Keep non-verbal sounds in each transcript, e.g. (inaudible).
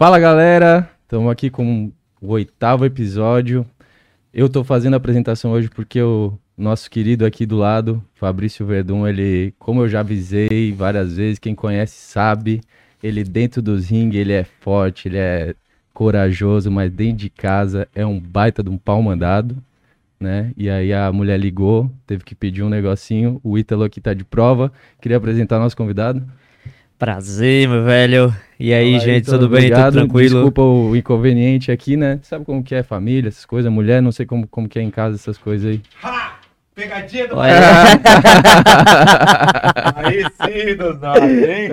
Fala galera, estamos aqui com o oitavo episódio. Eu tô fazendo a apresentação hoje porque o nosso querido aqui do lado, Fabrício Verdun, ele, como eu já avisei várias vezes, quem conhece sabe, ele dentro dos ringues, ele é forte, ele é corajoso, mas dentro de casa é um baita de um pau mandado, né? E aí a mulher ligou, teve que pedir um negocinho, o Ítalo aqui tá de prova. Queria apresentar nosso convidado. Prazer, meu velho. E aí, Fala gente, Ítalo, tudo bem? obrigado. Tudo tranquilo? Desculpa o inconveniente aqui, né? Sabe como que é família, essas coisas, mulher, não sei como, como que é em casa essas coisas aí. Ha! Pegadinha do Olha, (laughs) Aí sim, dos nossos, hein?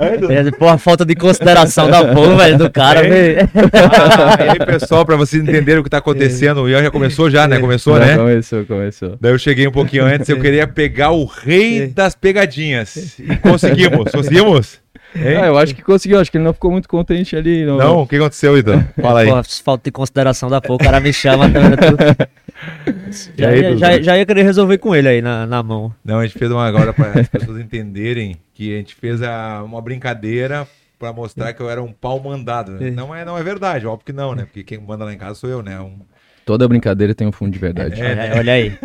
Aí, dos- é, Porra, falta de consideração da porra, velho, do cara, Hein? velho. Ah, e aí, pessoal, pra vocês entenderem o que tá acontecendo, o Ian já começou já, né? Começou, Não, né? Começou, começou. Daí eu cheguei um pouquinho antes, eu queria pegar o rei das pegadinhas. E conseguimos, (laughs) conseguimos? Hein? Ah, eu acho que conseguiu, acho que ele não ficou muito contente ali. No... Não? O que aconteceu, então? Fala aí. Porra, falta de consideração da porra, o cara me chama. tá vendo? E Já, aí, ia- já, já ia querer resolver com ele aí na, na mão. Não, a gente fez uma agora para as pessoas entenderem que a gente fez a- uma brincadeira para mostrar que eu era um pau mandado. né? É. Não é, não é verdade, óbvio que não, né? Porque quem manda lá em casa sou eu, né? Um- Toda brincadeira tem um fundo de verdade. É, olha, olha aí.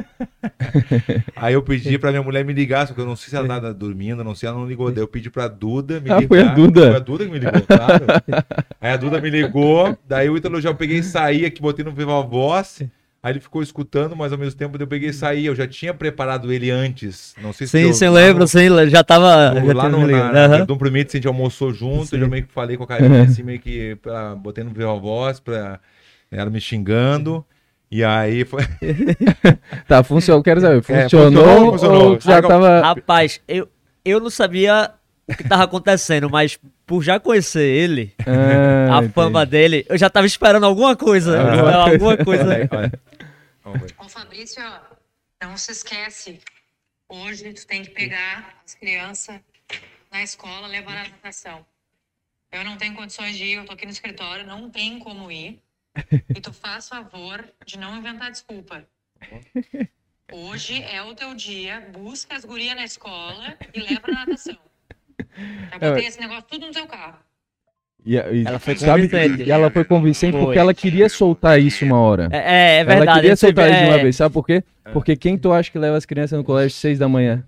(laughs) Aí eu pedi pra minha mulher me ligar, só que eu não sei se ela tava dormindo, não sei, ela não ligou. Daí eu pedi pra Duda me Ah, ligar. foi a Duda. Foi a Duda que me ligou, claro. Aí a Duda me ligou, daí o Ítalo já eu peguei e saí aqui, botei no Viva Voz. Aí ele ficou escutando, mas ao mesmo tempo eu peguei e saí. Eu já tinha preparado ele antes. Não sei se Sim, lembro, no- sim, já tava. no- já lá no, na, Aham. Verdun Permite, a gente almoçou junto, Sim. eu já meio que falei com a carinha assim, meio que pra, botei no Viva Voz, pra, ela me xingando. E aí foi. (laughs) Tá, funcionou, quero saber, É, funcionou, funcionou, funcionou. ou já Agora- tava... Rapaz, eu, eu não sabia o que tava acontecendo, mas por já conhecer ele, Ah, a fama dele, eu já tava esperando alguma coisa. Ah. alguma coisa. Olha aí, olha. Ô Fabrício, não se esquece. Hoje tu tem que pegar as crianças na escola, levar na natação. Eu não tenho condições de ir, eu tô aqui no escritório, não tem como ir. E tu faz favor de não inventar desculpa. Hoje é o teu dia, busca as gurias na escola e leva na natação. Já botei esse negócio tudo no teu carro. E, e- Ela foi sabe, convincente. e ela foi convincente Foi. porque ela queria soltar isso uma hora. É, é, é ela verdade. queria eu sempre- soltar isso de uma é, vez, sabe por quê? Porque quem tu acha que leva as crianças no colégio às seis da manhã?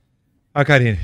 A Karine.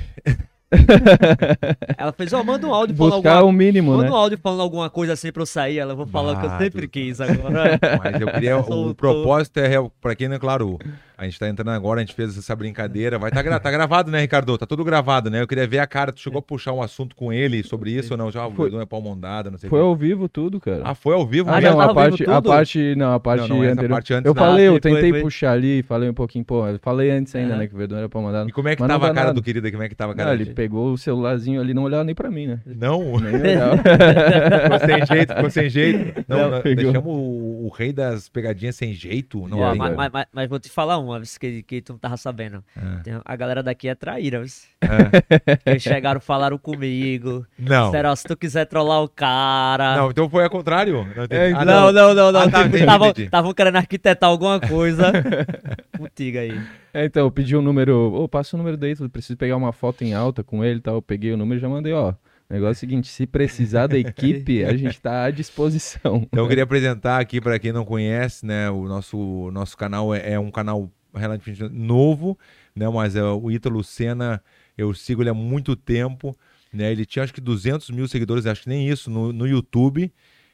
(laughs) Ela fez, ó, manda um áudio falando Buscar alguma o mínimo, Manda né? um áudio falando alguma coisa assim pra eu sair. Ela, vou falar o que eu Ah, sempre quis agora. Mas eu queria. (laughs) o propósito é real. Pra quem não é claro, a gente tá entrando agora, a gente fez essa brincadeira. Vai tá, gra- tá gravado, né, Ricardo? Tá tudo gravado, né? Eu queria ver a cara. Tu chegou a puxar um assunto com ele sobre isso ou não? Já o Foi- é pau mondada, não sei o Foi ao vivo tudo, cara. Ah, foi ao vivo? Ah, já não, a parte, a parte, não, a parte não, essa anterior. parte antes eu não. falei, Ah, eu tentei foi. puxar ali, falei um pouquinho, pô, eu falei antes ainda, Aham. né, que o Verdun era pra mandar. E como é que não tava a cara nada. do querido? Como é que tava a cara ele dele? pegou o celularzinho ali, não olhava nem pra mim, né? Não, Nem (laughs) olhava. ficou sem jeito, ficou sem jeito. Não, Não, deixamos o, o rei das pegadinhas sem jeito. Não, mas, mas- mas- vou te falar uma que, que tu não tava sabendo. Ah, Tem- a galera daqui é traíra, ah. (laughs) Eles chegaram, falaram comigo. Não. Disseram, se tu quiser trollar o cara. Não, então foi ao contrário. Não, entendi. É, Ah, Não, não, não, não. Ah, tá, Tipo, entendi, tavam- entendi. Estavam querendo arquitetar alguma coisa (laughs) contigo aí. É, então, eu pedi o número, ô, passa o número daí, preciso pegar uma foto em alta com ele e tal. Eu peguei o número e já mandei, ó. O negócio é o seguinte, se precisar da equipe, a gente tá à disposição. Então eu queria apresentar aqui para quem não conhece, né? O nosso, nosso canal é, é um canal relativamente novo, né? Mas é o Ítalo Senna, eu sigo ele há muito tempo, né? Ele tinha acho que 200 mil seguidores, acho que nem isso, no, no YouTube,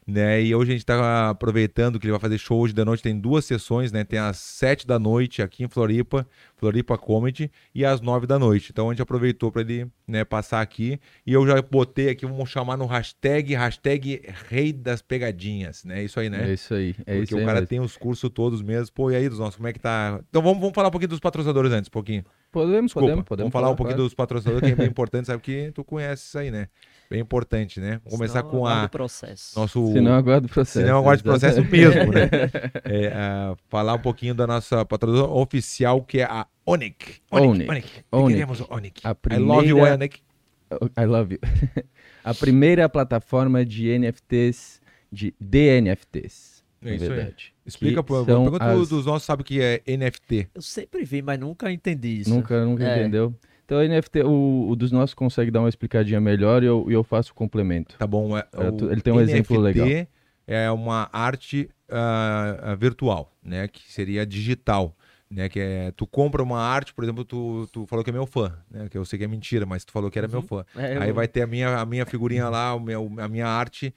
né? E hoje a gente está aproveitando que ele vai fazer show hoje da noite, tem duas sessões, né? Tem às 7 da noite aqui em Floripa, Floripa Comedy, e às 9 da noite. Então a gente aproveitou para ele né, passar aqui. E eu já botei aqui, vamos chamar no hashtag, hashtag Rei das Pegadinhas, né? Isso aí, né? É isso aí, é Porque isso o aí cara mesmo. tem os cursos todos mesmo. Pô, e aí dos nossos, como é que tá? Então vamos, vamos falar um pouquinho dos patrocinadores antes, um pouquinho. Podemos, Desculpa, podemos, podemos. vamos falar um pouquinho claro. dos patrocinadores, que é bem (laughs) importante, sabe que tu conhece isso aí, né? Bem importante, né? Vamos começar Senão com aguarda a processo. nosso Senão aguarda o processo. Senão aguarde o processo mesmo, né? (laughs) É, ah, falar um pouquinho da nossa patrocinadora oficial, que é a Onic. Onic. Onic. Onic. Queremos o Onic. A I love you, primeira- Onic. (laughs) I love you. a primeira plataforma de NFTs, de DNFTs, É isso aí. verdade. Explica que pro são pergunta as- dos nossos sabe o que é NFT. Eu sempre vi, mas nunca entendi isso. Nunca, nunca É. entendeu? Então, NFT, o, o dos nossos consegue dar uma explicadinha melhor e eu, e eu faço o complemento. Tá bom. é, É, o ele tem um exemplo NFT legal. É uma arte ah, virtual, né? Que seria digital. Né, que é, tu compra uma arte, por exemplo, tu, tu falou que é meu fã, né? Que eu sei que é mentira, mas tu falou que era meu fã. É, eu- Aí vai ter a minha, a minha figurinha lá, o meu, a minha arte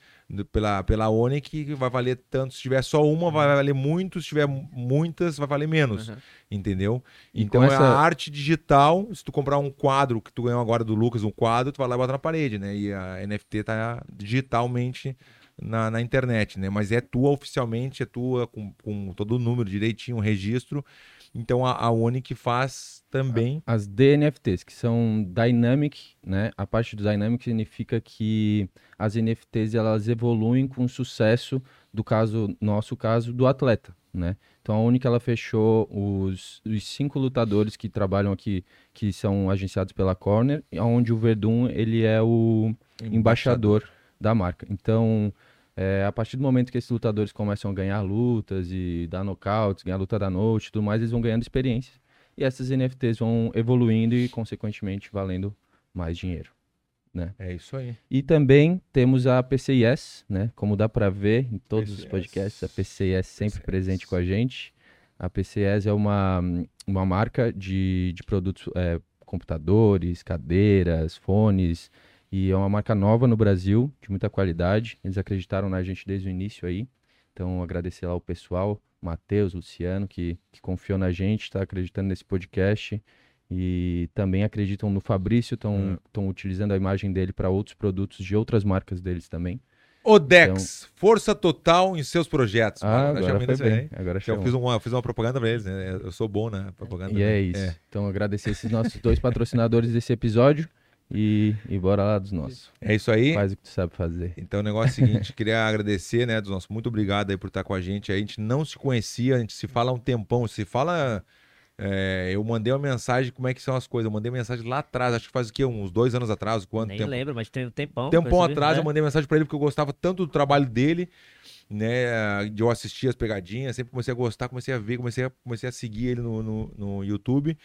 pela, pela Oni, que vai valer tanto. Se tiver só uma, vai valer muito. Se tiver muitas, vai valer menos. Uhum. Entendeu? E Então é essa- a arte digital. Se tu comprar um quadro que tu ganhou agora do Lucas, um quadro, tu vai lá e bota na parede, né? E a NFT tá digitalmente na, na internet, né? Mas é tua oficialmente, é tua com, com todo o número direitinho, o registro. Então a, a faz também. As DNFTs, que são Dynamic, né? A parte do Dynamic significa que as NFTs elas evoluem com o sucesso do caso, nosso caso, do atleta, né? Então a única ela fechou os, os cinco lutadores que trabalham aqui, que são agenciados pela Corner, onde o Verdun ele é o embaixador da marca. Então, é, a partir do momento que esses lutadores começam a ganhar lutas e dar nocautes, ganhar luta da noite e tudo mais, eles vão ganhando experiência. E essas NFTs vão evoluindo e, consequentemente, valendo mais dinheiro. É isso aí. E também temos a PCIS, né? Como dá para ver em todos os podcasts, a PCIS sempre PCIS. presente com a gente. A PCIS é uma, uma marca de, de produtos, é, computadores, cadeiras, fones, e é uma marca nova no Brasil, de muita qualidade. Eles acreditaram na gente desde o início aí. Então, agradecer lá o pessoal, Matheus, Luciano, que, que confiou na gente, está acreditando nesse podcast. E também acreditam no Fabrício, estão utilizando a imagem dele para outros produtos de outras marcas deles também. Odex, força total em seus projetos. Então- Ah, agora foi bem. aí. Agora Eu fiz uma, fiz uma propaganda pra eles, né? Eu sou bom na propaganda. E é né? isso. Então, agradecer esses nossos dois patrocinadores desse episódio e, e bora lá dos nossos. É isso aí. Faz o que tu sabe fazer. Então, o negócio é o seguinte, queria (laughs) agradecer, né, dos nossos, muito obrigado aí por estar com a gente. A gente não se conhecia, a gente se fala há um tempão, se fala... é, eu mandei uma mensagem, como é que são as coisas? Eu mandei mensagem lá atrás, acho que faz o quê? Uns dois anos atrás, quanto Nem tempo? lembro, mas tem um tempão. Tempão percebi, atrás né? eu mandei mensagem pra ele porque eu gostava tanto do trabalho dele, né? De eu assistir as pegadinhas, sempre comecei a gostar, comecei a ver, comecei a, comecei a seguir ele no, no, no YouTube.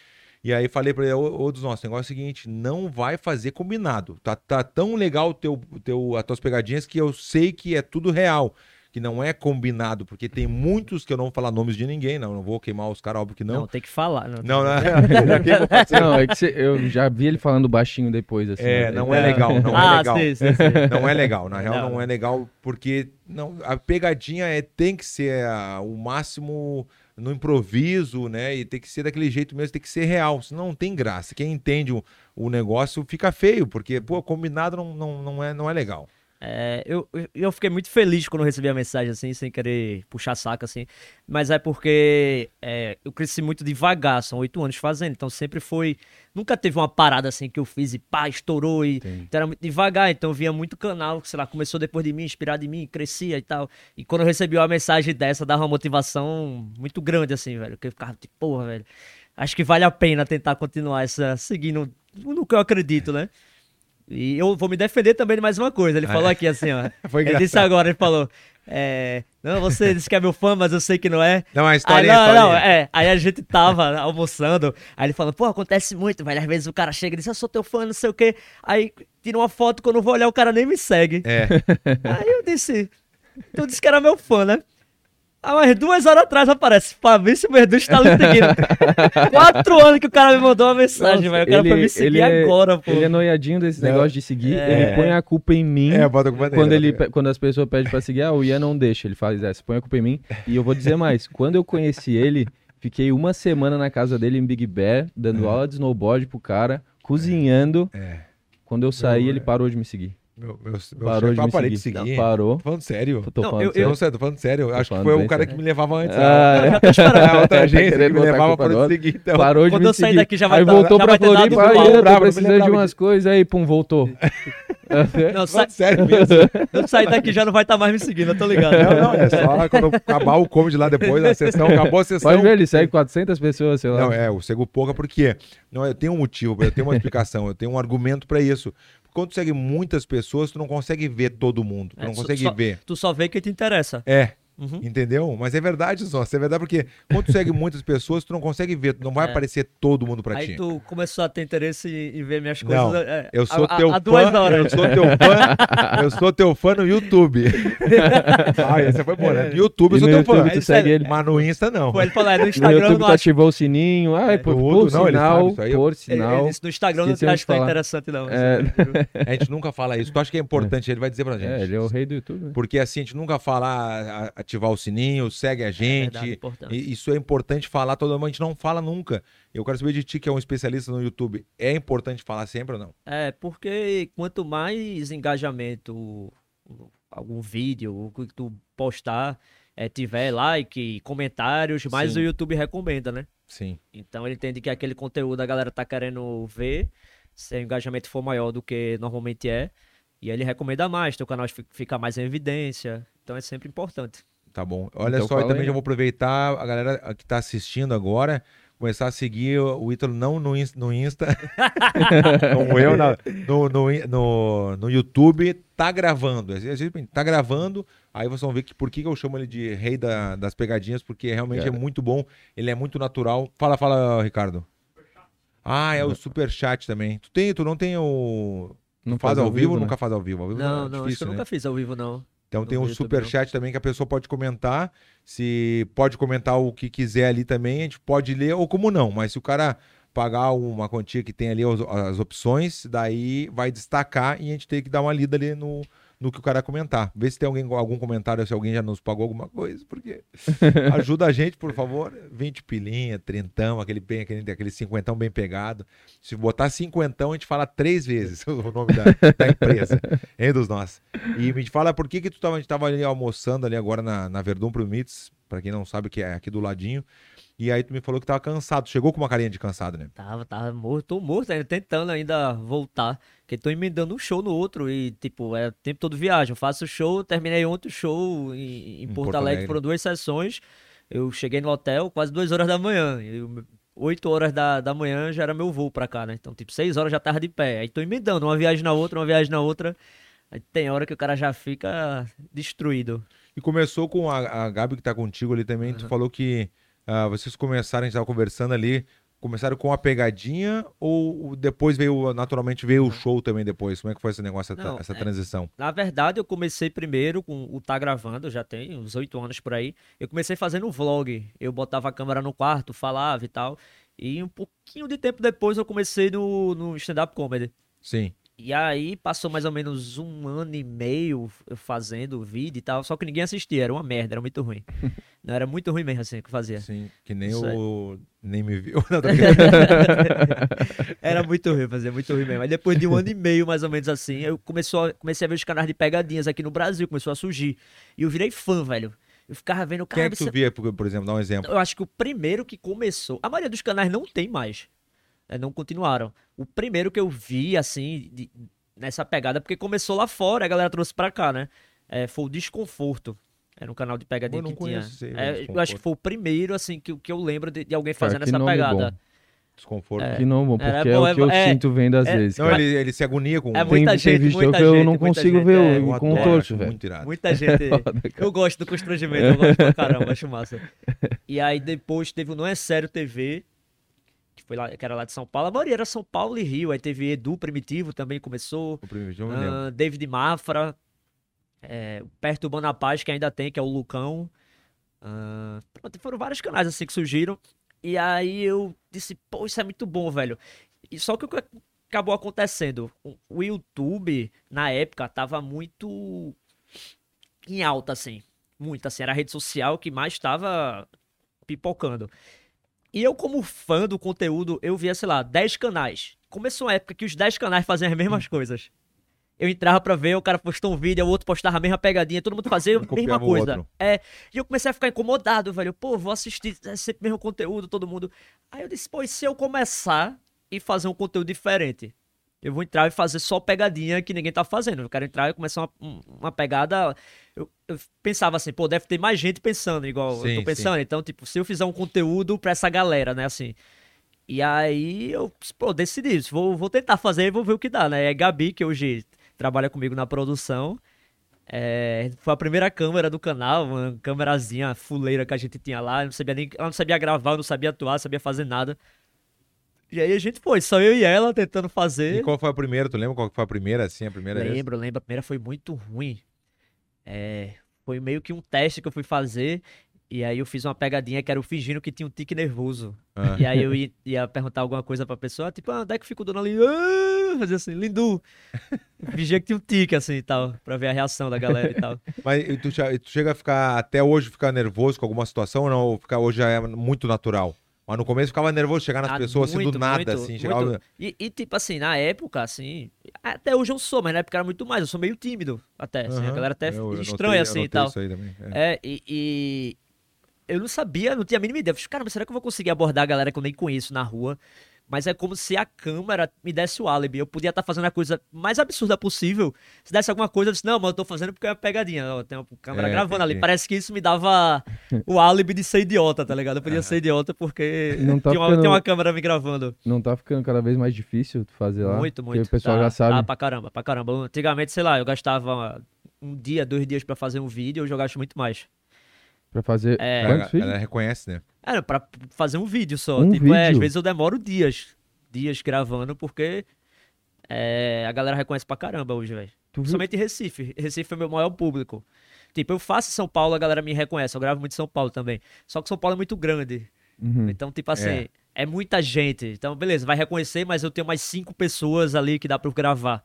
E aí falei pra ele, ô, ô dos nossos, o negócio é o seguinte, não vai fazer combinado. Tá, tá tão legal o teu, teu, as tuas pegadinhas que eu sei que é tudo real. Que não é combinado, porque tem muitos que eu não vou falar nomes de ninguém, não, não vou queimar os caras, óbvio que Não. não. tem que falar. Não, Não, não, queimou você. Não, é que cê- eu já vi ele falando baixinho depois, assim. É, né? não é legal, não é ah, legal. sim, sim, sim. Não é legal, na real Não. não é legal, porque não, a pegadinha é, tem que ser a- o máximo no improviso, né? E tem que ser daquele jeito mesmo, tem que ser real, senão não tem graça. Quem entende o, o negócio fica feio, porque, pô, combinado não, não, não, é, não é legal. É, eu, eu- fiquei muito feliz quando eu recebi a mensagem, assim, sem querer puxar saco, assim. Mas é porque é, eu cresci muito devagar, são oito anos fazendo, então sempre foi. Nunca teve uma parada assim que eu fiz e pá, estourou e. Então era muito devagar, então vinha muito canal, que, sei lá, começou depois de mim, inspirado em mim, crescia e tal. E quando eu recebi uma mensagem dessa, dava uma motivação muito grande, assim, velho. Que eu ficava tipo, porra, velho. Acho que vale a pena tentar continuar essa, seguindo no que eu acredito, né? E eu vou me defender também de mais uma coisa. Ele falou aqui assim, ó. (laughs) Foi ele disse agora, ele falou. É, não, você disse que é meu fã, mas eu sei que não é. Não, a Aí, história não, não, é. Aí a gente tava almoçando, aí ele falou, pô, acontece muito, velho. Às vezes o cara chega e diz, eu sou teu fã, não sei o quê. Aí tira uma foto, quando eu vou olhar, o cara nem me segue. É, Aí eu disse, tu disse que era meu fã, né? Ah, mas duas horas atrás aparece, Fabrício Verdun está lhe seguindo. (laughs) Quatro anos que o cara me mandou uma mensagem, velho. O cara foi me seguir é, agora, pô. Ele é noiadinho desse Não. negócio de seguir. É. Ele põe a culpa em mim. é, bota a culpa nele, Quando, ele, bota- pe- quando as pessoas pedem pra seguir, ah, o Ian não deixa. Ele fala, é, você põe a culpa em mim. E eu vou dizer mais, quando eu conheci ele, fiquei uma semana na casa dele em Big Bear, dando aula de snowboard pro cara, cozinhando. É. Quando eu saí, Não, ele é. parou de me seguir. Meu, meu, meu Parou chefe, de me parei de seguir. seguir. Parou. Tô falando sério. Tô Não, falando eu- sério. Não, sério, tô falando sério. Acho que foi o cara que sério. me levava antes. (laughs) Ah, né? é. É, outra (laughs) Tá agência que me levava no te seguir. Então. Parou de Quando me eu sair seguir. daqui já vai aí dar- voltou já pra Floripa, Eu eu não me precisando de umas coisas, aí pum, voltou. (laughs) Não, sa... Falando sério mesmo. eu sair daqui já não vai estar mais me seguindo, eu tô ligado. Não, não, é só quando acabar o comedy lá depois, a sessão, acabou a sessão. Pode ver, ele segue 400 pessoas, sei lá. Não, é, o cego pouca porque não, eu tenho um motivo, eu tenho uma explicação, eu tenho um argumento pra isso. Quando tu segue muitas pessoas, tu não consegue ver todo mundo, tu É, não consegue só- ver. Tu só vê quem te interessa. É, Uhum. Entendeu? Mas é verdade, só. É verdade porque quando tu segue muitas pessoas, tu não consegue ver, tu não vai É. aparecer todo mundo pra Aí ti. tu começou a ter interesse em ver minhas coisas. Não, é, Eu sou há- teu há duas fã, horas. eu sou teu fã, eu sou teu fã no YouTube. (laughs) ah, essa foi boa, né? No YouTube eu sou no teu YouTube fã. tu É segue ele. Mas no Insta não. Pô, ele falou, é, no No Instagram YouTube eu não tu acho. ativou o sininho. Ah, por, No por outro, não, sinal, isso aí, por sinal. disse, no Instagram não acho de tão falar. interessante, não. É. A gente nunca fala isso. Tu acha que é importante? Ele vai dizer pra gente. É, ele é o rei do YouTube. né? Porque assim, a gente nunca fala a- ativar o sininho, segue a gente. verdade, importante. E isso é importante falar, todo mundo a gente não fala nunca. Eu quero saber de ti, que é um especialista no YouTube. É importante falar sempre ou não? É, porque quanto mais engajamento algum vídeo, o que tu postar, é, tiver like, comentários, mais Sim. o YouTube recomenda, né? Sim. Então ele entende que aquele conteúdo a galera tá querendo ver, se o engajamento for maior do que normalmente é, e ele recomenda mais, teu canal fi- fica mais em evidência. Então é sempre importante. Tá bom. Olha Então só, e fala também aí. já vou aproveitar a galera que tá assistindo agora, começar a seguir o Ítalo não no, no Insta, (laughs) como eu, na- no, no, no, no YouTube, tá gravando. Às vezes, Tá gravando, aí vocês vão ver que por que que eu chamo ele de rei da- das pegadinhas, porque realmente é Cara. muito bom, ele é muito natural. Fala, fala, Ricardo. Ah, é o superchat também. Tu tem, tu não tem o... Não faz ao vivo ou né? nunca faz ao vivo? Ao vivo Não, é não, acho que eu difícil, né? nunca fiz ao vivo, não. Então tem um superchat também que a pessoa pode comentar. Se pode comentar o que quiser ali também, a gente pode ler ou como não. Mas se o cara pagar uma quantia que tem ali as, as opções, daí vai destacar e a gente tem que dar uma lida ali no, no que o cara comentar. Vê se tem alguém, algum comentário, se alguém já nos pagou alguma coisa, porque (laughs) ajuda a gente, por favor. 20 pilinha, trintão, aquele bem, aquele, aquele cinquentão bem pegado. Se botar cinquentão, a gente fala três vezes (laughs) o nome da, da empresa. Hein, dos nós. E me fala por que que tu tava, a gente tava ali almoçando ali agora na, na Verdun pro Mits, pra quem não sabe que é aqui do ladinho. E aí tu me falou que tava cansado. Chegou com uma carinha de cansado, né? Tava, tava morto, tô morto ainda, tentando ainda voltar. Porque tô emendando um show no outro e, tipo, é o tempo todo viagem. Eu faço show, terminei ontem o show em, em Porto, Porto Alegre, Alegre. foram duas sessões. Eu cheguei no hotel quase duas horas da manhã. Eu- oito horas da, da manhã já era meu voo pra cá, né? Então, tipo, seis horas já tava de pé. Aí tô emendando uma viagem na outra, uma viagem na outra. Aí tem hora que o cara já fica destruído. E começou com a, a Gabi que tá contigo ali também. Tu falou que ah, vocês começaram, a gente tava conversando ali. Começaram com a pegadinha ou depois veio, naturalmente, veio o show também depois? Como é que foi esse negócio, essa, Não, essa é- transição? Na verdade, eu comecei primeiro com o Tá Gravando, já tem uns oito anos por aí. Eu comecei fazendo vlog. Eu botava a câmera no quarto, falava e tal. E um pouquinho de tempo depois eu comecei no, no stand-up comedy. Sim. E aí passou mais ou menos um ano e meio fazendo vídeo e tal. Só que ninguém assistia, era uma merda, era muito ruim. (laughs) Não, era muito ruim mesmo assim que eu fazia. Sim. Que nem Isso o. Nem me viu. (laughs) Não, tô. (laughs) Era muito ruim, fazia muito ruim mesmo. Aí depois de um ano e meio, mais ou menos assim, eu começou a- comecei a ver os canais de pegadinhas aqui no Brasil, começou a surgir. E eu virei fã, velho. Eu ficava vendo, Quem cara, é que tu você- via, por, por exemplo? Dá um exemplo. eu acho que o primeiro que começou. A maioria dos canais não tem mais. Né, não continuaram. O primeiro que eu vi, assim, de- nessa pegada, porque começou lá fora, a galera trouxe pra cá, né? É, foi o Desconforto. Era um canal de pegadinha Eu não que tinha. o É, eu acho que foi o primeiro, assim, que, que eu lembro de, de alguém fazendo essa nome pegada. bom. Desconforto. Que não, bom, porque é bom, o é que eu. É, sinto vendo às é- vezes. Não, ele, ele se agonia com É tem, muita tem gente, vídeo muita que eu gente, não consigo gente, ver é. o Eu com o torto, velho. Muita gente. (laughs) eu gosto do constrangimento, eu gosto pra caramba, acho massa. (laughs) E aí depois teve o Não É Sério TV, foi lá, que era lá de São Paulo. A maioria era São Paulo e Rio. Aí teve Edu Primitivo também começou. O lembro. ah, David Mafra. É, Perturbando a Paz, que ainda tem, que é o Lucão. Ah, pronto, foram vários canais assim que surgiram. E aí eu disse, pô, isso é muito bom, velho. E só que o que acabou acontecendo? O- O YouTube, na época, tava muito em alta, assim. Muito, assim. Era a rede social que mais tava pipocando. E eu, como fã do conteúdo, eu via, sei lá, 10 canais. Começou uma época que os 10 canais faziam as mesmas coisas. Eu entrava pra ver, o cara postou um vídeo, o outro postava a mesma pegadinha, todo mundo fazia a (laughs) mesma coisa. É, e eu comecei a ficar incomodado, velho. Pô, vou assistir é sempre o mesmo conteúdo, todo mundo. Aí eu disse, pô, e se eu começar e fazer um conteúdo diferente? Eu vou entrar e fazer só pegadinha que ninguém tá fazendo. Eu quero entrar e começar uma, um- uma pegada. Eu, eu pensava assim, pô, deve ter mais gente pensando igual eu Sim, tô sim. pensando. Então, tipo, se eu fizer um conteúdo pra essa galera, né, assim. E aí eu, pô, decidi, vou, vou tentar fazer e vou ver o que dá, né? É Gabi, que hoje trabalha comigo na produção. É, foi a primeira câmera do canal, uma câmerazinha fuleira que a gente tinha lá. Eu não sabia nem, ela não sabia gravar, eu não sabia atuar, não sabia fazer nada. E aí a gente foi, só eu e ela tentando fazer. E qual foi a primeira? Tu lembra qual foi a primeira, assim, a primeira vez? Lembro, lembro. A primeira foi muito ruim. É, foi meio que um teste que eu fui fazer. E aí eu fiz uma pegadinha que era fingindo que tinha um tique nervoso. Ah. E aí eu ia, ia perguntar alguma coisa pra pessoa, tipo, ah, onde é que fica o dono ali? Ah, fazer assim, lindu. (laughs) Fingia que tinha um tique, assim, e tal, pra ver a reação da galera e tal. Mas tu, tu chega a ficar, até hoje, ficar nervoso com alguma situação ou não? Ou ficar hoje já é muito natural? Mas no começo ficava nervoso chegar nas Ah, pessoas assim do muito, nada, muito, assim. Chegava... muito. E, e, tipo assim, na época, assim, até hoje eu sou, mas na época era muito mais, eu sou meio tímido até, assim, a galera até Eu- eu estranha notei- assim e tal. isso aí também, é. É, e, e eu não sabia, não tinha a mínima ideia. Eu falei, caramba, será que eu vou conseguir abordar a galera que eu nem conheço na rua? Mas é como se a câmera me desse o álibi. Eu podia estar fazendo a coisa mais absurda possível. Se desse alguma coisa, eu disse, não, mas eu tô fazendo porque é uma pegadinha. Ó, tem uma câmera É, gravando ali. entendi. Parece que isso me dava o álibi de ser idiota, tá ligado? Eu podia ser idiota porque Não tá tinha, uma, ficando- tinha uma câmera me gravando. Não tá ficando cada vez mais difícil fazer lá? Muito, Porque muito. o pessoal Tá- já sabe. Tá pra caramba, pra caramba. Antigamente, sei lá, eu gastava um dia, dois dias pra fazer um vídeo, hoje eu gasto muito mais. Pra fazer. É. Quantos Ela, ela reconhece, né? Era pra fazer um vídeo só. Um tipo, é, às vídeo? vezes eu demoro dias. Dias gravando, porque é, a galera reconhece pra caramba hoje, velho. Principalmente em Recife. Recife é o meu maior público. Tipo, eu faço em São Paulo, a galera me reconhece. Eu gravo muito em São Paulo também. Só que São Paulo é muito grande. Uhum. Então, tipo assim, É. é. muita gente. Então, beleza, vai reconhecer, mas eu tenho mais cinco pessoas ali que dá pra eu gravar.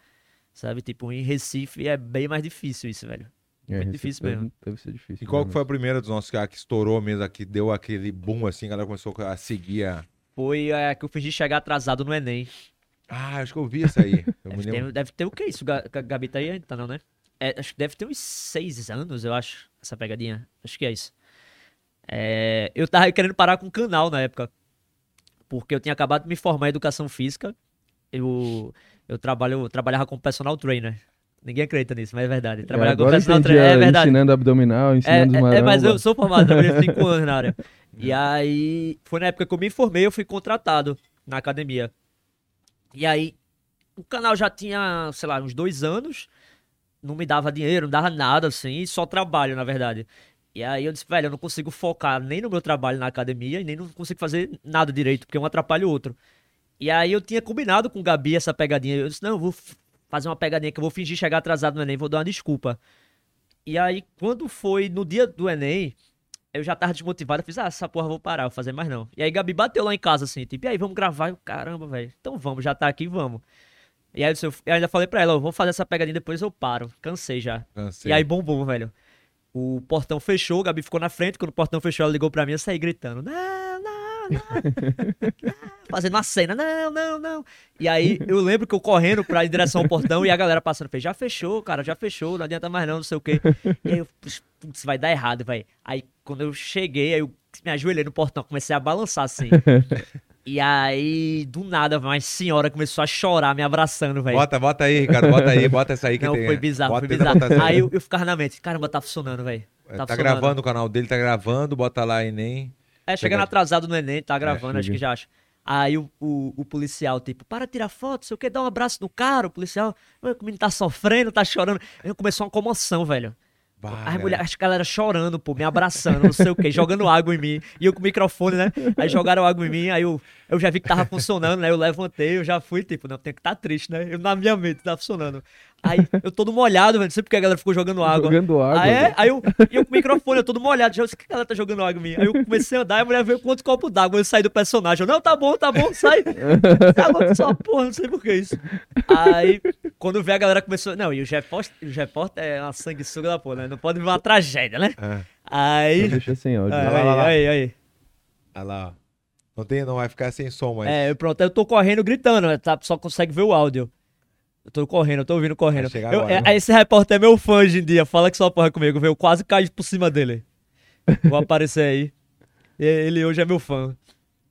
Sabe? Tipo, em Recife é bem mais difícil isso, velho. É, muito difícil deve- mesmo. Deve ser difícil. E qual que foi a primeira dos nossos que, que estourou mesmo, que deu aquele boom assim, a galera começou a seguir a... Foi a que eu fingi chegar atrasado no Enem. Ah, acho que eu vi isso aí. (laughs) Deve lembro. ter, deve ter o que isso? Ga- Ga- Gabi tá aí ainda, tá não, né? É, acho que deve ter uns seis anos, eu acho, essa pegadinha. Acho que é isso. É, eu tava querendo parar com o canal na época. Porque eu tinha acabado de me formar em educação física. Eu, eu, trabalho, eu trabalhava como personal trainer. Ninguém acredita nisso, mas é verdade. Trabalhava como Agora eu personal trainer. É verdade. Ensinando abdominal, É, ensinando é, é, mas eu sou formado, trabalhei cinco anos na área. (laughs) E aí, foi na época que eu me formei, eu fui contratado na academia. E aí, o canal já tinha, sei lá, uns dois anos, não me dava dinheiro, não dava nada, assim, só trabalho, na verdade. E aí eu disse, velho, eu não consigo focar nem no meu trabalho na academia e nem não consigo fazer nada direito, porque um atrapalha o outro. E aí eu tinha combinado com o Gabi essa pegadinha. Eu disse, não, eu vou fazer uma pegadinha que eu vou fingir chegar atrasado no Enem, vou dar uma desculpa. E aí, quando foi no dia do Enem, eu já tava desmotivado, eu fiz, ah, essa porra vou parar, vou fazer mais não. E aí Gabi bateu lá em casa assim, tipo, e aí, vamos gravar? Eu, caramba, velho, então vamos, já tá aqui, vamos. E aí eu, ainda falei pra ela, vou fazer essa pegadinha, depois eu paro, cansei já. Cansei. E aí bombou, velho. O portão fechou, o Gabi ficou na frente, quando o portão fechou, ela ligou pra mim, eu saí gritando, não, não, não, (laughs) fazendo uma cena, não, não, não. E aí eu lembro que eu correndo pra direção ao portão e a galera passando, fez, já fechou, cara, já fechou, não adianta mais não, não sei o quê. E aí eu, putz, vai dar errado, velho. Aí quando eu cheguei, aí eu me ajoelhei no portão, comecei a balançar assim. E aí, do nada, uma senhora começou a chorar, me abraçando, velho. Bota, bota aí, Ricardo, bota aí, bota essa aí que Não, tem. foi bizarro, bota, foi bizarro. Aí eu, eu ficava na mente, caramba, tá funcionando, velho. É, Tá, Tá, funcionando. gravando o canal dele, tá gravando, bota lá Enem. É, chegando Pegadinha. atrasado no Enem, tá gravando, acho chega. que já acho. Aí o, o, o policial, tipo, para tirar foto, sei o que, dá um abraço no cara, o policial, "Ué, o menino tá sofrendo, tá chorando. Aí começou uma comoção, velho. Bah, As mulheres, as galera chorando, pô, me abraçando, não sei o que, (laughs) jogando água em mim. E eu com o microfone, né? Aí jogaram água em mim, aí eu, eu já vi que tava funcionando, né? Eu levantei, eu já fui, tipo, não, tem que estar tá triste, né? Eu, na minha mente, tá funcionando. Aí eu todo molhado, velho, não sei porque a galera ficou jogando água. Jogando água. Aí, é, aí eu, e eu com o microfone, eu todo molhado, já, disse, que ela tá jogando água em mim? Aí eu comecei a andar, e a mulher veio com outro copo d'água, eu saí do personagem, eu, não, tá bom, tá bom, sai. (laughs) Água só, porra, não sei por que isso. Aí, quando vê a galera começou, não, e o repórter, o repórter é uma sanguessuga da porra, né? Não pode ver uma tragédia, né? É. Aí, Deixa sem áudio. aí, lá, lá, lá. aí, aí. Olha lá, ó. Não, tem, não vai ficar sem som, mas. É, pronto, aí eu tô correndo, gritando, né? tá, só consegue ver o áudio. Eu tô correndo, eu tô ouvindo correndo. Eu- agora, é- esse repórter é meu fã hoje em dia, fala que só porra comigo, viu? Eu quase caí por cima dele. Vou aparecer aí. E Ele hoje é meu fã.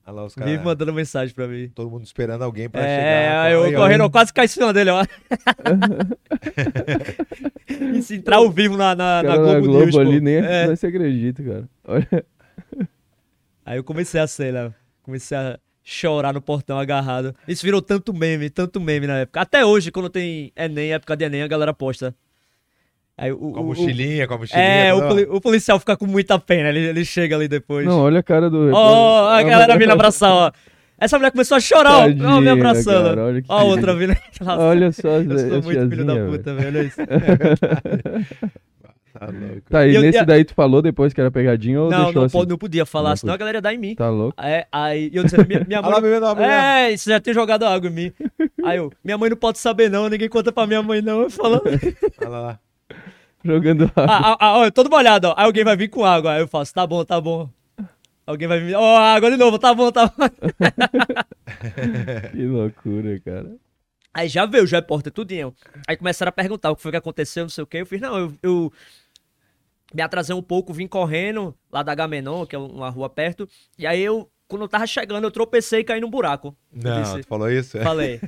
Olha lá os Vive mandando mensagem pra mim. Todo mundo esperando alguém pra É, chegar. aí eu Aí, correndo, eu quase caí em cima dele, ó. (laughs) e se entrar ao vivo na, na, na Globo, na Globo News, pô. ali nem É. não se acredita, cara. Olha. Aí eu comecei a ser, né? Comecei a chorar no portão agarrado. Isso virou tanto meme, tanto meme na época. Até hoje, quando tem Enem, época de Enem, a galera posta. Aí o, Com a o- o- mochilinha, com a mochilinha. é, o, poli- o policial fica com muita pena, ele, ele chega ali depois. Não, olha a cara do. Ó, a galera vindo abraçar, ó. Essa mulher começou a chorar, ó, ó, me Tadinha, abraçando. cara, olha que ó, a outra vindo. (laughs) Olha só, eu sou muito filho da puta, velho. velho. olha isso. (laughs) Tá louco. Tá, e, E eu- nesse e a- daí tu falou depois que era pegadinha ou Não, deixou não, assim? não podia falar, Não senão a galera ia dar em mim. Tá louco? É, aí eu dizendo, minha, minha (laughs) mãe. água. É, você já tem jogado água em mim. Aí eu, minha mãe não pode saber, não, ninguém conta pra minha mãe, não. Eu falando. (laughs) Olha lá. Jogando água. Ah, ah, ah, eu todo molhado, ó. Aí alguém vai vir com água. Aí eu faço, tá bom, tá bom. Alguém vai vir, ó, água de novo, tá bom, tá bom. (laughs) Que loucura, cara. Aí já veio os repórter, tudinho. Aí começaram a perguntar o que foi que aconteceu, não sei o quê. Eu fiz, não, eu, eu me atrasei um pouco, vim correndo lá da Gamenon, que é uma rua perto. E aí eu, quando eu tava chegando, eu tropecei e caí num buraco. Não, disse- tu falou isso? Falei.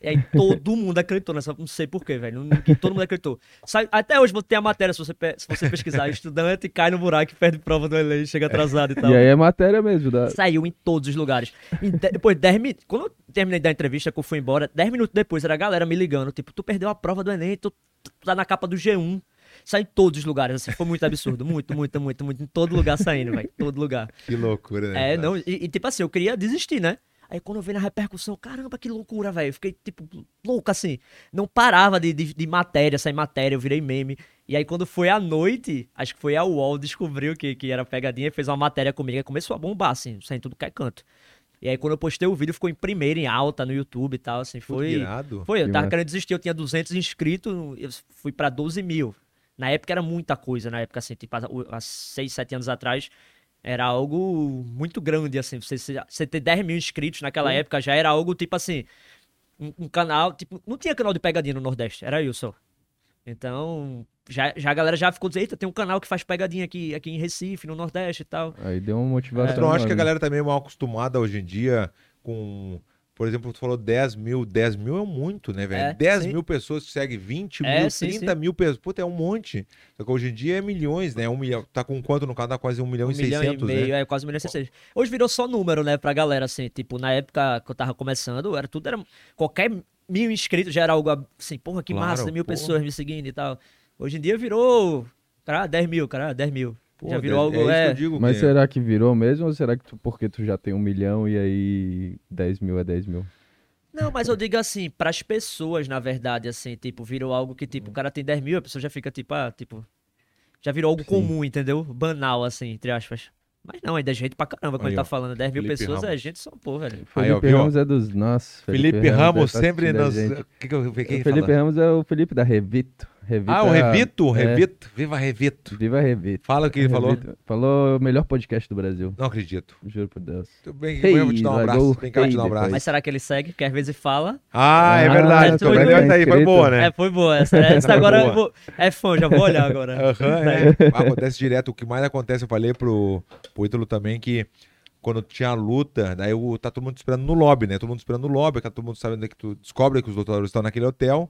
E aí todo mundo acreditou nessa. Não sei porquê, velho. Ninguém- Todo mundo acreditou. Sai- até hoje tem a matéria, se você, se você pesquisar, estudante cai no buraco e perde prova do Enem, chega atrasado e tal. E aí é matéria mesmo. Da... Saiu em todos os lugares. E de- depois, 10 minutos. Quando eu terminei da entrevista, que eu fui embora, 10 minutos depois era a galera me ligando. Tipo, tu perdeu a prova do Enem, tu, tu tá na capa do G1. Sai em todos os lugares, assim. Foi muito absurdo. Muito, muito, muito, muito. Em todo lugar saindo, velho. Todo lugar. Que loucura, né? É, não, e, e, tipo assim, eu queria desistir, né? Aí quando eu vi na repercussão, caramba, que loucura, velho. Eu Fiquei, tipo, louco assim. Não parava de, de, de matéria, sair matéria, eu virei meme. E aí quando foi à noite, acho que foi a UOL, descobriu que, que era pegadinha e fez uma matéria comigo. Aí começou a bombar, assim, sem tudo que é canto. E aí quando eu postei o vídeo, ficou em primeiro, em alta no YouTube e tal, assim, foi... irado. Foi, eu tava querendo desistir, eu tinha 200 inscritos, eu fui pra 12 mil. Na época era muita coisa, na época, assim, tipo, há- há 6, 7 anos atrás, era algo muito grande, assim, você, você- ter 10 mil inscritos naquela época já era algo, tipo assim, um, um canal, tipo, não tinha canal de pegadinha no Nordeste, era eu só. Então, já, já a galera já ficou dizendo, eita, tem um canal que faz pegadinha aqui, aqui em Recife, no Nordeste e tal. Aí deu uma motivação. Tu não acha que a galera tá meio mal acostumada hoje em dia com. Por exemplo, tu falou 10 mil. 10 mil é muito, né, velho? É, 10 sim. mil pessoas que seguem 20 É, mil, sim, 30 mil pessoas. Puta, é um monte. Só que hoje em dia é milhões, né? Um milhão. Tá com quanto no canal? Quase 1 milhão Um e milhão 600, e meio, né? é quase um milhão e seiscentos. Hoje virou só número, né, pra galera, assim, tipo, na época que eu tava começando, era tudo, era qualquer mil inscritos já era algo assim, porra, que Claro, massa, mil porra. pessoas me seguindo e tal. Hoje em dia virou, cara, 10 mil, cara, 10 mil. Pô, já virou é- algo, é. isso que é, eu digo, Mas que- será que virou mesmo ou será que tu, porque tu já tem um milhão e aí 10 mil é 10 mil? Não, mas eu digo assim, pras pessoas, na verdade, assim, tipo, virou algo que, tipo, o cara tem 10 mil, a pessoa já fica, tipo, ah, tipo, já virou algo comum, entendeu? Banal, assim, entre aspas. Mas não, ainda é gente pra caramba, como Aí, ele tá falando, 10 mil Felipe pessoas é Ramos. gente só, pô, velho. Aí, ó, Felipe? Ramos é dos nossos. Felipe Ramos tá sempre assistindo a nos. gente. O que, que eu quem Felipe fala? Ramos é o Felipe da Revito. Revito Ah, o Revito? é. Revito? Viva Revito. Viva Revito. Fala o que ele falou. Revito. Falou o melhor podcast do Brasil. Não acredito. Juro por Deus. Tudo bem, Hey, eu vou te dar um abraço. Vem cá, eu vou te dar um hey abraço. Mas será que ele segue? Porque às vezes fala. Ah, é Ah, verdade. tá Tô vendo essa aí, foi boa, né? É, foi boa essa. Essa agora boa. eu vou... é fã, já vou olhar agora. Aham, é. Acontece direto. O que mais acontece, eu falei pro, pro Ítalo também, que quando tinha a luta, daí o, tá todo mundo esperando no lobby, né? Todo mundo esperando no lobby, tá todo mundo sabendo que tu descobre que os lutadores estão naquele hotel.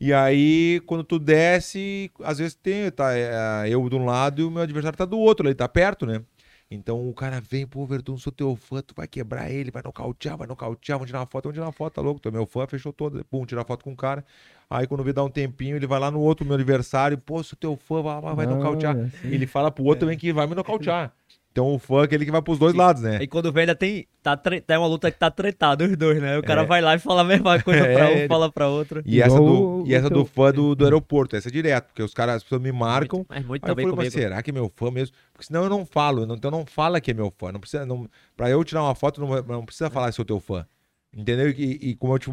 E aí, quando tu desce, às vezes tem, tá é, eu de um lado e o meu adversário tá do outro, ele tá perto, né? Então o cara vem, pô, Verdun, sou teu fã, tu vai quebrar ele, vai nocautear, vai nocautear, vamos tirar uma foto, vamos tirar uma foto, tá louco? Tu é meu fã, fechou toda, pum, tirar foto com o cara. Aí quando vê dar um tempinho, ele vai lá no outro, meu adversário, pô, sou teu fã, vai, vai, vai Ah, nocautear. sim. Ele fala pro outro também que vai me nocautear. Então o fã é aquele que vai pros dois lados, né? E quando vem ainda tem... Tá, tre... tá uma luta que tá tretada os dois, né? O cara É. vai lá e fala a mesma coisa (laughs) É, pra um, ele- fala pra outro. E essa, do, e essa do fã do, do aeroporto, essa é direto, porque os caras, as pessoas me marcam. Mas muito Aí eu também falei, mas será que é meu fã mesmo? Porque senão eu não falo, então não fala que é meu fã. Não precisa, não, pra eu tirar uma foto, não, não precisa falar se eu teu fã. Entendeu? E, e como eu te,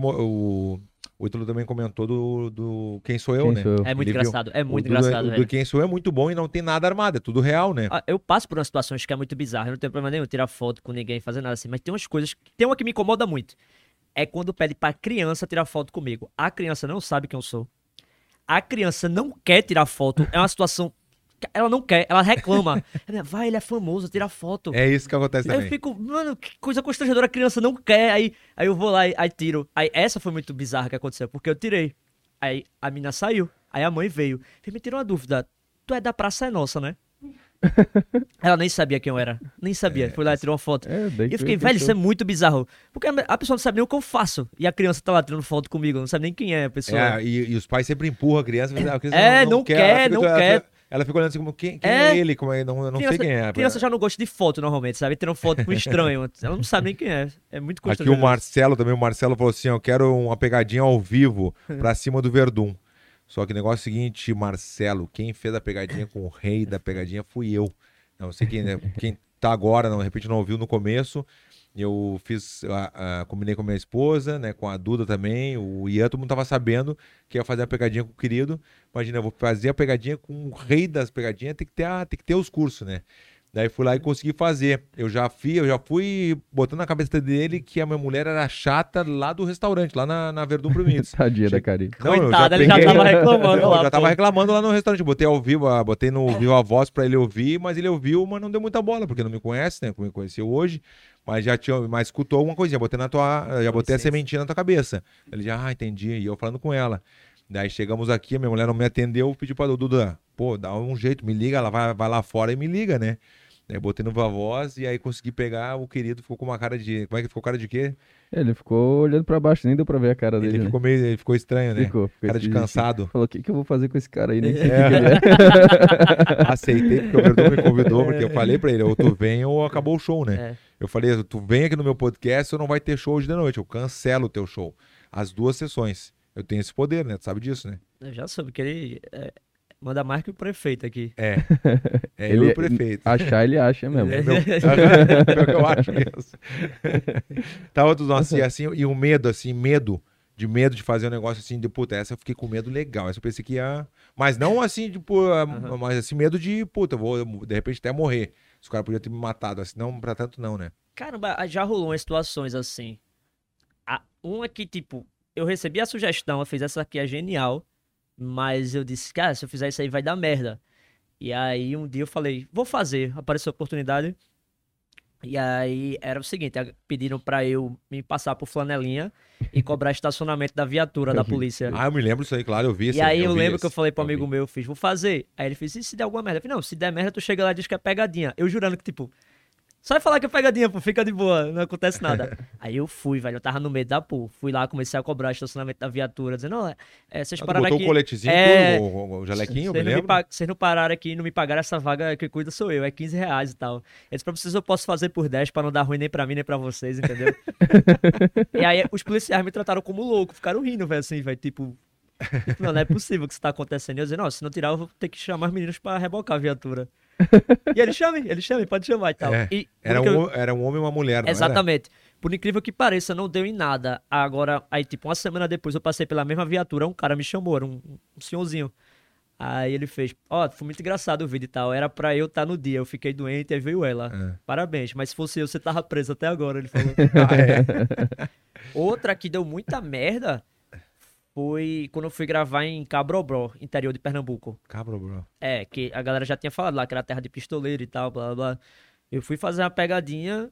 o, Ítalo também comentou do, do Quem Sou Eu, Quem né? sou eu? É muito Ele viu. engraçado, é muito o do, engraçado, o velho. do Quem Sou Eu é muito bom e não tem nada armado, é tudo real, né? Ah, Eu passo por umas situações que é muito bizarra, eu não tenho problema nenhum tirar foto com ninguém, fazer nada assim, mas tem umas coisas. Tem uma que me incomoda muito. É quando pede pra criança tirar foto comigo. A criança não sabe quem eu sou. A criança não quer tirar foto. É uma situação. Ela não quer, ela reclama. (laughs) Ela, Vai, ele é famoso, tira foto. É isso que acontece Aí eu também. fico, mano, que coisa constrangedora, a criança não quer. Aí, aí eu vou lá e aí tiro. Aí essa foi muito bizarra que aconteceu, porque eu tirei. Aí a mina saiu. Aí a mãe veio. Falei, me tirou uma dúvida. Tu é da Praça é Nossa, né? (laughs) Ela nem sabia quem eu era. Nem sabia. Foi lá e tirou uma foto. É, E eu fiquei, velho, isso é muito bizarro. Porque a pessoa não sabe nem o que eu faço. E a criança tá lá tirando foto comigo, não sabe nem quem é a pessoa. É, e, e os pais sempre empurram a criança. a criança É, não quer, ela fica- não ela quer. Ela fica olhando assim como, quem, quem é, É. ele? Como é, não, não sei quem é. Criança já não gosta de foto normalmente, sabe? Tirando foto com estranho. (laughs) Ela não sabe nem quem é. É muito Aqui o constrangedor. Marcelo também, o Marcelo falou assim, eu quero uma pegadinha ao vivo (laughs) pra cima do Verdun. Só que o negócio é o seguinte, Marcelo, quem fez a pegadinha com o rei da pegadinha fui eu. Não sei quem, né, quem tá agora, não, de repente não ouviu no começo. Eu fiz, combinei com a minha esposa, né, com a Duda também, o Ian, todo mundo tava sabendo que ia fazer a pegadinha com o querido. Imagina, eu vou fazer a pegadinha com o rei das pegadinhas, tem que ter, a- tem que ter os cursos, né? Daí fui lá e consegui fazer. Eu já fui, eu já fui botando na cabeça dele que a minha mulher era chata lá do restaurante, lá na, na Verdun Promitos. (laughs) Tadinha da Cari. Não, eu Coitada, ele já tava reclamando Não, lá. eu já tava reclamando lá no restaurante. Botei ao vivo, ah, botei no vivo a voz pra ele ouvir, mas ele ouviu, mas não deu muita bola, porque não me conhece, né? Como me conheceu hoje. Mas já tinha, mas escutou alguma coisinha, botei na tua, já botei a licença. sementinha na tua cabeça. Ele já, ah, entendi. E eu falando com ela. Daí chegamos aqui, a minha mulher não me atendeu, pedi pra Duda, pô, dá um jeito, me liga, ela vai, vai lá fora e me liga, né? Daí botei no voz e aí consegui pegar o querido, ficou com uma cara de. Como é que ficou cara de quê? Ele ficou olhando pra baixo, nem deu pra ver a cara dele, Ele né? ficou meio. Ele ficou estranho, né? Ficou, ficou cara de cansado. Falou, o que, que eu vou fazer com esse cara aí? Nem sei É. que ele é. (laughs) Aceitei porque o Verdun me convidou, porque eu falei pra ele, ou tu vem ou acabou o show, né? É. Eu falei, tu vem aqui no meu podcast ou não vai ter show hoje de noite, eu cancelo o teu show. As duas sessões. Eu tenho esse poder, né? Tu sabe disso, né? Eu já soube que ele é, manda mais que o prefeito aqui. É. (laughs) É eu e o prefeito. Achar, ele acha mesmo. É (laughs) meu... (laughs) Pior que eu acho mesmo. tá outros assim, assim, e o medo, assim, medo. De medo de fazer um negócio assim, de puta, essa eu fiquei com medo legal. Essa eu pensei que ia. Mas não assim, tipo, ah, mas assim, medo de, puta, eu vou de repente até morrer. Os caras podiam ter me matado, assim, não, pra tanto não, né? Caramba, já rolou umas situações assim. A- uma que, tipo, eu recebi a sugestão, eu fiz essa aqui é genial, mas eu disse, cara, se eu fizer isso aí vai dar merda. E aí um dia eu falei, vou fazer, apareceu a oportunidade. E aí era o seguinte, pediram pra eu me passar por flanelinha e cobrar estacionamento da viatura da (laughs) polícia. Ah, eu me lembro disso aí, claro, eu vi esse E aí eu, vi lembro que eu falei pro amigo meu, eu fiz, vou fazer. Aí ele fez, e se der alguma merda? Eu falei, não, se der merda, tu chega lá e diz que é pegadinha. Eu jurando que, tipo, só vai falar que é pegadinha, pô, fica de boa, não acontece nada. (laughs) aí eu fui, velho, eu tava no meio da pô. Fui lá, comecei a cobrar estacionamento da viatura, dizendo, não, é, é, vocês Ah, pararam botou aqui... o coletezinho, É, tudo, o, o, jalequinho, eu me Vocês não, me lembro. vocês não pararam aqui e não me pagaram essa vaga, quem cuida sou eu, é 15 reais e tal. Eles pra vocês eu posso fazer por 10 pra não dar ruim nem pra mim nem pra vocês, entendeu? (laughs) e aí os policiais me trataram como louco, ficaram rindo, velho, assim, velho, tipo... tipo, Não, não é possível que isso tá acontecendo. Eu disse, não, se não tirar, eu vou ter que chamar os meninos pra rebocar a viatura. E ele chame, ele chame, pode chamar e tal. É, E, Era que eu- um, era um homem e uma mulher, não era? Exatamente. Por incrível que pareça, não deu em nada. Agora, aí, tipo, uma semana depois eu passei pela mesma viatura, um cara me chamou, era um, um senhorzinho. Aí ele fez, ó, foi muito engraçado o vídeo e tal. Era pra eu estar no dia, eu fiquei doente, aí veio ela. É. Parabéns, mas se fosse eu, você tava preso até agora, ele falou. (laughs) Ah, é. Outra que deu muita merda foi quando eu fui gravar em Cabrobró, interior de Pernambuco. Cabra, bro. É, que a galera já tinha falado lá que era terra de pistoleiro e tal, blá blá. Eu fui fazer uma pegadinha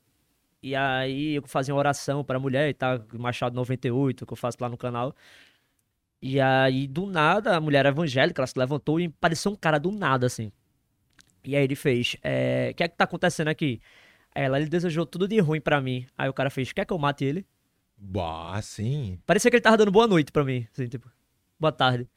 e aí eu fazia uma oração pra mulher e tal, Machado 98, que eu faço lá no canal. E aí, do nada, a mulher evangélica, ela se levantou e pareceu um cara do nada, assim. E aí ele fez, é, o que é que tá acontecendo aqui? Ela, ele desejou tudo de ruim pra mim. Aí o cara fez, quer que eu mate ele? Bah, sim. Parecia que ele tava dando boa noite pra mim, assim, tipo, boa tarde.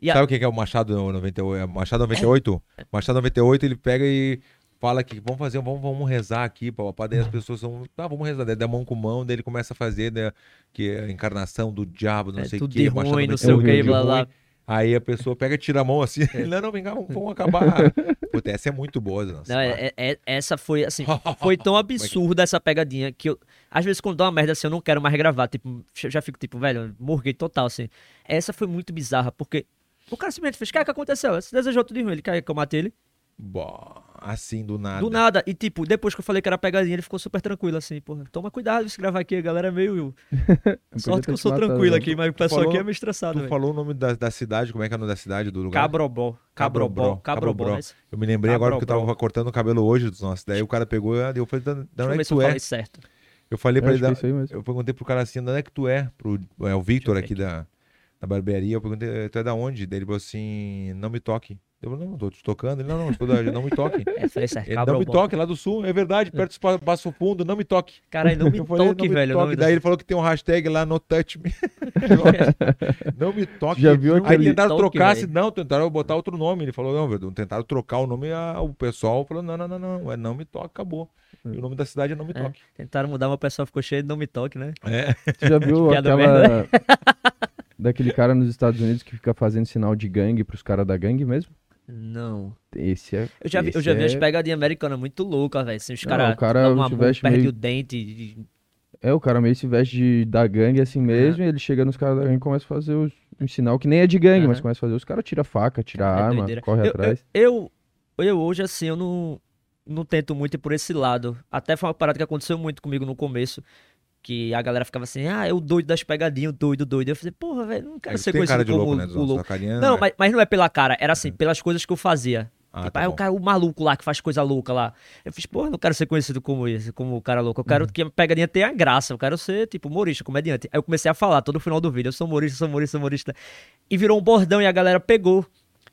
E a- Sabe o que que é o Machado 98? É Machado 98? Machado 98, ele pega e fala que vamos fazer, vamos, vamos rezar aqui, papá. Daí as pessoas vão, tá, vamos rezar. Daí dá mão com mão, daí ele começa a fazer, né, que é a encarnação do diabo, não É, sei o que. de ruim, não sei o blá, blá. Aí a pessoa pega e tira a mão assim, não, não, vem cá, vamos, vamos acabar. (laughs) Puta, essa é muito boa, nossa. Não, é- é- é- essa foi, assim, (laughs) foi tão absurda essa pegadinha que eu, às vezes quando dá uma merda assim, eu não quero mais gravar, tipo, eu já fico tipo, velho, morguei total, assim. Essa foi muito bizarra, porque o cara simplesmente fez, cara, o que aconteceu? Você desejou tudo de ruim, ele quer que eu mate ele? Bah, assim, do nada. Do nada, e tipo, depois que eu falei que era pegadinha, ele ficou super tranquilo, assim, porra, toma cuidado se gravar aqui, a galera é meio... (laughs) Sorte que eu sou tranquilo aqui, mas o pessoal aqui é meio estressado, Tu velho. falou o nome da, da cidade, como é que é o nome da cidade, do lugar? Cabrobó, Cabrobó, Cabrobó, né? Eu me lembrei agora porque eu tava cortando o cabelo hoje dos nossos. Daí o cara pegou e eu falei, "Da- onde é que tu é? certo. Eu falei pra Eu ele, da- é eu perguntei pro cara assim, de onde é que tu é? Pro, é o Victor aqui da, da barbearia. Eu perguntei, tu é da onde? Daí ele falou assim, não me toque. Eu falei, não, tô te tocando. Ele, não, não, estou não me toque. É, falei, "Esse é Ele, não me bom." toque, lá do sul, é verdade, perto do Passo Fundo, não me toque. Cara, não me (laughs) Eu falei, toque, não me velho. toque. Daí ele falou que tem um hashtag lá no touch me. (laughs) não me toque. Já viu Aí aquele- tentaram Toque, trocar, velho. se não, tentaram botar outro nome. Ele falou, não, velho, tentaram trocar o nome, a- o pessoal falou, não, não, não, não, é não me toque, acabou. E o nome da cidade é não me É. toque. Tentaram mudar, mas o pessoal ficou cheio de não me toque, né? É. Você já viu (laughs) Piada aquela. daquele cara nos Estados Unidos que fica fazendo sinal de gangue pros caras da gangue mesmo? Não. Esse é. Eu já vi, eu já vi é... as pegadinhas americanas muito loucas, velho. Assim, os caras o cara uma se veste perde meio- o dente. e- É, o cara meio se veste de, da gangue assim mesmo, e ele chega nos caras da gangue e começa a fazer os, um sinal que nem é de gangue, mas começa a fazer. Os caras tiram faca, tiram É arma, doideira. corre eu, atrás. Eu, eu, eu hoje, assim, eu não, não tento muito ir por esse lado. Até foi uma parada que aconteceu muito comigo no começo. Que a galera ficava assim, ah, é o doido das pegadinhas, o doido, doido. Eu falei, porra, velho, não quero ser cara conhecido de como louco, né? o louco. Carinha Não, é- mas, mas não é pela cara, era assim, pelas coisas que eu fazia. Ah, tipo, tá aí o bom. cara, o maluco lá que faz coisa louca lá. Eu fiz, porra, não quero ser conhecido como esse, como o cara louco. Eu Uhum. quero que a pegadinha tenha graça. Eu quero ser, tipo, humorista, comediante. Aí eu comecei a falar todo final do vídeo, eu sou humorista, sou humorista, sou humorista. E virou um bordão e a galera pegou.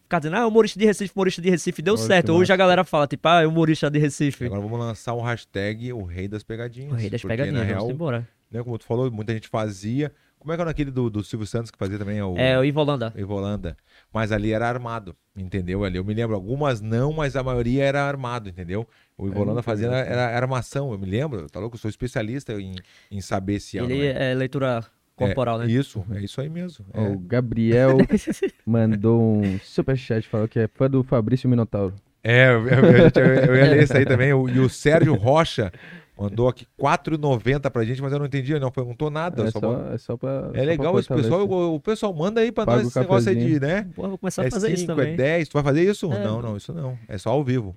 Ficava dizendo, ah, humorista de Recife, humorista de Recife. Deu Olha certo. Hoje a galera fala, tipo, ah, é humorista de Recife. Agora vamos lançar um hashtag o rei das pegadinhas. o rei das porque, pegadinhas, Na real, embora. né, como tu falou, muita gente fazia. Como é que era aquele do, do Silvio Santos que fazia também? O... É, o Ivo Holanda. Ivo Holanda. Mas ali era armado, entendeu? Ali eu me lembro, algumas não, mas a maioria era armado, entendeu? O Ivo É, fazia vi era, era armação, eu me lembro, tá louco? Eu sou especialista em, em saber se é Ele é. é leitura corporal, É, né? Isso, é isso aí mesmo. É. O Gabriel (laughs) mandou um superchat, falou que é fã do Fabrício Minotauro. É, eu, eu, eu, ia ler isso aí também. O- e o Sérgio Rocha mandou aqui R$4,90 pra gente, mas eu não entendi, ele não perguntou nada. É só só, é só pra. é legal esse pessoal, o, o pessoal manda aí pra Paga nós o esse negócio aí de, né? Pô, vou começar É a fazer isso 5, é também. 10, tu vai fazer isso? É, não, não, isso não. É só ao vivo.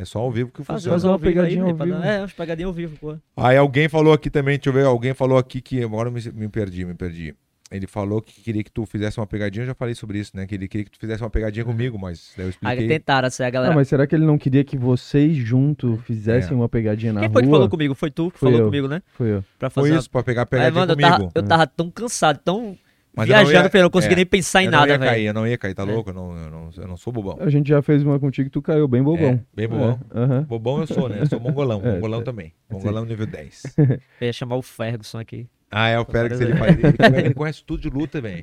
É só ao vivo que Fazer funciona. Fazer umas uma ao vivo aí, pegadinha velho, ao vivo. É, umas pegadinhas ao vivo, pô. Aí alguém falou aqui também, deixa eu ver, alguém falou aqui que. Agora eu me, me perdi, me perdi. Ele falou que queria que tu fizesse uma pegadinha, eu já falei sobre isso, né? Que ele queria que tu fizesse uma pegadinha comigo, mas daí eu Aí expliquei. tentaram, assim, a galera. Não, mas será que ele não queria que vocês juntos fizessem É. uma pegadinha na Quem rua? foi que falou comigo? Foi tu que Fui falou eu. comigo, né? Foi eu. Pra fazer Foi uma- isso, pra pegar a Aí, pegadinha mano, eu comigo. tava, eu tava tão cansado, tão Mas eu não viajando, ia- eu não consegui é, nem pensar em eu nada, não ia velho. cair, eu não ia cair, tá É. louco? Eu não, eu, não, eu não sou bobão. A gente já fez uma contigo, tu caiu bem bobão. É, bem bobão. É, aham. Bobão eu sou, né? Eu sou mongolão. (laughs) É, mongolão é. também. Mongolão nível 10. Eu ia chamar o Ferguson aqui. Ah, é o Félix, ele, faz, ele, ele (laughs) conhece tudo de luta, velho.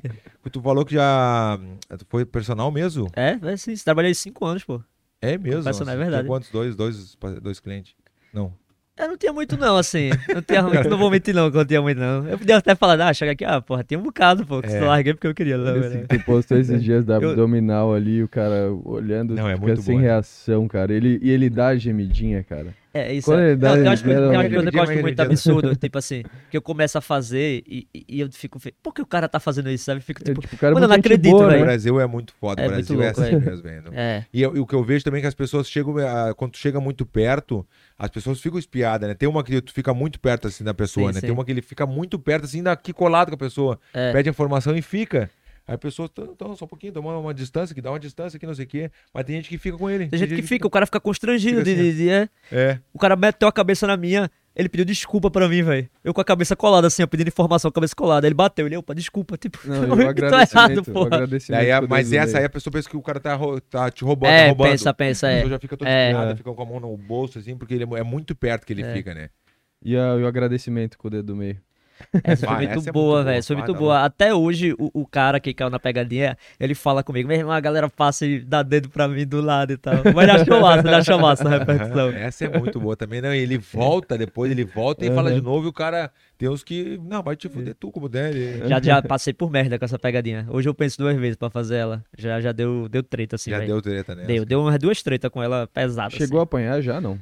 Tu falou que já tu foi personal mesmo? É, é sim, trabalhei cinco anos, pô. É mesmo? Personal, é Tinha verdade. Quantos? Dois, dois, dois clientes? Não. Eu não tinha muito não, assim. Não tinha (laughs) muito, não vou mentir não, que eu não tinha muito não. Eu podia até falar, ah, chega aqui, ah, porra, tem um bocado, pô, que É. eu larguei porque eu queria. Não, Esse velho. que tu postou esses (laughs) dias da Eu- abdominal ali, o cara olhando, Não, é fica muito sem boa. reação, cara. Ele, e ele dá a gemidinha, cara. É, isso Quando é. ele dá, uma umas coisas que eu acho gemidinha, muito absurdo, (laughs) tipo assim, que eu começo a fazer e, e- eu fico, por que o cara tá fazendo isso, sabe? Eu Fico É, tipo, tipo, o cara é mano, eu não acredito, boa, O velho. né? Brasil é muito foda. É o Brasil é assim mesmo, velho. é, E, eu- o que eu vejo também é que as pessoas chegam, quando tu chega muito perto, as pessoas ficam espiadas, né? Tem uma que tu fica muito perto assim da pessoa, Sim, né? sim. Tem uma que ele fica muito perto, assim, daqui colado com a pessoa. É. Pede informação e fica. Aí a pessoa, então, só um pouquinho, toma uma distância, que dá uma distância aqui, não sei o quê. Mas tem gente que fica com ele. Tem gente que fica, o cara fica constrangido Fica de, assim, de- de- é. É. O cara meteu a cabeça na minha, ele pediu desculpa pra mim, velho. Eu com a cabeça colada, assim, eu pedindo informação, cabeça colada. Ele bateu, ele, opa, desculpa, (laughs) tipo, Não, eu tô agradecimento, errado, o porra. agradecimento Daí, a- pro mas essa aí a pessoa pensa que o cara tá, tá te roubando. É, tá roubando. pensa, pensa, A é. pessoa já fica toda É. fica com a mão no bolso, assim, porque ele é muito perto que ele É. fica, né? E, a- e o agradecimento com o dedo do meio. Essa foi muito essa é boa, velho. Foi muito boa. Até hoje, o, o cara que caiu na pegadinha, ele fala comigo, meu irmão, a galera passa e dá dedo pra mim do lado e tal. Mas ele achou massa, ele achou massa a repercussão. Essa é muito boa também. Não, e ele volta, depois ele volta e fala Uhum. de novo, e o cara tem uns que. Não, vai te fuder tu como der. Já, já passei por merda com essa pegadinha. Hoje eu penso duas vezes pra fazer ela. Já, já deu, deu treta, assim, Já velho. deu treta, né? Deu, deu umas duas tretas com ela pesadas. Chegou a apanhar já, não? assim.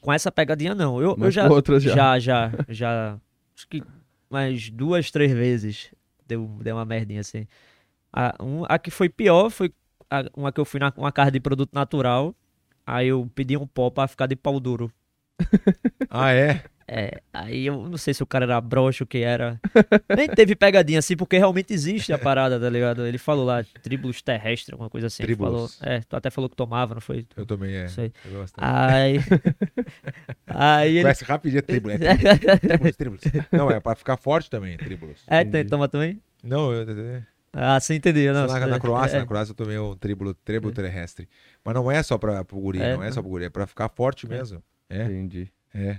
Com essa pegadinha, não. Eu, eu Mas já, com outras já. já. Já, já. Acho que mais duas, três vezes deu, deu uma merdinha assim. A, um, a que foi pior foi a- uma que eu fui na uma casa de produto natural. Aí eu pedi um pó pra ficar de pau duro. Ah, é? É, aí eu não sei se o cara era broxo, o que era. Nem teve pegadinha assim, porque realmente existe a parada, tá ligado? Ele falou lá, tribulus terrestre, alguma coisa assim. Ele falou, é, tu até falou que tomava, não foi? Eu também é. Sei. Eu gosto. Aí. (laughs) aí ele. Conhece rapidinho, é tribulus. É tribulus, tribulus. Não, é pra ficar forte também, tribulus. É, tem, toma também? Não, eu, Ah, você entendeu, não. Na é- Croácia, é- na Croácia eu tomei um triblo, trebo terrestre. Mas não é só pra, pro guri, É, não é só pro guri, é pra ficar forte mesmo. É, Entendi. é.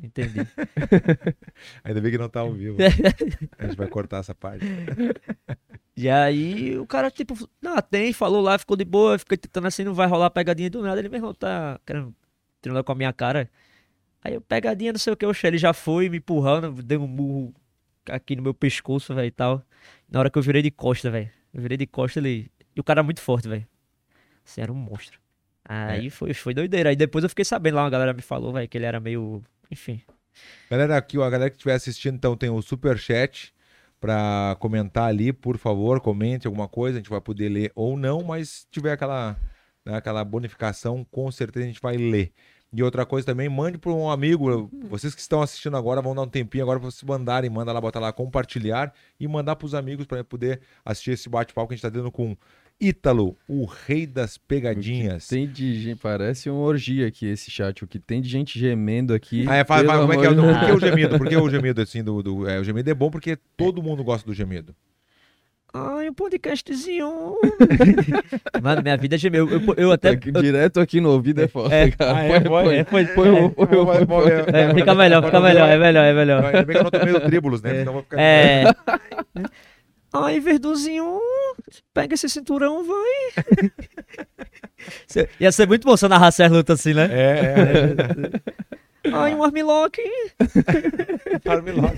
Entendi. (laughs) Ainda bem que não tá ao vivo. (laughs) A gente vai cortar essa parte. E aí o cara, tipo, não, tem, falou lá, ficou de boa, fiquei tentando assim, não vai rolar pegadinha do nada. Ele, meu irmão, tá querendo treinar com a minha cara. Aí eu, pegadinha, não sei o que, oxe, ele já foi me empurrando, deu um murro aqui no meu pescoço, velho, e tal. Na hora que eu virei de costa, velho. Eu virei de costa, ele... E o cara é muito forte, velho. Assim, era um monstro. Aí foi, foi doideira. Aí depois eu fiquei sabendo lá, uma galera me falou, velho, que ele era meio... Enfim. Galera, aqui, a galera que estiver assistindo, então tem o super chat para comentar ali, por favor, comente alguma coisa, a gente vai poder ler ou não, mas se tiver aquela, né, aquela bonificação, com certeza a gente vai ler. E outra coisa também, mande para um amigo, vocês que estão assistindo agora vão dar um tempinho agora para vocês mandarem, manda lá, bota lá compartilhar e mandar para os amigos para poder assistir esse bate-papo que a gente está tendo com Ítalo, o rei das pegadinhas. Tem de gente, parece uma orgia aqui esse chat. O que tem de gente gemendo aqui. Ah, é, fala, fala, como é que é? de Por que o gemido? Por que o gemido, assim, do, do- é, o gemido é bom porque todo mundo gosta do gemido. Ai, um podcastzinho. Mano, minha vida gemeu. Eu, eu, eu até... Tá aqui, direto aqui no ouvido é foda, É. cara. Ah, é? Põe- Põe- põe- É, põe o- o- é, fica melhor, fica melhor, é melhor, é melhor. Ainda bem que eu não tomei o tríbulos, né? Eu vou ficar... É. Ai, Verduzinho, pega esse cinturão, vai. (laughs) Ia ser muito bom se eu narrasse as lutas assim, né? É, é. (laughs) Ai, um armlock, (laughs) Armlock.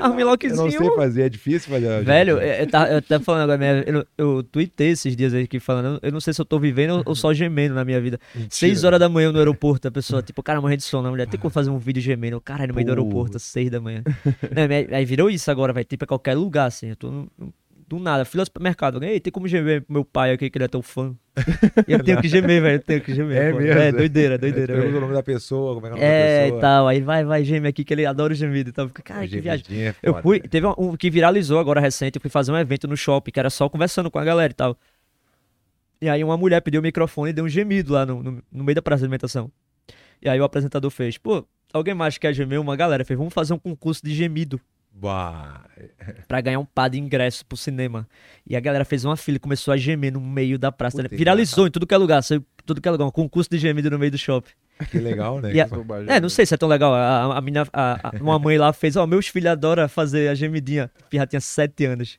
armlockzinho. Eu não sei fazer, é difícil fazer. Velho, eu, eu, tava, eu tava falando agora, minha- eu, eu tuitei esses dias aí aqui falando, eu não sei se eu tô vivendo ou, só gemendo na minha vida. Mentira. Seis horas da manhã no aeroporto, a pessoa, tipo, cara, morrendo de sono, a mulher, tem como fazer um vídeo gemendo? Caralho, no meio do Porra. aeroporto, às seis da manhã. Não, aí, virou isso agora, vai, tipo, a qualquer lugar, assim, eu tô no- no- do nada, fui ao supermercado, ei, tem como gemer pro meu pai aqui, que ele é teu fã. E eu tenho que gemer, velho, eu tenho que gemer. É pô. mesmo? É, doideira, doideira. Pergunta o nome da pessoa, como é que é o nome É, da e pessoa. tal, aí vai, vai, geme aqui, que ele adora o gemido e tal. Fica, Cara, que viagem. É Eu foda, fui, né? teve um, um que viralizou agora recente, eu fui fazer um evento no shopping, que era só conversando com a galera e tal. E aí uma mulher pediu o microfone e deu um gemido lá no, no, no meio da praça de alimentação. E aí o apresentador fez, pô, alguém mais quer gemer? Uma galera fez, vamos fazer um concurso de gemido Bah, pra ganhar um par de ingresso pro cinema. E a galera fez uma fila e começou a gemer no meio da praça. Puta, Viralizou em tudo que é lugar, saiu tudo que é lugar, um concurso de gemido no meio do shopping. que legal, né? (laughs) A-. É, não sei se é tão legal. A, a, a menina, a, a- uma mãe lá fez, ó, meus filhos adoram fazer a gemidinha. A já tinha sete anos.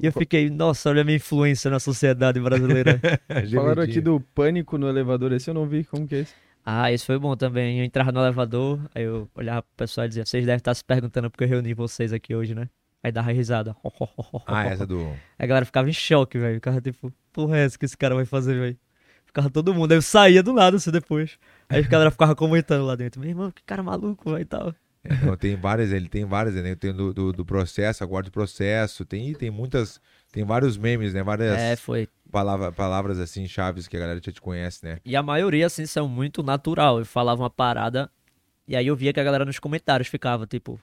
E eu fiquei, nossa, olha a minha influência na sociedade brasileira. (laughs) Falaram aqui do pânico no elevador. Esse eu não vi. Como que é esse? Ah, isso foi bom também. Eu entrava no elevador, aí eu olhava pro pessoal e dizia, vocês devem estar se perguntando porque eu reuni vocês aqui hoje, né? Aí dava risada. (laughs) Ah, essa do... Aí a galera ficava em choque, velho. Ficava tipo, porra é essa que esse cara vai fazer, velho? Ficava todo mundo. Aí eu saía do nada assim depois. Aí a galera ficava comentando lá dentro. Meu irmão, que cara maluco, velho, e tal. Não, tem várias, ele tem várias, né? Tem do, do, do processo, aguarde o processo, tem, tem muitas, tem vários memes, né? Várias É, foi. palavra, palavras assim, chaves que a galera já te conhece, né? E a maioria, assim, são muito natural. Eu falava uma parada, e aí eu via que a galera nos comentários ficava, tipo,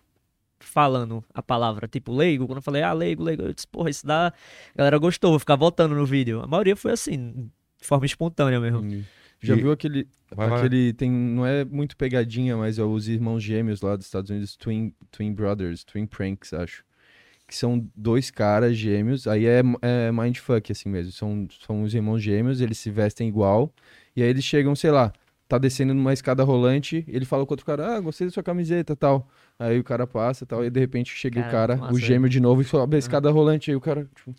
falando a palavra, tipo, leigo. Quando eu falei, ah, leigo, leigo, eu disse, porra, isso dá. A galera gostou, vou ficar voltando no vídeo. A maioria foi assim, de forma espontânea mesmo. Hum. Já E- viu aquele. Vai, vai. aquele tem, não é muito pegadinha, mas é os irmãos gêmeos lá dos Estados Unidos, Twin, Twin Brothers, Twin Pranks, acho. Que são dois caras gêmeos, aí é, é mindfuck assim mesmo. São, são os irmãos gêmeos, eles se vestem igual, e aí eles chegam, sei lá, tá descendo numa escada rolante, ele fala com outro cara, ah, gostei da sua camiseta tal. Aí o cara passa tal, e de repente chega o Cara, cara, massa, o gêmeo de novo e sobe a escada rolante, aí o cara. Tipo,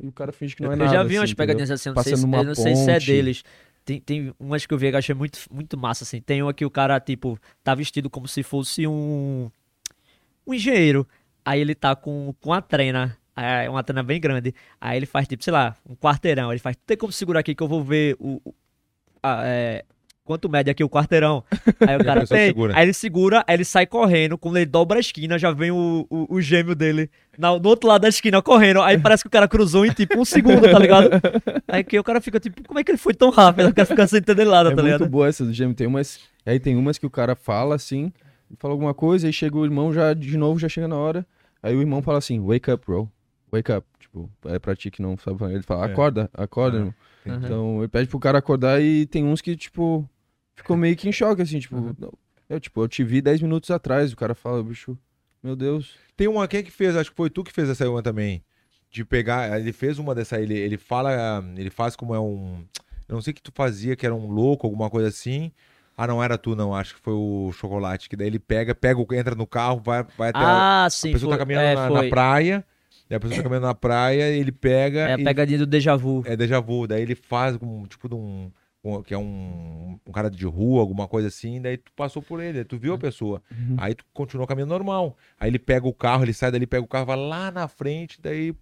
e o cara finge que não é eu nada. já vi assim, umas entendeu? pegadinhas assim, eu não, sei se, eu não sei se é deles. Tem, tem umas que eu vi que eu achei muito, muito massa, assim. Tem uma que o cara, tipo, tá vestido como se fosse um. Um engenheiro. Aí ele tá com, com a trena. É uma trena bem grande. Aí ele faz, tipo, sei lá, um quarteirão. Ele faz, tem como segurar aqui que eu vou ver o. o- a- é, quanto mede aqui o quarteirão? (laughs) Aí o cara tem. segura. Aí ele segura, aí ele sai correndo. Quando ele dobra a esquina, já vem o, o, o gêmeo dele na, do outro lado da esquina correndo. Aí parece que o cara cruzou em tipo um segundo, tá ligado? (laughs) Aí que o cara fica tipo, como é que ele foi tão rápido? O cara fica sem entender nada, É tá muito ligado? boa essa do gêmeo. Tem umas. Aí tem umas que o cara fala assim, fala alguma coisa, aí chega o irmão já de novo, já chega na hora. Aí o irmão fala assim, wake up, bro. Wake up. Tipo, é pra ti que não sabe falar. Ele fala, É. acorda, acorda, Ah, irmão. Uhum. Então ele pede pro cara acordar e tem uns que, tipo, ficou meio que em choque, assim, tipo, Uhum. eu, tipo, eu te vi 10 minutos atrás, o cara fala, bicho, Meu Deus. Tem uma, quem é que fez? Acho que foi tu que fez essa uma também. De pegar, ele fez uma dessa, ele, ele fala, ele faz como é um, eu não sei o que tu fazia, que era um louco, alguma coisa assim. Ah, não era tu, não, acho que foi o chocolate, que daí ele pega, pega, entra no carro, vai, vai até a, Ah, a sim. pessoa foi, tá caminhando é, na, na praia, daí a pessoa tá caminhando na praia, ele pega É a e pegadinha do déjà vu. é déjà vu, daí ele faz um tipo de um- que é um, um cara de rua, alguma coisa assim, daí tu passou por ele, tu viu a pessoa, aí tu continuou caminhando normal, aí ele pega o carro, ele sai dali, pega o carro, vai lá na frente, daí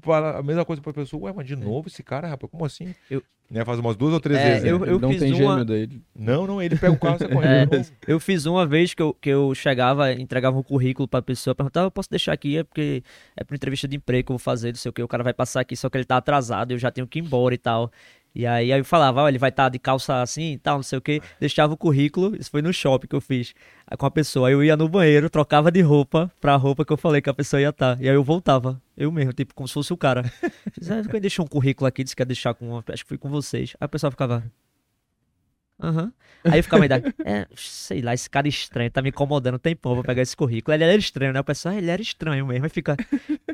fala a mesma coisa pra pessoa, ué, mas de novo esse cara, rapaz, como assim? Eu- Né, faz umas duas ou três É, vezes. né? eu- Ele não fiz tem uma- gêmeo daí. Não, não, ele pega o carro e sai correndo. É. Eu fiz uma vez que eu, que eu chegava, entregava um currículo pra pessoa, perguntava, eu posso deixar aqui, é porque é pra entrevista de emprego que eu vou fazer, não sei o que, o cara vai passar aqui, só que ele tá atrasado, eu já tenho que ir embora e tal. E aí, aí eu falava, ó, ele vai estar de calça assim e tal, não sei o que, deixava o currículo, isso foi no shopping que eu fiz aí com a pessoa, aí eu ia no banheiro, trocava de roupa pra roupa que eu falei que a pessoa ia estar, e aí eu voltava, eu mesmo, tipo, como se fosse o cara. (laughs) Fiz, ah, quem deixou um currículo aqui, disse que ia deixar com, acho que foi com vocês. Aí a pessoa ficava... Aham. Aí eu ficava ainda, é, sei lá, esse cara estranho, tá me incomodando um tempão pra pegar esse currículo. Ele era estranho, né? O pessoal, ah, ele era estranho mesmo. Aí fica.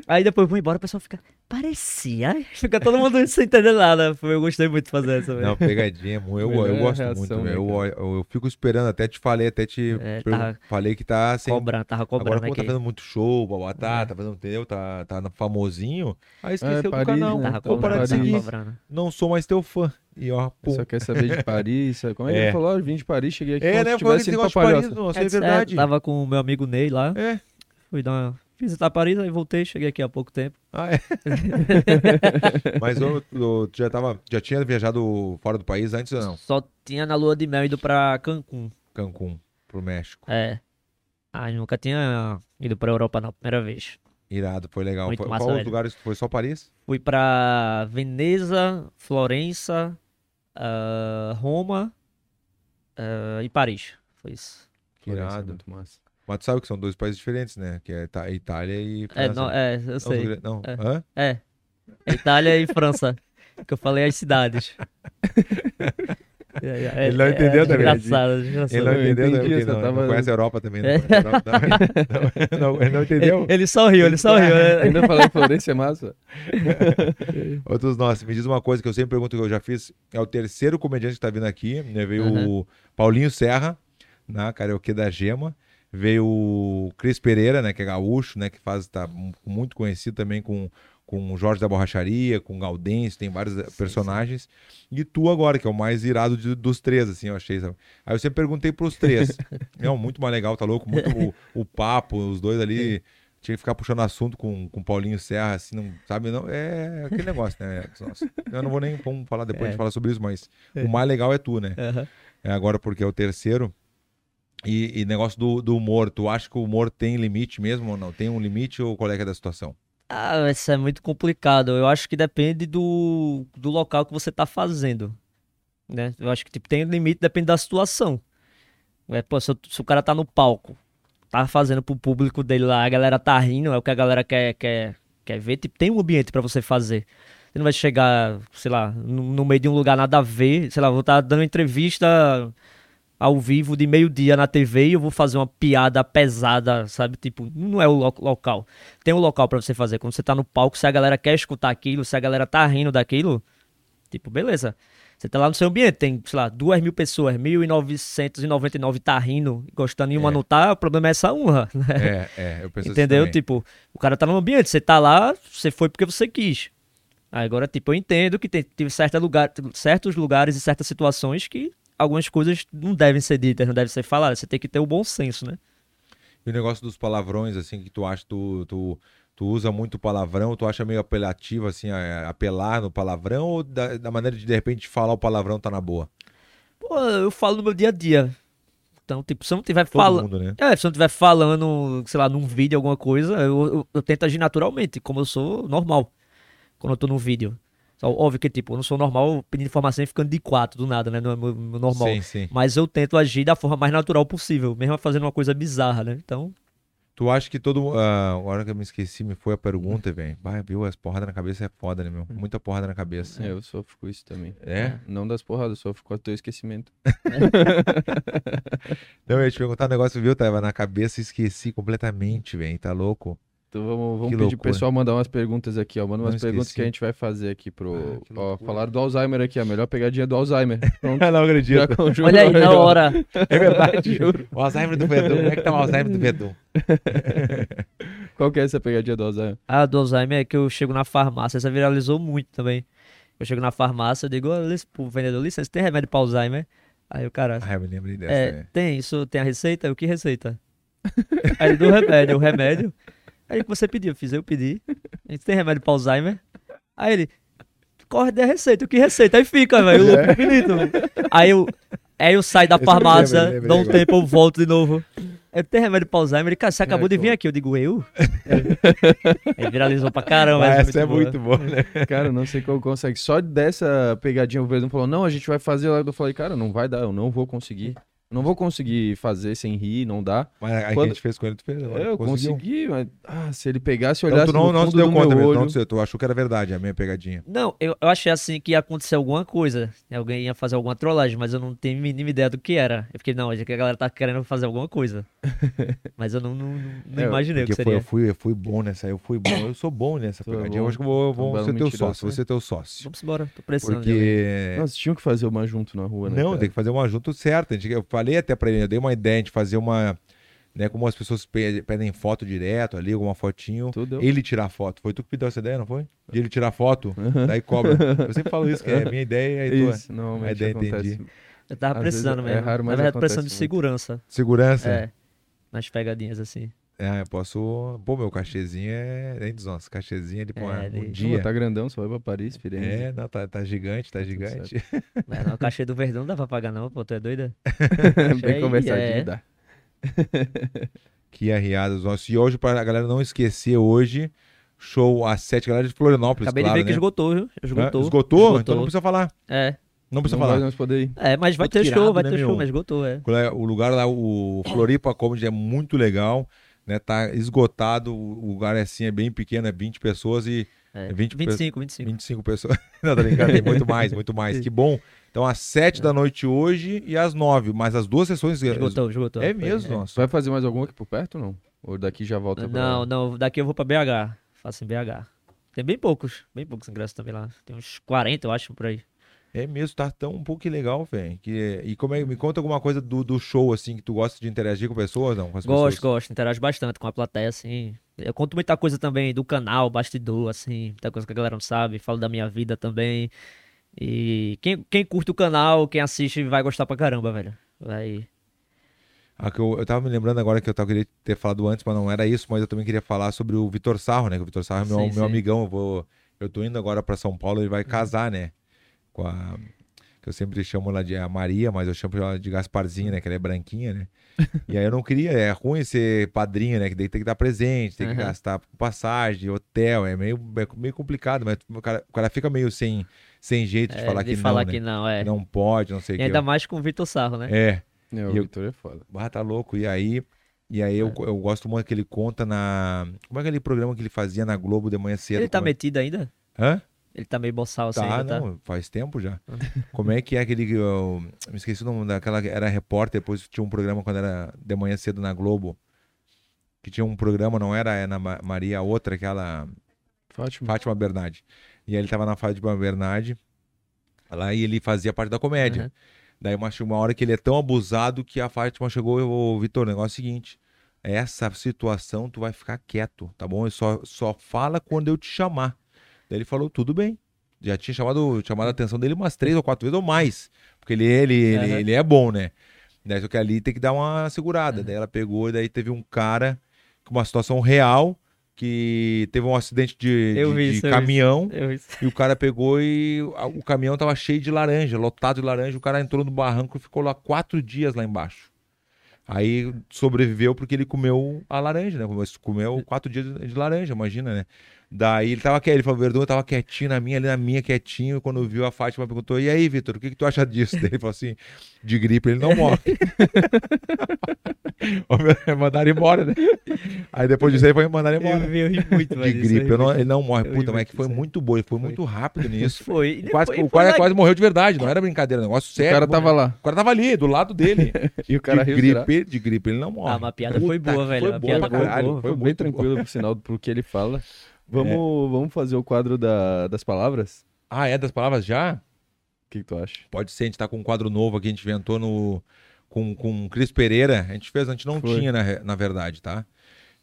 Aí depois eu vou embora, o pessoal fica, parecia. (laughs) Fica todo mundo sem entender nada. Foi- Eu gostei muito de fazer essa, velho. Não, pegadinha, eu, Melhor eu gosto reação, muito, né, velho. eu, eu, eu fico esperando, até te falei, até te É, tava falei que tá sem. Cobrando, tava Agora, cobrando como tá fazendo muito show, babá, É. tá fazendo, entendeu? Tá, tá no famosinho. Aí esqueceu É, do Paris, canal. né? Tava parar cobrando, de seguir. cobrando. Não sou mais teu fã. E ó, pum. Só quer saber de (laughs) Paris. Como é que É. ele falou? Ó, eu vim de Paris, cheguei aqui É, como né? indo pra negócio de Paris, Palhoça. nossa, é, É, verdade. tava com o meu amigo Ney lá. É. Fui dar uma. Visitar Paris, aí voltei, cheguei aqui há pouco tempo. Ah, é. (laughs) Mas tu já, tava, já tinha viajado fora do país antes ou não? Só tinha na lua de mel ido pra Cancún. Cancún, pro México. É. Ah, nunca tinha ido pra Europa na primeira vez. Irado, foi legal. Muito Foi- massa, Qual os lugares? Foi só Paris? Fui pra Veneza, Florença, ah, Roma ah, e Paris. Foi isso. Florença, Irado. muito massa. Mas tu sabe que são dois países diferentes, né? Que é Ita- Itália e É, França. não, é, eu Não, sei. Não, É. hã? É. Itália e França. Que eu falei as cidades. É, é, Ele não é, entendeu é também. Engraçado, engraçado. Ele não Eu entendeu, né? entendi, só não, tava- não conhece a Europa também. Não, É. não, não, não, ele não entendeu? Ele, ele só riu, ele só riu. né? Ainda falei Florença é massa. (laughs) Outros nossos, me diz uma coisa que eu sempre pergunto que eu já fiz. É o terceiro comediante que tá vindo aqui, né? Veio o Paulinho Serra, na Karaokê da Gema. Veio o Cris Pereira, né? Que é gaúcho, né? Que faz, tá mu- muito conhecido também com, com o Jorge da Borracharia, com o Gaudêncio, tem vários eh, personagens. E tu agora, que é o mais irado de- dos três, assim, eu achei. sabe? Aí eu sempre perguntei pros três. (laughs) Não, muito mais legal, tá louco? Muito o, o papo, os dois ali. Tinha que ficar puxando assunto com, com o Paulinho Serra, assim, não, sabe? Não, é aquele negócio, né? Nossa, eu não vou nem falar depois É. de falar sobre isso, mas o mais legal é tu, né? Aham. É agora porque é o terceiro. E, e negócio do, do humor, tu acha que o humor tem limite mesmo ou não? Tem um limite ou qual é é da situação? Ah, isso é muito complicado. Eu acho que depende do, do local que você tá fazendo. Né? Eu acho que tipo, tem limite, depende da situação. É, pô, se, o- se o cara tá no palco, tá fazendo pro público dele lá, a galera tá rindo, é o que a galera quer, quer, quer ver, tipo, tem um ambiente pra você fazer. Você não vai chegar, sei lá, no, no meio de um lugar nada a ver, sei lá, vou estar dando entrevista ao vivo de meio-dia na TV e eu vou fazer uma piada pesada, sabe? Tipo, não é o lo- local. Tem um local pra você fazer. Quando você tá no palco, se a galera quer escutar aquilo, se a galera tá rindo daquilo, tipo, beleza. Você tá lá no seu ambiente, tem, sei lá, duas mil pessoas, 1.999 tá rindo, gostando e uma É. não tá, o problema é essa honra, né? É, é, eu penso assim Entendeu? também. Tipo, o cara tá no ambiente, você tá lá, você foi porque você quis. Agora, tipo, eu entendo que tem, tem certa lugar, certos lugares e certas situações que algumas coisas não devem ser ditas, não devem ser faladas. Você tem que ter o bom senso, né? E o negócio dos palavrões, assim, que tu acha, tu, tu, tu usa muito palavrão, tu acha meio apelativo, assim, apelar no palavrão ou da, da maneira de, de repente, falar o palavrão tá na boa? Pô, eu falo no meu dia a dia. Então, tipo, se eu não tiver falando. né? É, se eu não estiver falando, sei lá, num vídeo, alguma coisa, eu, eu, eu tento agir naturalmente, como eu sou normal. Quando eu tô num vídeo. Óbvio que, tipo, eu não sou normal pedindo informação e ficando de quatro do nada, né? Não é meu- meu normal. Sim, sim. Mas eu tento agir da forma mais natural possível, mesmo fazendo uma coisa bizarra, né? Então, Tu acha que todo. ah, agora que eu me esqueci, me foi a pergunta, velho. Vai, viu? As porradas na cabeça é foda, né, meu? Muita porrada na cabeça. É, eu sofro com isso também. É? Não das porradas, eu sofro com o teu esquecimento. (laughs) Não, eu ia te perguntar um negócio, viu? Tava na cabeça esqueci completamente, velho. Tá louco? Então vamos, vamos Que pedir loucura. pro pessoal mandar umas perguntas aqui, ó. Manda Não umas perguntas esqueci. que a gente vai fazer aqui pro. Ah, ó, falaram do Alzheimer aqui, a melhor pegadinha do Alzheimer. (laughs) Pronto. não acredito. Já Olha aí, na (laughs) hora. É verdade. (laughs) Juro. O Alzheimer do Verdun. Como é que tá o Alzheimer do Verdun? Qual que é essa pegadinha do Alzheimer? A do Alzheimer é que eu chego na farmácia, essa viralizou muito também. Eu chego na farmácia, eu digo, "Ô, lic- pro vendedor, licença, tem remédio pra Alzheimer? Aí o cara, Ah, eu me lembrei dessa. é, né? tem, isso tem a receita? Eu, que receita? Aí ele deu o remédio, o remédio. Aí o que você pediu? Eu fiz, eu pedi. A gente tem remédio pra Alzheimer? Aí ele, corre da receita, o que receita? Aí fica, velho, o louco infinito, velho. Aí eu, aí eu saio da eu lembro, farmácia, eu lembrei dou um tempo, eu volto de novo. Ele tem remédio pra Alzheimer? Ele, cara, você acabou É, de vir pô. aqui. Eu digo, eu? (laughs) Aí viralizou pra caramba. Ah, essa essa é boa. muito boa, né? (laughs) Cara, não sei como consegue. Só dessa pegadinha o Verdun falou: não, a gente vai fazer lá. Eu falei, cara, não vai dar, eu não vou conseguir. Eu não vou conseguir fazer sem rir, não dá. Mas aí que Quando- a gente fez com ele, tu fez. eu Conseguiu. consegui, mas ah, se ele pegasse e Então olhasse tu não, no não deu do conta meu mesmo. olho... Não, tu, tu achou que era verdade a minha pegadinha. Não, eu, eu achei assim que ia acontecer alguma coisa. Alguém ia fazer alguma trollagem, mas eu não tenho a mínima ideia do que era. Eu fiquei, não, que a galera tá querendo fazer alguma coisa. (laughs) mas eu não, não, não- não É, imaginei o que Porque foi, seria. eu, fui, eu fui bom nessa, eu fui bom. Eu sou bom nessa (coughs) é pegadinha. bom. Eu acho que eu vou, eu vou Um ser teu sócio. Vou né? ser teu sócio. Vamos embora, tô precisando. Porque. Nós tínhamos que fazer uma junto na rua, né? Não, cara? tem que fazer uma junto certa. A gente- falei até pra ele, eu dei uma ideia de fazer uma. Né, como as pessoas pe- pedem foto direto ali, alguma fotinho. Tudo. Ele tirar foto. Foi tu que pediu essa ideia, não foi? De ele tirar foto, Aham. daí cobra. Eu sempre falo isso, que é minha ideia e tua. Isso, normalmente A ideia acontece. entendi. Eu tava Às precisando é mesmo. raro, mas Na verdade, precisando de segurança. Segurança? É. Nas pegadinhas assim. É, eu posso. Pô, meu cachezinho é. Hein, Dos cachezinho ali pra É, um de- Pô, dia. tá grandão, só vai pra Paris, Firenze. É, não, tá, tá gigante, tá tudo gigante. (laughs) Mas não, o cachê do Verdão não dá pra pagar, não, pô, tu é doida? (laughs) (laughs) Bem aí, conversadinho, é. dá. Que arriadas nossos. E hoje, pra galera não esquecer, hoje, show às sete, galera de Florianópolis, Acabei claro, de ver que né? esgotou, viu? Hã? Esgotou. Esgotou? Então não precisa falar. É, Não precisa Não vai falar. mais poder ir. é, mas vai ter irado, show, vai né, ter meu? show, mas esgotou, é. É O lugar lá, o Floripa Comedy é muito legal, né? Tá esgotado, o lugar é assim, é bem pequeno, é 20 pessoas e é. 20 pe- 25, 25. 25 pessoas. (laughs) Não, tá brincando, tem muito mais, muito mais. (laughs) Que bom. Então, às 7 da noite hoje e às 9, mas as duas sessões... Esgotou, esgotou. É mesmo, nossa. Vai fazer mais alguma aqui por perto ou não? Ou daqui já volta pra... Não, não, daqui eu vou pra BH. Faço em BH. Tem bem poucos, bem poucos ingressos também lá. Tem uns 40, eu acho, por aí. É mesmo, tá tão um pouco legal, velho. Que... E como é... me conta alguma coisa do, do show, assim, que tu gosta de interagir com pessoas, não? Com as Gosto, pessoas? gosto, interajo bastante com a plateia, assim. Eu conto muita coisa também do canal, bastidor, assim, muita coisa que a galera não sabe. Falo da minha vida também. E quem, quem curte o canal, quem assiste, vai gostar pra caramba, velho. Vai. Ah, que eu, eu tava me lembrando agora que eu tava, queria ter falado antes, mas não era isso, mas eu também queria falar sobre o Vitor Sarro, né? Que o Vitor Sarro é meu, Sim, meu sim. amigão. Eu, vou, eu tô indo agora pra São Paulo, ele vai casar, né? Com a. Que eu sempre chamo ela de a Maria, mas eu chamo ela de Gasparzinha, né? Que ela é branquinha, né? (laughs) E aí eu não queria, é ruim ser padrinho, né? Que daí tem que estar presente, tem que Aham. gastar passagem, hotel, é meio, é meio complicado, mas o cara, o cara fica meio sem, sem jeito de é, falar de que falar não, que né? não, é. Não pode, não sei o e que. ainda mais com o Vitor Sarro, né? É. É, o eu- Vitor é foda. Ah, tá louco. E aí, e aí eu, É. eu gosto muito que ele conta na. Como é aquele programa que ele fazia na Globo de manhã cedo? Ele tá como é- metido ainda? Hã? Ele tá meio boçal assim Tá, ainda, tá? não, faz tempo já. (laughs) Como é que é aquele que eu. Me esqueci o nome daquela. Era repórter, depois tinha um programa quando era de manhã cedo na Globo. Que tinha um programa, não era Ana Ma- Maria, a outra, aquela. Fátima. Fátima Bernardi. E aí ele tava na Fátima Bernardi. Lá e ele fazia parte da comédia. Aham. Daí uma, uma hora que ele é tão abusado que a Fátima chegou e ô Vitor, o negócio é o seguinte. Essa situação tu vai ficar quieto, tá bom? E só, só fala quando eu te chamar. Daí ele falou, tudo bem. Já tinha chamado, chamado a atenção dele umas três ou quatro vezes ou mais. Porque ele, ele, ele, Aham. ele é bom, né? Daí só que ali tem que dar uma segurada. Daí ela pegou e daí teve um cara com uma situação real que teve um acidente de, de- de caminhão. E o cara pegou e o caminhão tava cheio de laranja, lotado de laranja. O cara entrou no barranco e ficou lá quatro dias lá embaixo. Aí sobreviveu porque ele comeu a laranja, né? Comeu- quatro dias de laranja, imagina, né? Daí ele tava quieto, ele falou, Verdun, eu tava quietinho na minha, ali na minha, quietinho. E quando viu a Fátima, perguntou, e aí, Vitor, o que, que tu acha disso? Daí ele falou assim, de gripe ele não morre. (laughs) Meu, mandaram embora, né? Aí depois disso aí foi mandar embora. Eu, eu ri muito, De velho. isso, gripe, eu não- ele não morre. Puta, mas é que foi muito bom, ele foi muito rápido nisso. (laughs) Foi. E Quase, depois o foi cara lá- quase morreu de verdade, não era brincadeira, negócio O sério. cara tava lá. O cara tava ali, do lado dele. (laughs) E o cara de gripe, de gripe ele não morre. Ah, mas a piada foi Puta boa, velho. Foi A boa piada pra foi caralho. boa. Foi, Foi bem muito tranquilo, por sinal, pro que ele fala. Vamos, vamos fazer o quadro da- das palavras? Ah, é das palavras já? O que, que tu acha? Pode ser, a gente tá com um quadro novo aqui, a gente inventou no, com, com o Cris Pereira. A gente fez, a gente não Foi. tinha, na, na verdade, tá?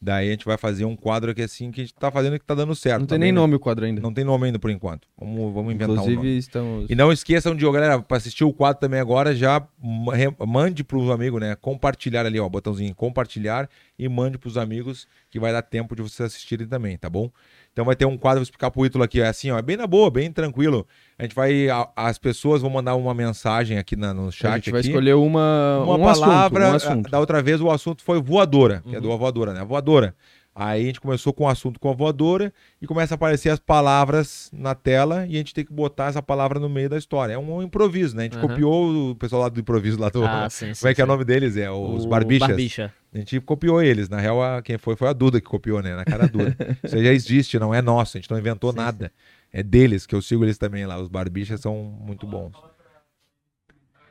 Daí a gente vai fazer um quadro aqui assim que a gente tá fazendo e que tá dando certo. Não tem também, nem né? nome o quadro ainda. Não tem nome ainda por enquanto. Vamos, vamos inventar um Inclusive, nome. estamos. E não esqueçam de, ó, galera, para assistir o quadro também agora, já mande pros amigos, né? Compartilhar ali, ó, botãozinho compartilhar e mande pros amigos que vai dar tempo de vocês assistirem também, tá bom? Então vai ter um quadro, vou explicar pro Ítalo aqui, é assim, ó, é bem na boa, bem tranquilo. A gente vai, a- as pessoas vão mandar uma mensagem aqui na- no chat a gente vai aqui. escolher uma, uma um palavra, assunto, um assunto. da outra vez o assunto foi voadora, que é Uhum. do voadora, né? Voadora. Aí a gente começou com o assunto com a voadora e começa a aparecer as palavras na tela e a gente tem que botar essa palavra no meio da história. É um improviso, né? A gente Aham. copiou o pessoal lá do improviso lá do. Ah, sim, sim, (laughs) Como é que é o sim. nome deles? É os O Barbichas. Barbicha. A gente copiou eles. Na real, a- quem foi foi a Duda que copiou, né? Na cara dura. (laughs) Isso aí já existe, não é nosso. A gente não inventou nada. É deles, que eu sigo eles também lá. Os Barbichas são muito bons.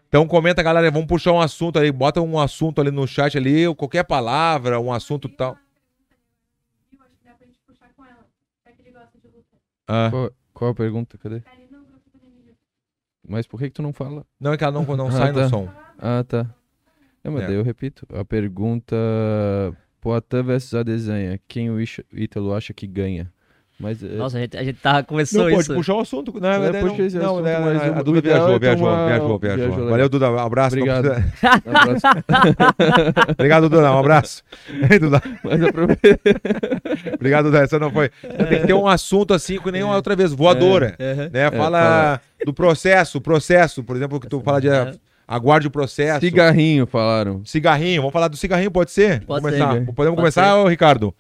Então comenta, galera. Vamos puxar um assunto ali. Bota um assunto ali no chat ali. Qualquer palavra, um assunto tal. Eu acho que dá pra gente puxar com ela. Já que ele gosta de luta. Ah, Qual, qual a pergunta? Cadê? Tá no. Mas por que, que tu não fala? não é que ela não, não Ah, sai no tá. som. Ah, tá. É, mas É. daí eu repito. A pergunta. Poitin versus a desenha. Quem o Ítalo acha que ganha? Mas. é, Nossa, a gente, a gente tava, começou Não, pode isso. puxar o assunto. Não, É, não, não, puxa esse não, assunto, né, mas a, Duda viajou, é viajou, tomar- viajou, viajou, viajou legal. Valeu, Duda. Um abraço. não Obrigado. (laughs) Obrigado, Duda. Um abraço. (laughs) Ei, Duda. Mas aproveita. Obrigado, Duda. Essa não foi. Tem que ter um assunto assim que nem uma outra vez, voadora. Aham. Né? Fala fala. do processo, processo, por exemplo, que tu fala de é. Aguarde o processo. Cigarrinho, falaram. Cigarrinho, vamos falar do cigarrinho, pode ser? Pode Vamos ser. começar. Pode Podemos ser. começar, ô, Ricardo?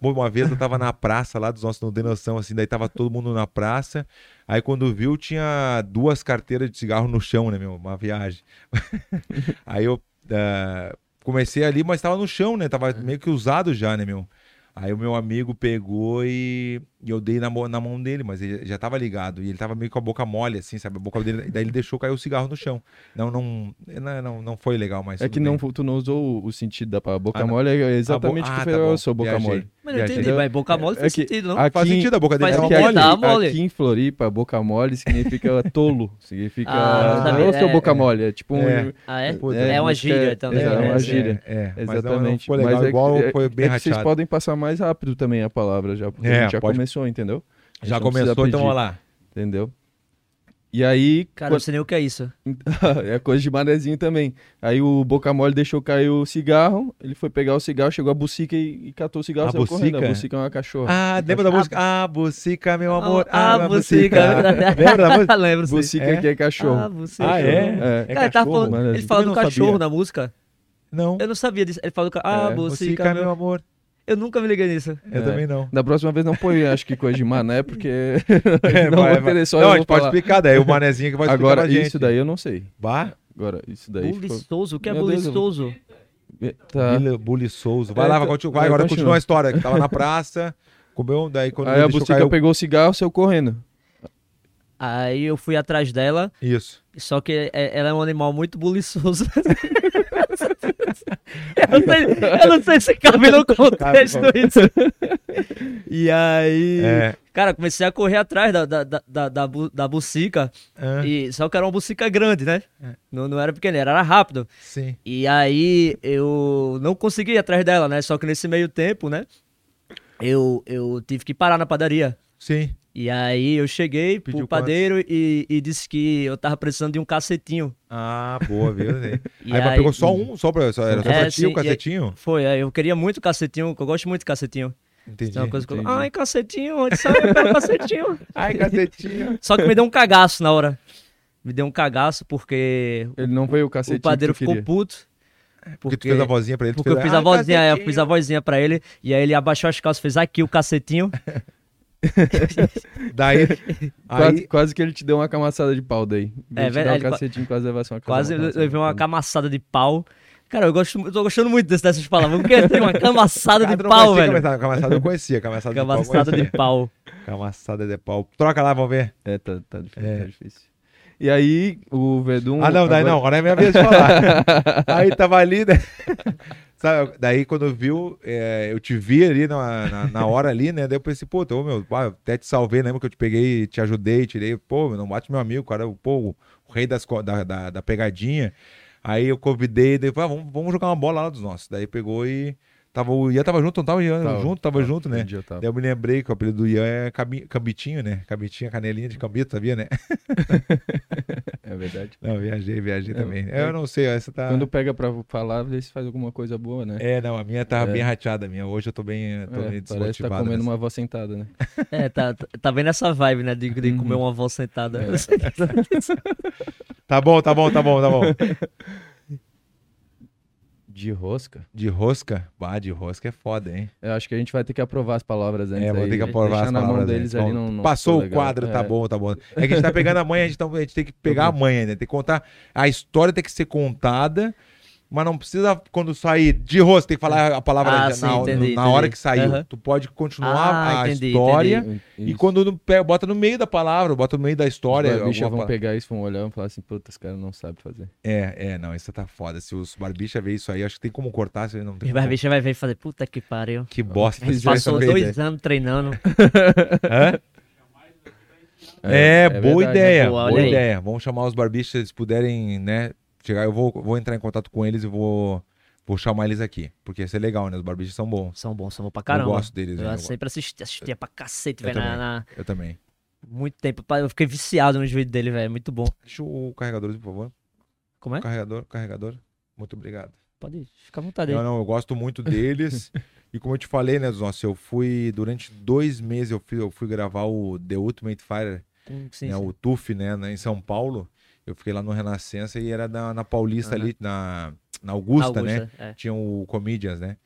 Bom, Uma vez eu tava na praça lá dos nossos não tem noção, assim, daí tava todo mundo na praça. Aí quando viu, tinha duas carteiras de cigarro no chão, né, meu? Uma viagem. (laughs) Aí eu ah, comecei ali, mas tava no chão, né? Tava meio que usado já, né, meu? Aí o meu amigo pegou e, e eu dei na, mão- na mão dele, mas ele já tava ligado. E ele tava meio com a boca mole, assim, sabe? A boca dele. Daí ele deixou cair o cigarro no chão. Não, não, não, não, não foi legal, mas. É que bem. não, tu não usou o- sentido da boca Ah, mole, é exatamente Ah, o que tá fez. bom. eu sou boca Viajei. mole. Mas não entendi, mas boca mole É faz que sentido, não? aqui- Faz sentido, a boca dele Faz sentido, mole. tá mole. Aqui em Floripa, boca mole significa (laughs) tolo. Significa. Ah, tá não bem, seu é, boca é. mole. É tipo um. É. Ah, é? É uma gíria é- também. é né? uma gíria. É, é, Exatamente. Mas é que- igual é- foi é bem que vocês podem passar mais rápido também a palavra já, porque É, a gente já pode- começou, entendeu? Já começou, então vamos lá. Entendeu? E aí, Cara, eu não sei nem o que é isso. (laughs) é coisa de manezinho também. Aí o Boca Mole deixou cair o cigarro, ele foi pegar o cigarro, chegou a bucica e, e catou o cigarro A saiu correndo. bucica? A bucica é uma cachorra. Ah, lembra da música? Ah, Bucica, meu amor. Ah, minha bucica. Lembra da (laughs) música? (laughs) Lembro, sim. bucica é? que é cachorro. Ah, bucica. Ah, é? É. Cara, ele, tava cachorro? falando, ele fala do cachorro sabia. na música. Não. Eu não sabia disso. Ele falou, ah, É, bucica, meu amor. Eu nunca me liguei nisso. Eu É. também não. Da próxima vez não põe, (laughs) acho que coisa de mané, porque (laughs) É, (laughs) não vai, vai vai. ter só Não, eu a gente pode falar. explicar, daí o manezinho que vai explicar Agora, pra gente. isso daí eu não sei. Bah, Agora, isso daí ficou... Buliçoso? O que é Meu Deus, buliçoso? Tá. Souza. Vai É, lá, então- vai, continua, vai agora continua. a história. Que tava na praça, comeu, daí quando Aí a bucica cair o- pegou o cigarro, saiu correndo. Aí eu fui atrás dela, Isso. Só que é- ela é um animal muito buliçoso. (laughs) eu, não sei, eu não sei se cabe no contexto isso. (laughs) E aí... É. Cara, comecei a correr atrás da, da, da, da, da, bu- da bucica. Ah, E, só que era uma bucica grande, né? É. Não, não era pequena, era rápido. Sim. E aí eu não consegui ir atrás dela, né? Só que nesse meio tempo, né? Eu, eu tive que parar na padaria. Sim. E aí eu cheguei Pediu pro padeiro e, e disse que eu tava precisando de um cacetinho. Ah, boa, viu? Aí, (laughs) E aí, mas pegou só um, só pra, só, era só É, pra ti o e- cacetinho? Foi, aí eu queria muito cacetinho, eu gosto muito de cacetinho. Entendi. Então, uma coisa que eu... entendi. Ai, cacetinho, onde sai? Eu pego cacetinho. (laughs) Ai, cacetinho. Só que me deu um cagaço na hora. Me deu um cagaço porque Ele não veio o cacetinho o padeiro que tu ficou queria. puto. Porque tu fez a vozinha pra ele. Porque eu fez fiz "Ah, a vozinha, é, eu cacetinho." fiz a vozinha pra ele, e aí ele abaixou as calças, fez aqui o cacetinho. (laughs) (laughs) Daí, Quase, aí, quase que ele te deu uma camaçada de pau daí. É Ele verdade, Um cacetinho, quase levasse uma Quase eu levei uma de pau. camaçada de pau. Cara, eu, gosto, eu tô gostando muito desse- dessas palavras. Porque tem uma camaçada de pau, velho. Camaçada, camaçada eu conhecia, camaçada, de Camaçada pau. de eu conhecia. pau. Camaçada de pau. Troca lá, vamos ver. É, tá, tá difícil, É. tá difícil. E aí, o Verdun... Ah, não, daí agora- não, agora é minha vez de falar. (laughs) aí tava ali, né? Sabe, daí quando viu, é, eu te vi ali na, na, na hora ali, né? Daí eu pensei, pô, tô, meu, pá, até te salvei, lembra que eu te peguei, te ajudei, tirei, pô, não bate meu amigo, cara, pô, o rei das, da, da, da pegadinha. Aí eu convidei, daí ah, vamos, vamos jogar uma bola lá dos nossos. Daí pegou e. Tava, o Ian tava junto, não tava o Ian Tava, junto, tava, tava, junto, né? eu tava. Daí eu me lembrei que o apelido do Ian é Cambitinho, né? Cambitinho, canelinha de cambito, sabia, né? (laughs) É verdade. Não, viajei, viajei É, também. é- Eu não sei, essa tá. Quando pega pra falar, vê se faz alguma coisa boa, né? É, não, a minha tava É. bem rateada, a minha. Hoje eu tô bem, tô É, parece que tá comendo nessa. uma avó sentada, né? (laughs) É, tá, tá- tá bem nessa vibe, né? De, de comer Uhum. uma avó sentada. É. (laughs) Tá bom, tá bom, tá bom, tá bom. De rosca? De rosca? Bah, de rosca é foda, hein? Eu acho que a gente vai ter que aprovar as palavras antes É, vou ter que aprovar Deixar as palavras deles ali não, não Passou o quadro, tá É. bom, tá bom. É que a gente tá pegando a mãe, a gente, tá- a gente tem que pegar a mãe ainda. Tem que contar. A história tem que ser contada, mas não precisa, quando sair de rosto, tem que falar a palavra Ah, na, sim, na- entendi, na hora entendi. que saiu. Aham. Tu pode continuar Ah, a entendi, história. entendi. E quando não pega, bota no meio da palavra, bota no meio da história. Os barbichas vão pegar isso, vão olhar e falar assim, puta, esse cara não sabe fazer. É, é, não, isso tá foda. Se os barbicha ver isso aí, acho que tem como cortar, se não tem Os como- barbicha vai ver e fazer, puta que pariu. Que bosta. Aí Passou dois anos treinando. (laughs) Hã? É, boa verdade, ideia, boa, Boa, olha aí. ideia. Vamos chamar os barbichas, se eles puderem, né, chegar, eu vou, vou entrar em contato com eles e vou, vou chamar eles aqui, porque isso é legal, né, os barbichas são bons. São bons, são bons pra caramba. Eu gosto deles, Eu né, eu sempre assisti, assistia pra cacete, velho. na- Eu também. Muito tempo. Eu fiquei viciado nos vídeos dele, velho. Muito bom. Deixa o carregador, por favor. Como é? Carregador, carregador. Muito obrigado. Pode ficar à vontade. Não, não, eu gosto muito deles. (laughs) e como eu te falei, né, nossa, eu fui, durante dois meses, eu fui, eu fui gravar o The Ultimate Fighter, sim, né, sim. o TUF, né, na- em São Paulo. Eu fiquei lá no Renascença e era na, na Paulista Aham. ali, na, na Augusta, né? é. Tinha o Comedians, né?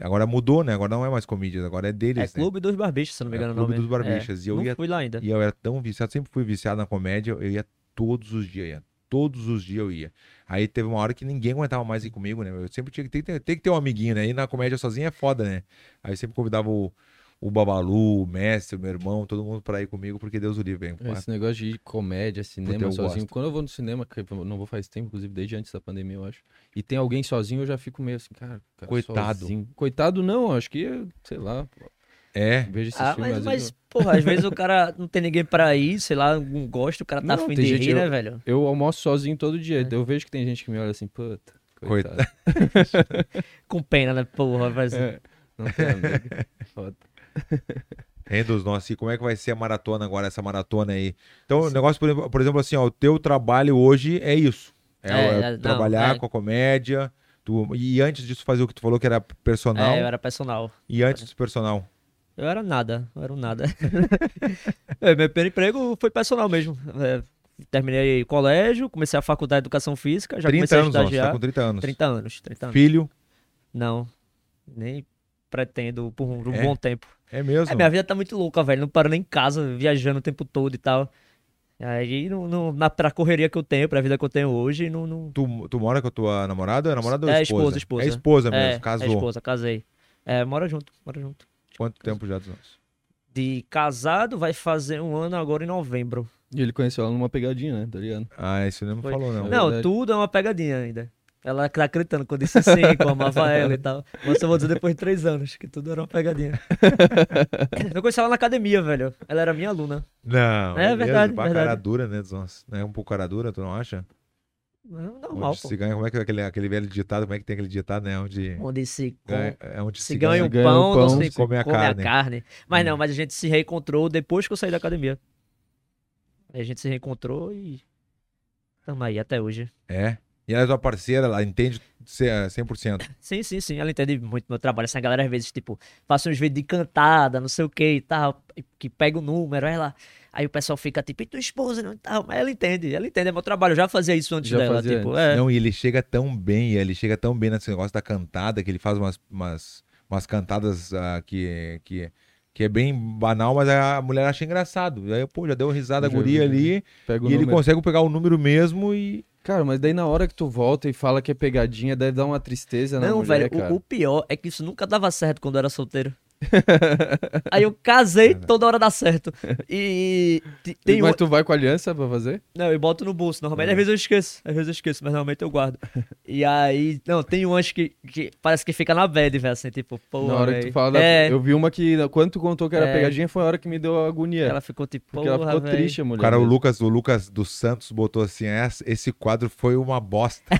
Agora mudou, né? Agora não é mais Comedians, agora é É deles, né? Clube dos Barbichos, se não me É engano o Clube dos Barbichas, e eu não ia- fui lá ainda. E eu era tão viciado, sempre fui viciado na comédia, eu ia todos os dias, ia. Todos os dias eu ia. Aí teve uma hora que ninguém aguentava mais ir comigo, né? Eu sempre tinha que ter, tem que ter um amiguinho, né? E na comédia sozinho é foda, né? Aí eu sempre convidava o, o Babalu, o Mestre, o meu irmão, todo mundo pra ir comigo, porque Deus o livre, hein? Esse negócio de comédia, cinema eu sozinho. gosto. Quando eu vou no cinema, que eu não vou faz tempo, inclusive desde antes da pandemia, eu acho. E tem alguém sozinho, eu já fico meio assim, cara. cara Coitado. sozinho. Coitado não, acho que, sei lá, É. vejo esse Ah, filme mas, mas, vezes. porra, às vezes o cara não tem ninguém pra ir, sei lá, não gosta, o cara tá Não, afim de gente- rir, eu- né, velho? Eu, eu almoço sozinho todo dia. É. Eu vejo que tem gente que me olha assim, puta, Coitado. coitado. (laughs) (laughs) Com pena, né, porra, ser. É, não tem amigo. Foda. (laughs) Hein, dos nossos, e como é que vai ser a maratona agora, essa maratona aí? Então, o negócio, por exemplo, por exemplo, assim, ó, o teu trabalho hoje é isso. É, É, é é, não, trabalhar é. com a comédia. Tu, e antes disso fazer o que tu falou que era personal. É, eu era personal. E antes do personal. Eu era nada, eu era um nada. (laughs) É, meu primeiro emprego foi personal mesmo. É, terminei colégio, comecei a faculdade de educação física, já 30 comecei anos, a ó, você estagiar. tá com 30 anos. 30 anos, 30 anos. Filho. Não, nem pretendo por um, um bom tempo. É mesmo. É, minha vida tá muito louca, velho. Não paro nem em casa, viajando o tempo todo e tal. Aí, no, no- na pra correria que eu tenho, pra vida que eu tenho hoje, não. não... Tu, tu mora com a tua namorada? É namorada ou É, esposa? esposa, esposa. É esposa mesmo, é, casou. É esposa, casei. É, mora junto, mora junto. Quanto tempo já dos nossos? De casado, vai fazer um ano agora em novembro. E ele conheceu ela numa pegadinha, né? Tá ligado? Ah, isso não me falou, não. É não, verdade. tudo é uma pegadinha ainda. Ela tá acreditando quando disse sim, que eu amava ela e tal. Mas eu vou dizer depois de três anos, que tudo era uma pegadinha. (laughs) eu conheci ela na academia, velho. Ela era minha aluna. Não, É verdade, Bah, verdade. cara dura, né, dos nossos? É um pouco cara dura, tu não acha? Não, Normal, Onde pô. se ganha, como é que é aquele, aquele velho ditado, como é que tem aquele ditado, né? Onde, Onde se, ganha, é onde se ganha um ganha pão, o não pão, se se come a carne. Mas Hum. não, mas a gente se reencontrou depois que eu saí da academia. Aí a gente se reencontrou e. Tamo aí até hoje. É. E ela é tua parceira, ela entende ce- 100%. Sim, sim, sim. Ela entende muito meu trabalho. Essa galera, às vezes, tipo, passa uns vídeos de cantada, não sei o que e tal, que pega o número, aí ela. Aí o pessoal fica tipo, e tua esposa, não e tal. Mas ela entende, ela entende, é meu trabalho. Eu já fazia isso antes Já dela, fazia tipo, antes. é. Não, e ele chega tão bem, ele chega tão bem nesse negócio da cantada, que ele faz umas, umas, umas cantadas ah, que, que, Que é bem banal, mas a mulher acha engraçado. Aí, pô, já deu risada a Já guria vi, ali. E ele número. consegue pegar o número mesmo e. Cara, mas daí na hora que tu volta e fala que é pegadinha, deve dar uma tristeza na Não, mulher, velho, o, o pior é que isso nunca dava certo quando eu era solteiro. (laughs) Aí eu casei, toda hora dá certo. E tem Mas um... tu vai com aliança pra fazer? Não, eu boto no bolso. Normalmente, É. às vezes eu esqueço. Às vezes eu esqueço, mas normalmente eu guardo. E aí, não, tem um acho que, que parece que fica na bad, velho, assim, tipo, pô. na hora que tu fala da... É, Eu vi uma que, quando tu contou que era É. pegadinha, foi a hora que me deu agonia. ela ficou tipo, porque ela ficou triste, a mulher. O cara, o. Lucas, o Lucas dos Santos botou assim: "Essa- esse quadro foi uma bosta. (laughs)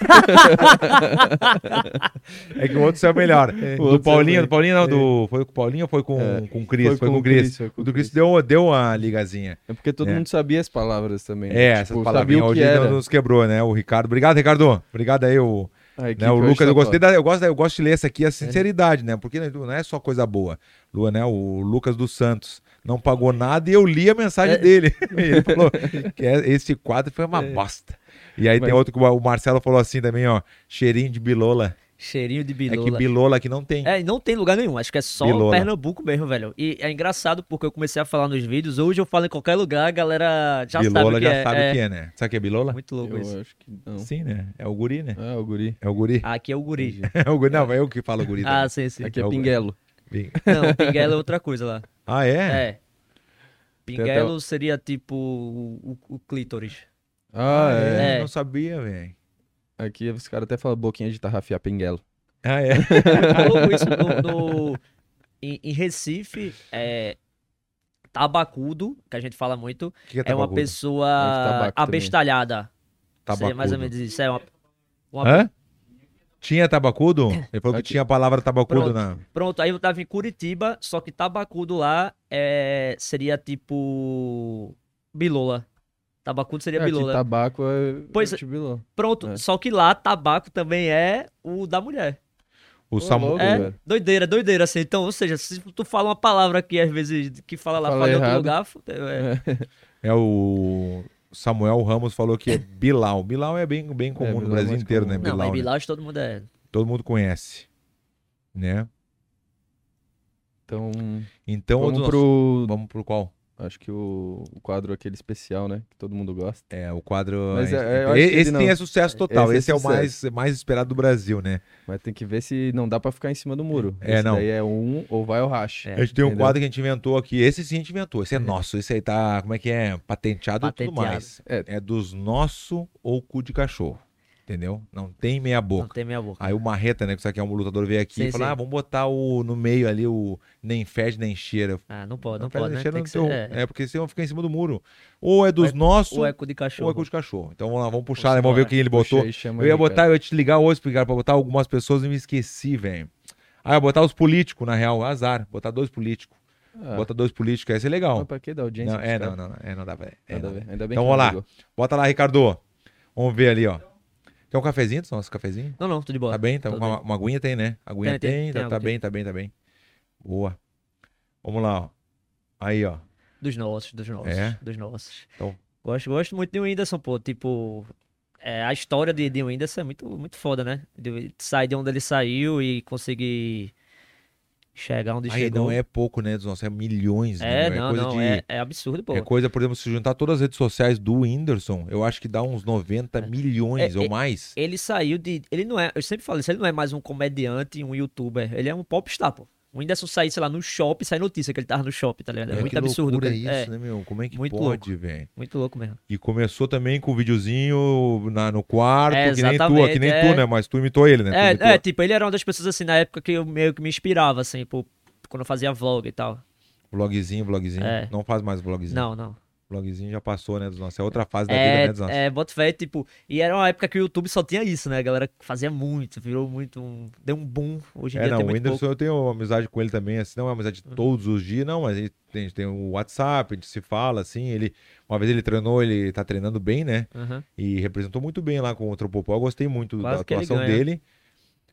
é que o outro saiu melhor. O do Paulinho, do Paulinho não, do. Foi com o Paulinho ou foi com, É. com o Cris? Foi, com o Cris. foi O do Cris deu, deu uma ligazinha. É porque todo É. mundo sabia as palavras também. né? É, Tipo, essas palavrinhas o que hoje era. nos quebrou, né? O Ricardo. Obrigado, Ricardo. Obrigado aí, o, né, o Lucas. Eu gostei da, eu gosto, eu gosto de ler essa aqui, a sinceridade, né? Porque não é só coisa boa. Lu, né? O Lucas dos Santos não pagou nada e eu li a mensagem É. dele. (laughs) (laughs) Ele falou que é- esse quadro foi uma É. bosta. E aí tem Mas- outro que o Marcelo falou assim também, ó. Cheirinho de bilola. Cheirinho de É que bilola. bilola aqui não tem. É, não tem lugar nenhum, acho que é só Bilola. Pernambuco mesmo, velho. E é engraçado porque eu comecei a falar nos vídeos, hoje eu falo em qualquer lugar, a galera já bilola sabe o que já é. sabe é. o que é, né? Sabe o que é bilola? Muito louco Eu isso. acho que não. Sim, né? É o guri, né? Ah, o guri. É o guri. Aqui é o guri. (laughs) É o guri. Não, é eu que falo guri. Ah, também. sim, sim. Aqui é É o- pinguelo. (laughs) Não, pinguelo é outra coisa lá. Ah, é? É. Pinguelo seria tipo o, o- o clítoris. Ah, é. É. Não sabia, velho. Aqui os caras até falam boquinha de tarrafiar pinguelo. Ah, é? (laughs) Colocou isso no, no- (laughs) em, em Recife, é, tabacudo, que a gente fala muito, O que é é uma tabacudo? pessoa também. abestalhada. Seria mais ou Tabacudo. menos isso. É uma, uma- Hã? Tinha tabacudo? (laughs) Ele falou que tinha a palavra tabacudo Pronto. na. Pronto, aí eu tava em Curitiba, só que tabacudo lá é, seria tipo. Bilola. Tabacudo seria É, aqui bilola. tabaco é... Pois é bilola. Pronto, É. só que lá tabaco também é o da mulher. O Samu... É, velho. doideira, doideira, assim. Então, ou seja, se tu fala uma palavra aqui, às vezes, que fala lá Fala em outro errado. lugar, fudeu, é. É o. Samuel Ramos falou que é Bilal. Bilal é bem, bem comum no é Brasil inteiro, comum. né? Não, Bilal. mas né? Bilal todo mundo é. Todo mundo conhece. Né? Então, Então, vamos outro- pro... vamos pro qual? Acho que o, o quadro aquele especial, né? Que todo mundo gosta. É, o quadro. Mas é- é- eu acho que esse tem não- é sucesso total. Esse é Esse, é, o sucesso. mais, mais esperado do Brasil, né? Mas tem que ver se não dá pra ficar em cima do muro. É, Esse não. daí é um ou vai ao racha. É. a gente tem um entendeu? quadro que a gente inventou aqui. Esse sim a gente inventou. Esse é nosso. Esse aí tá, como é que é? Patenteado, e tudo Patenteado. mais. É. É dos nosso ou cu de cachorro. Entendeu? Não tem meia Não boca. tem minha boca. Aí o Marreta, né, que isso aqui é um lutador, veio aqui Sim, e falou: sim. ah, vamos botar o, no meio ali o nem fede nem cheira. Ah, não pode, não fede pode, nem né? cheira Tem não que tem ser. É. É, porque senão fica em cima do muro. Ou é dos Ou é- nossos, Ou eco de ou cachorro. é cu de cachorro. Então vamos lá, vamos puxar, Vamos né? Vamos ver embora. o que ele Puxa botou. aí, Eu ia aí, botar, cara. eu ia te ligar hoje, Ricardo, pra botar algumas pessoas e me esqueci, velho. Ah, eu ia botar os políticos, na real, azar. Botar dois políticos. Ah, Bota dois políticos, ia ser legal. mas pra que dar audiência? Não, é, não, não, não, é, não dá pra. É, não. Ainda bem Então que vamos não lá. ligou. Bota lá, Ricardo. Vamos ver ali, ó. Quer um cafezinho, nosso cafezinho? Não, não, tudo de boa. Tá bem? Tá, uma, uma aguinha tem, né? Aguinha Tem, tem, tem, tá, tá bem, tá bem, tá bem. Boa. Vamos lá, ó. Aí, ó. Dos nossos, dos nossos. É? Dos nossos. Então- Gosto, gosto muito de Whindersson, pô. Tipo, é, a história de, de Whindersson é muito, muito foda, né? De sair de onde ele saiu e conseguir chegar onde Aí chegou. não é pouco, né? Dos nossos, é milhões, É, né? não, coisa não, de. é, é absurdo, pô. É coisa, por exemplo, se juntar todas as redes sociais do Whindersson, eu acho que dá uns 90 milhões É, ou é- mais. Ele saiu de. Ele não é. Eu sempre falo isso, ele não é mais um comediante, um youtuber. Ele é um popstar, pô. O Whindersson sair, sei lá, no shopping, sai notícia que ele tava no shopping, tá ligado? É, É, muito absurdo. cara. isso, é, né, meu? Como é que muito pode, velho? muito louco mesmo. E começou também com o videozinho na, no quarto, É, que nem tu, que nem é. tu, né? Mas tu imitou ele, né? É, imitou. é, tipo, ele era uma das pessoas, assim, na época que eu meio que me inspirava, assim, pô, quando eu fazia vlog e tal. Vlogzinho, vlogzinho. É. Não faz mais vlogzinho. Não, não. Vlogzinho já passou, né? Dos nossos. É outra fase da vida, É, né? Dos nossos. é, bota fé, tipo, e era uma época que o YouTube só tinha isso, né? A galera fazia muito, virou muito, um, deu um boom. Hoje em É, dia não, tem o Whindersson pouco. Uhum. eu tenho amizade com ele também, assim, não é amizade todos os dias, não, mas a gente tem, a gente tem o WhatsApp, a gente se fala, assim, ele, uma vez ele treinou, ele tá treinando bem, né, Aham. e representou muito bem lá com o Tropopó, eu gostei muito Quase da atuação dele,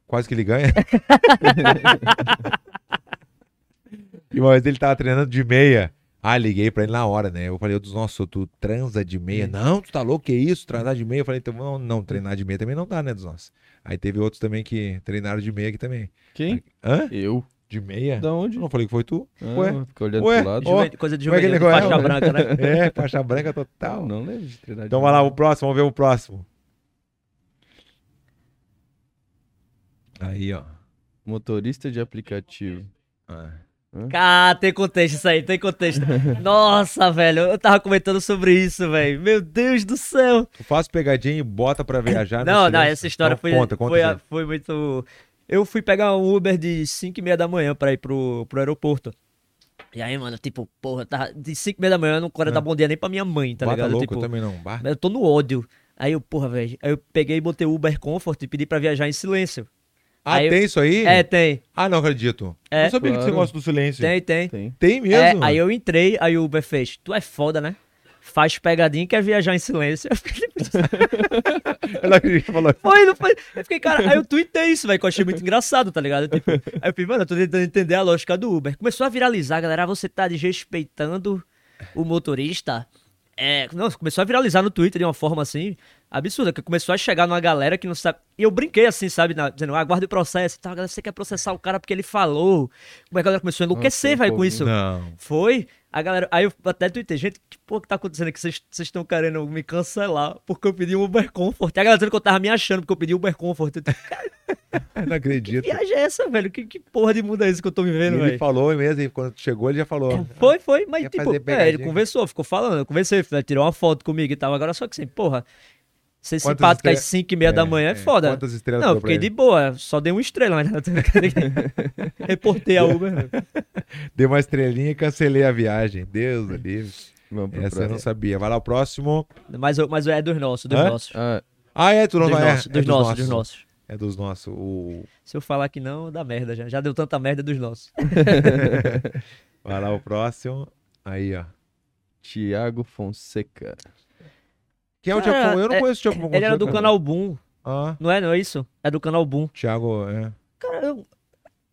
quase que ele ganha. (laughs) (laughs) e uma vez ele tava treinando de meia, ah, liguei pra ele na hora, né, eu falei, nossa, tu transa de meia? Não, tu tá louco, que isso, transar de meia? Eu falei, então, não, não, treinar de meia também não dá, né, dos nossos. Aí teve outros também que treinaram de meia aqui também. Quem? Hã? Eu. De meia? Da onde? Eu não falei que foi tu? Ah, Ué? fica olhando Ué? pro lado. Coisa de é juvenil, de faixa conhece? branca, né? (laughs) É, faixa branca total. Não, lembro de treinar de Então vai lá, o próximo, vamos ver o próximo. Aí, ó. Motorista de aplicativo. Ah. Cara, tem contexto isso aí, tem contexto. (laughs) Nossa, velho, eu tava comentando sobre isso, velho. Meu Deus do céu. Tu faz pegadinha e bota pra viajar (laughs) Não, não, essa história Então foi, Conta, conta. foi, foi muito. Eu fui pegar um Uber de 5 e meia da manhã pra ir pro, pro aeroporto. E aí, mano, tipo, porra, tava de 5 e meia da manhã eu não quero É. dar bom dia nem pra minha mãe, tá Bata ligado? louco, tipo, eu também não. Eu tô no ódio. Aí eu, porra, velho. Aí eu peguei e botei o Uber Comfort e pedi pra viajar em silêncio. Ah, aí eu- tem isso aí? É, tem. Ah, não acredito. É. Eu sabia que você Claro. gosta do silêncio. Tem, tem. Tem. Tem É, mesmo? aí eu entrei, aí o Uber fez. Tu é foda, né? Faz pegadinha e quer viajar em silêncio. Eu fiquei, (laughs) acredito que falou. foi, não foi? Eu fiquei, cara, aí eu tuitei isso, velho, que eu achei muito engraçado, tá ligado? Tipo, aí eu falei, mano, eu tô tentando entender a lógica do Uber. Começou a viralizar, galera, você tá desrespeitando o motorista. É, não, começou a viralizar no Twitter de uma forma assim, absurda, que começou a chegar numa galera que não sabe. E eu brinquei assim, sabe, na- dizendo, aguarde o processo e tal. Galera, você quer processar o cara porque ele falou. Como é que a galera começou a enlouquecer, velho, com isso? Não. Foi. A galera. Aí eu até tuitei, gente, que porra que tá acontecendo aqui? Vocês estão querendo me cancelar porque eu pedi um Uber Comfort. E a galera dizendo que eu tava me achando porque eu pedi Uber Comfort. Eu, (laughs) não acredito. que viagem é essa, velho? Que, que porra de mundo é isso que eu tô vivendo, ele velho? falou mesmo, e quando chegou ele já falou. (laughs) Foi, foi, mas tipo, é, ele conversou, ficou falando, eu conversei, tirou uma foto comigo e tal. Agora só que assim, porra, ser Quantas simpático às estre- 5 e meia da manhã é, foda. Quantas estrelas Não, fiquei de boa, só dei uma estrela, mas (laughs) reportei a Uber. (laughs) Dei uma estrelinha e cancelei a viagem. Deus do livre. Vamos pro Essa eu não próximo. sabia. Vai lá o próximo. Mas, mas é dos nossos, dos Hã? nossos. Ah, Ah, é, tu não Dos vai. é, nossos, é dos nossos, dos nossos. É dos nossos. O... Se eu falar que não, dá merda já. Já deu tanta merda dos nossos. (laughs) Vai lá o próximo. Aí, ó. Tiago Fonseca. Quem é o Cara, Thiago? Eu não é- conheço o Thiago Ele era do Fonseca, canal Boom. Ah, Não é, não é isso? É do canal Boom. Thiago, é. Cara, eu-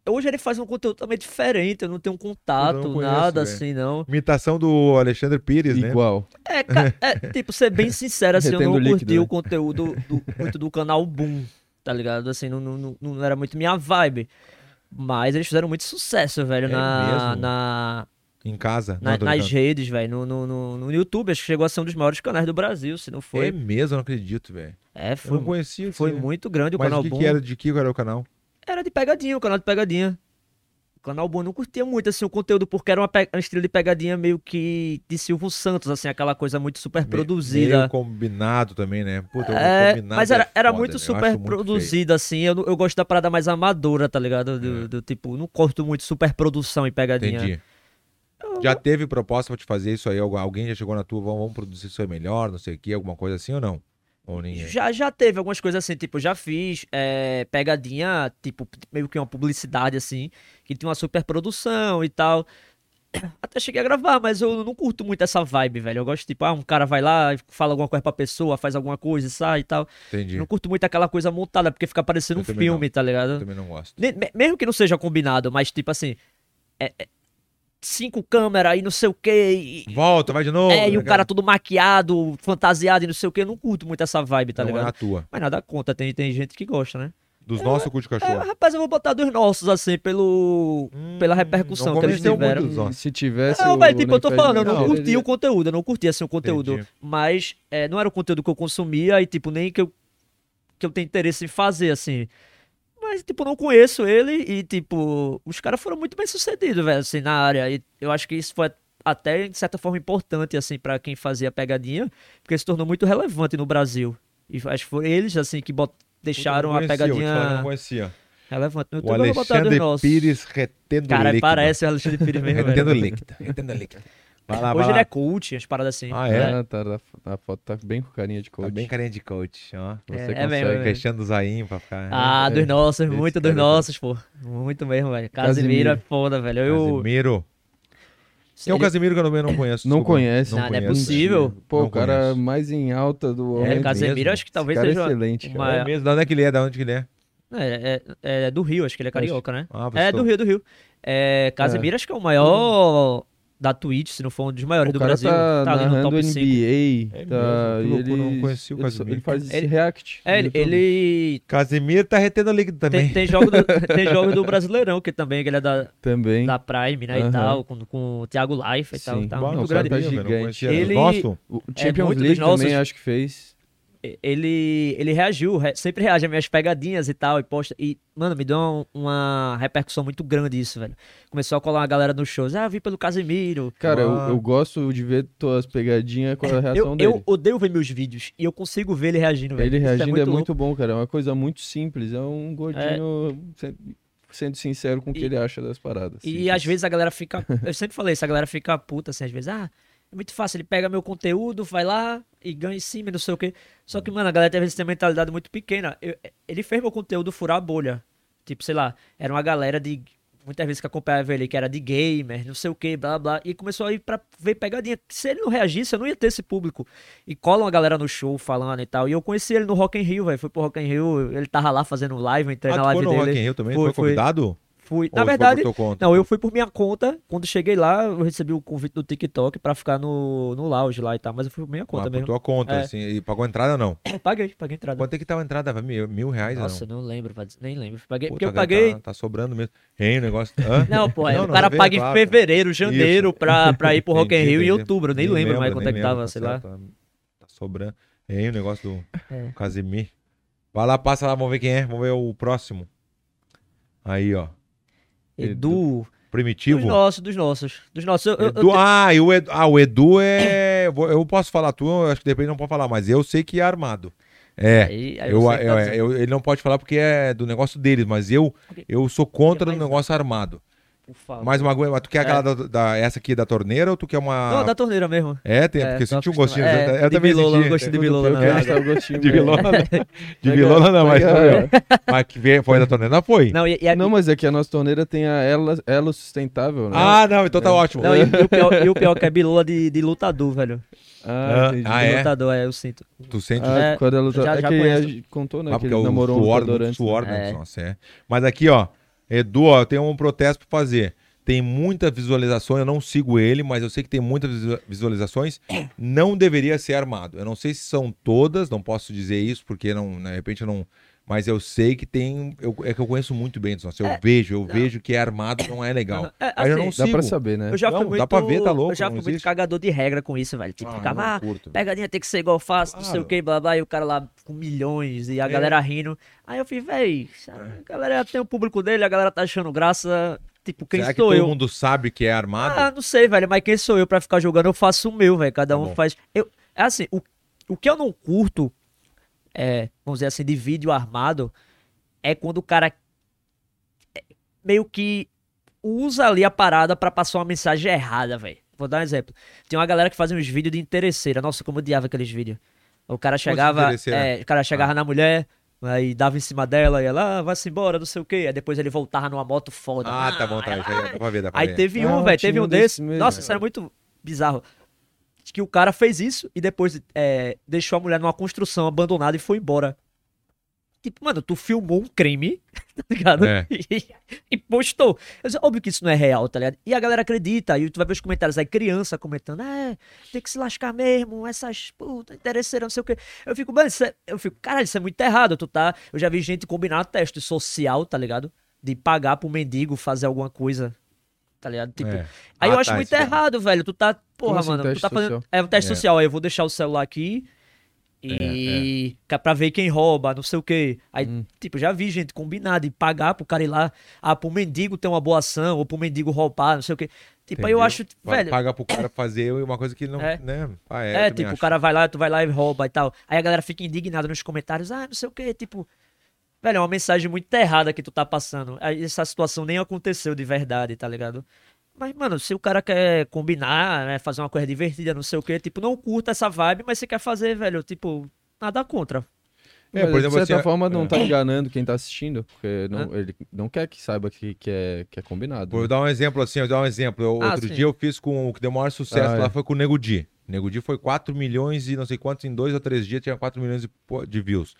hoje ele faz um conteúdo também diferente. Eu não tenho um contato, não conheço, nada velho. assim, não. Imitação do Alexandre Pires, né? Igual. É, (laughs) é, tipo, ser bem sincero, assim, eu não curti líquido, né? o conteúdo do- muito do canal Boom, tá ligado? Assim, não, não, não- não era muito minha vibe. Mas eles fizeram muito sucesso, velho, É na, mesmo? na, Em casa. na- nas redes, velho. No, no, no, no YouTube, acho que chegou a ser um dos maiores canais do Brasil, se não É foi. mesmo, eu não acredito, velho. É, Eu foi, não conhecia. foi aí. muito grande o Mas canal o que, Boom. que era? De que era o canal? Era de pegadinha, o canal de pegadinha. O canal Boom eu não curtia muito, assim, o conteúdo, porque era uma, pe... um estilo de pegadinha meio que de Silvio Santos, assim, aquela coisa muito super produzida. Meio combinado também, né? Puta, É, combinado mas era, é era foda, muito né? Eu super muito feio. assim. Eu, eu gosto da parada mais amadora, tá ligado? Do, É. do tipo, não curto muito super produção e pegadinha. Entendi. Já teve proposta pra te fazer isso aí? Algu- Alguém já chegou na tua, vamos, vamos produzir isso aí melhor, não sei o que, alguma coisa assim ou não? Ou ninguém? Já, já teve algumas coisas assim, tipo, já fiz é, pegadinha, tipo, meio que uma publicidade, assim, que tinha uma super produção e tal. (coughs) Até cheguei a gravar, mas eu não curto muito essa vibe, velho. Eu gosto, tipo, ah, um cara vai lá fala alguma coisa pra pessoa, faz alguma coisa e sai e tal. Entendi. Não curto muito aquela coisa montada, porque fica parecendo Eu um filme, não. tá ligado? Eu também não gosto. Mesmo que não seja combinado, mas tipo assim, é- é cinco câmeras e não sei o que. Volta, vai de novo. é, e né, o cara todo maquiado, fantasiado e não sei o que. Eu não curto muito essa vibe, tá não é ligado? a tua. Mas nada conta, tem, tem gente que gosta, né? Dos nossos cu de É, cachorro. rapaz, eu vou botar dos nossos, assim, pelo. pela repercussão não que eles tiveram. Se tivesse. Não, velho, tipo, eu tô falando, eu não curti ele- o conteúdo, eu não curti assim o conteúdo. Entendi. Mas é, não era o conteúdo que eu consumia e, tipo, nem que eu, que eu tenho interesse em fazer, assim. Mas, tipo, não conheço ele e, tipo, os caras foram muito bem sucedidos, velho, assim, na área. E eu acho que isso foi até, de certa forma, importante, assim, pra quem fazia pegadinha, porque se tornou muito relevante no Brasil. E acho que foram eles, assim, que bot- deixaram eu a conhecia, eu pegadinha não conhecia. relevante. No O YouTube Alexandre. Pires retendo Cara, líquido. parece o Alexandre Pires mesmo, Retendo líquido. Retendo líquido. Vai lá, vai Hoje ele lá. é coach, as paradas assim. Ah, é? Ah, tá, a, a foto tá bem com carinha de coach. Tá bem carinha de coach, ó. Você É, é consegue. mesmo, é mesmo. Fechando o zainho pra ficar. Ah, É, dos nossos, esse muito dos cara- nossos, pô. Muito mesmo, velho. Casimiro Casimiro. é foda, velho. Eu. Casimiro. Quem é o Casimiro que eu também não conheço? Não conhece. Não, não é conheço. possível. Pô, Não o cara conheço. mais em alta do É, momento. Casemiro, mesmo? acho que talvez seja. é excelente, cara. uma- É mesmo? Da onde é que ele é? Da onde que ele é? É, é, é do Rio, acho que ele é carioca, né? Ah, É, do Rio, do Rio. É, Casemiro, acho que é o maior da Twitch, se não for um dos maiores O do cara Brasil. tá, ali no top 5. NBA. É tá, mesmo? Ele, não conheci o Casimiro. ele faz esse Ele- react. É, ele, ele Casimiro tá retendo líquido também. tem, tem jogo do, (laughs) tem jogo do Brasileirão, que também ele é da, Também. da Prime, né, Aham. e tal, com, com o Thiago Life e tal. Tá Bom, muito grande. tá gigante. conhecia. Ele- Nosso? O Champions dos League também nossos. acho que fez. Ele, ele reagiu, re- sempre reage às minhas pegadinhas e tal, e posta. E, mano, me deu uma, repercussão muito grande isso, velho. Começou a colar uma galera nos shows. Ah, eu vi pelo Casemiro. Cara, eu, Ah. eu gosto de ver tuas pegadinhas com a reação Eu, dele. eu odeio ver meus vídeos e eu consigo ver ele reagindo, velho. Ele Isso reagindo é muito, louco. bom, cara. É uma coisa muito simples. É um gordinho se- sendo sincero com o que E- ele acha das paradas. E Simples. às vezes a galera fica. Eu sempre falei isso, a galera fica puta assim, às vezes. Ah, é muito fácil, ele pega meu conteúdo, vai lá e ganha em cima, não sei o quê. Só que, mano, a galera às vezes tem uma mentalidade muito pequena. Eu- ele fez meu conteúdo furar a bolha. Tipo, sei lá, era uma galera de. Muitas vezes que acompanhava ele, que era de gamer, não sei o que, blá blá. E começou a ir pra ver pegadinha. Se ele não reagisse, eu não ia ter esse público. E cola uma galera no show falando e tal. E eu conheci ele no Rock in Rio, velho. Fui pro Rock in Rio, ele tava lá fazendo live, entrei Ah, na tu foi live no dele. Rock in Rio também? Foi fui. convidado? Fui. Ou Na verdade, por não, eu fui por minha conta. Quando cheguei lá, eu recebi o convite do TikTok pra ficar no, no lounge lá e tal. Mas eu fui por minha conta por mesmo. tua conta, É. assim. E pagou entrada ou não? (coughs) Paguei, paguei entrada. Quanto é que tava a entrada? Mil, mil reais Nossa, não? eu não lembro, nem lembro. Paguei, porque Puta, eu paguei. Tá, tá sobrando mesmo. Hein, o negócio... Hã? (laughs) Não, pô, é, Não, o cara paga em claro. fevereiro, janeiro pra, pra ir pro Rock in Rio em outubro. Eu nem, lembro mais quanto é que nem tava, sei tá lá. Tá, tá sobrando. Hein, o negócio do É. Casimir. Vai lá, passa lá, vamos ver quem é. Vamos ver o próximo. Aí, ó. Edu. Primitivo. Dos nossos, dos nossos. Dos nossos. Eu, eu- eu Edu, ah, e o Edu, ah, o Edu é. eu Eu posso falar, tu, eu acho que depois não pode falar, mas eu sei que é armado. É. Aí- aí eu, eu- tá eu- ele não pode falar porque é do negócio deles, mas eu, eu sou contra o negócio armado. Mais uma coisa, mas tu quer aquela da, da- essa aqui da torneira ou tu quer uma. Não, da torneira mesmo. É, tem, É, porque eu tô senti um gostinho. acostumado. É, eu de também bilola, senti. um gostinho de bilola eu na quero verdade. gastar o gostinho, De vilona, não. De Pega- vilona não, mas, mas que veio- foi da torneira, foi. Não, e, e a- Não, mas é que a nossa torneira tem a ela, elo sustentável, né? Ah, não, então tá ótimo. não, e, e o pior, e o pior é que é bilola de, de lutador, velho. Ah, Ah, entendi. ah, de é? lutador, é, eu sinto. Tu sente Ah, É, quando ela tá... já- é já que conheço. gente contou, né? Ah, que porque ele é o namorou um suor, lutador muito antes. suor, né? né? É. Nossa, é. Mas aqui, ó, Edu, ó, eu tenho um protesto pra fazer. Tem muita visualização, eu não sigo ele, mas eu sei que tem muitas visu- visualizações. Não deveria ser armado. Eu não sei se são todas, não posso dizer isso, porque não, de repente eu não. Mas eu sei que tem. eu- é que eu conheço muito bem, nossa, eu vejo, eu vejo que é armado não é legal. (laughs) É, Aí eu assim, não Dá sigo. pra saber, né? Eu já Não, fui dá muito, pra ver, tá louco, Eu já não fui muito cagador de regra com isso, velho. Tipo, Ah, ficava, não ah, curto. pegadinha tem que ser igual eu faço, não sei Claro. o que, blá blá, e o cara lá com milhões e a É. galera rindo. Aí eu fiz, véi, a galera tem o público dele, a galera tá achando graça. Tipo, quem Será que sou todo eu? mundo sabe que é armado? Ah, não sei, velho, mas quem sou eu pra ficar jogando? Eu faço o meu, velho. Cada Tá um bom. faz. Eu, é assim, o, o que eu não curto, é, vamos dizer assim, de vídeo armado, é quando o cara é, meio que usa ali a parada pra passar uma mensagem errada, velho. Vou dar um exemplo. Tem uma galera que faz uns vídeos de interesseira. Nossa, como eu odiava aqueles vídeos. O cara chegava, interesseira? é, o cara chegava na mulher, aí dava em cima dela, e ela, ah, vai-se embora, não sei o quê. Aí depois ele voltava numa moto foda. Ah, tá bom, tá. ela- Já dá pra ver, dá pra Aí ver. teve Ah, um, velho, tinha teve um um desse desse. mesmo. Nossa, isso era muito bizarro. Que o cara fez isso e depois é, deixou a mulher numa construção abandonada e foi embora. Tipo, mano, tu filmou um crime, (laughs) tá ligado? É. E, e postou. Eu disse, Óbvio que isso não é real, tá ligado? E a galera acredita. E tu vai ver os comentários aí, criança comentando, ah, tem que se lascar mesmo, essas puta, interesseiras, não sei o quê. Eu fico, mano, é... eu fico, caralho, isso é muito errado. Tu tá. Eu já vi gente combinar teste social, tá ligado? De pagar pro mendigo fazer alguma coisa. Tá ligado? Tipo, É. Aí Ah, eu acho tá, muito é- errado, velho. Tu tá. Porra, assim, mano, tu teste tá fazendo. social? É um teste É. social. Aí eu vou deixar o celular aqui. E. que é Pra ver quem rouba, não sei o quê. Aí, Hum. tipo, já vi gente combinar de pagar pro cara ir lá. Ah, pro mendigo ter uma boa ação, ou pro mendigo roubar, não sei o quê. Tipo, aí eu acho, Pa- velho. Paga pro cara fazer uma coisa que não. É. Né? Ah, é, É, tipo, o acho. cara vai lá, tu vai lá e rouba e tal. Aí a galera fica indignada nos comentários, ah, não sei o quê, tipo. Velho, é uma mensagem muito errada que tu tá passando. Essa situação nem aconteceu de verdade, tá ligado? Mas, mano, se o cara quer combinar, né, fazer uma coisa divertida, não sei o quê, tipo, não curta essa vibe, mas você quer fazer, velho, tipo, nada contra. É, Mas, por exemplo, de certa assim, forma, não é. tá enganando quem tá assistindo, porque não, ele não quer que saiba que, que, é, que é combinado. Vou né? dar um exemplo assim, eu vou dar um exemplo. Eu- Ah, outro sim. dia eu fiz com o que deu maior sucesso Ah, lá é. foi com o Nego Di. Nego Di foi 4 milhões e não sei quantos, em dois ou três dias tinha 4 milhões de, views.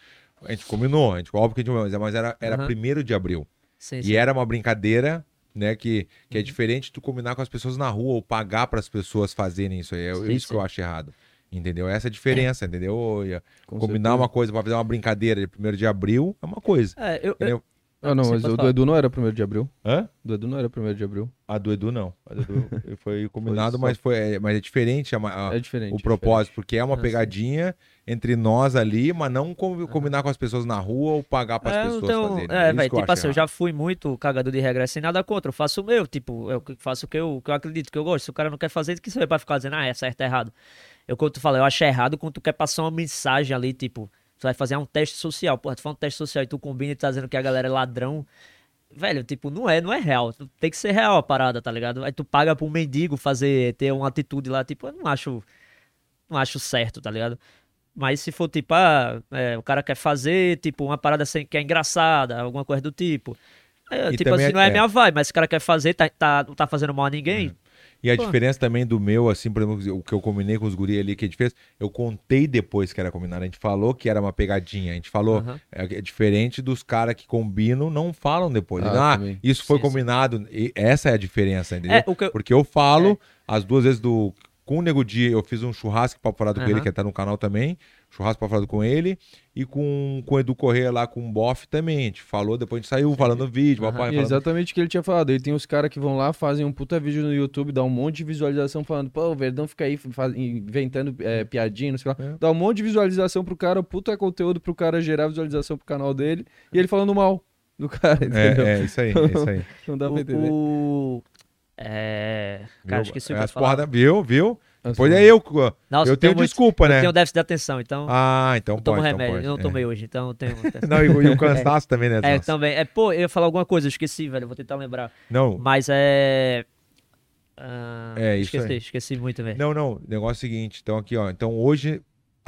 A gente combinou, a gente, óbvio que a gente, mas era, era Aham. primeiro de abril. Sim, E sim. era uma brincadeira né? Que, que Uhum. é diferente tu combinar com as pessoas na rua ou pagar para as pessoas fazerem isso aí. É Sim, isso que sim. eu acho errado. Entendeu? Essa é a diferença, entendeu? Ô, Ia? Com Combinar certeza. uma coisa pra fazer uma brincadeira de 1 de abril é uma coisa. É, eu, eu, Entendeu? Ah, não, Sim, mas o do. Edu não era 1 de abril. Hã? Do Edu não era 1 de abril. A do Edu não. A do Edu (laughs) foi combinado, só- mas, foi, é- mas é diferente a ma- a- É diferente. o propósito, porque é uma Ah, pegadinha entre nós ali, mas não com- combinar com as pessoas na rua ou pagar para as É, pessoas tenho- fazerem. É, isso velho, eu tipo acho assim, eu já fui muito cagador de regra sem nada contra. Eu faço o meu, tipo, eu faço o que eu, o que eu acredito, que eu gosto. Se o cara não quer fazer, que você vai ficar dizendo, ah, é certo, é errado. Eu, quando tu fala, eu acho errado quando tu quer passar uma mensagem ali, tipo, tu vai fazer um teste social. Porra, tu faz um teste social e tu combina e tá dizendo que a galera é ladrão. Velho, tipo, não é, não é real. Tem que ser real a parada, tá ligado? Aí tu paga pra um mendigo fazer, ter uma atitude lá, tipo, eu não acho. Não acho certo, tá ligado? Mas se for tipo, ah, é, o cara quer fazer, tipo, uma parada assim, que é engraçada, alguma coisa do tipo. É, tipo assim, é- não é, é. minha vibe, mas se o cara quer fazer, tá, tá- não tá fazendo mal a ninguém. E a Pô. diferença também do meu, assim, por exemplo, o que eu combinei com os guri ali que a gente fez, eu contei depois que era combinado. A gente falou que era uma pegadinha. A gente falou, Aham. é, é diferente dos caras que combinam, não falam depois. Ah, Ah, isso foi Sim, sim. combinado. E essa é a diferença, entendeu? É, o que eu- Porque eu falo, as duas vezes do. Com o Nego Di, eu fiz um churrasco pra falar com ele, que tá no canal também. Churrasco pra falar com ele. E com, com o Edu Corrêa lá, com o Boff também. A gente falou, depois a gente saiu falando no vídeo, Aham. papai E falando exatamente o que ele tinha falado. Aí tem os caras que vão lá, fazem um puta vídeo no YouTube, dá um monte de visualização falando, pô, o Verdão fica aí faz- inventando é, piadinha, não sei lá. É. Dá um monte de visualização pro cara, puta conteúdo pro cara gerar visualização pro canal dele. E ele falando mal do cara, entendeu? É, é, isso aí, é isso aí. (laughs) Não dá pra entender. O. É. Cara, Viu? esqueci o É que eu as falar. viu, viu? Pois é eu, Nossa, eu tenho muito- desculpa, Eu né? tenho déficit de atenção, então. Ah, então eu tomo pode, então remédio. pode. eu não é. tomei hoje, então eu tenho. (laughs) Não, e, o- e o cansaço também, né? É, Nossa. também. É, pô, eu ia falar alguma coisa, eu esqueci, velho. Vou tentar lembrar. Não, Mas é. Ah, É, isso esqueci, aí. esqueci muito, velho. não, não. Negócio é o seguinte. Então, aqui, ó. Então, hoje,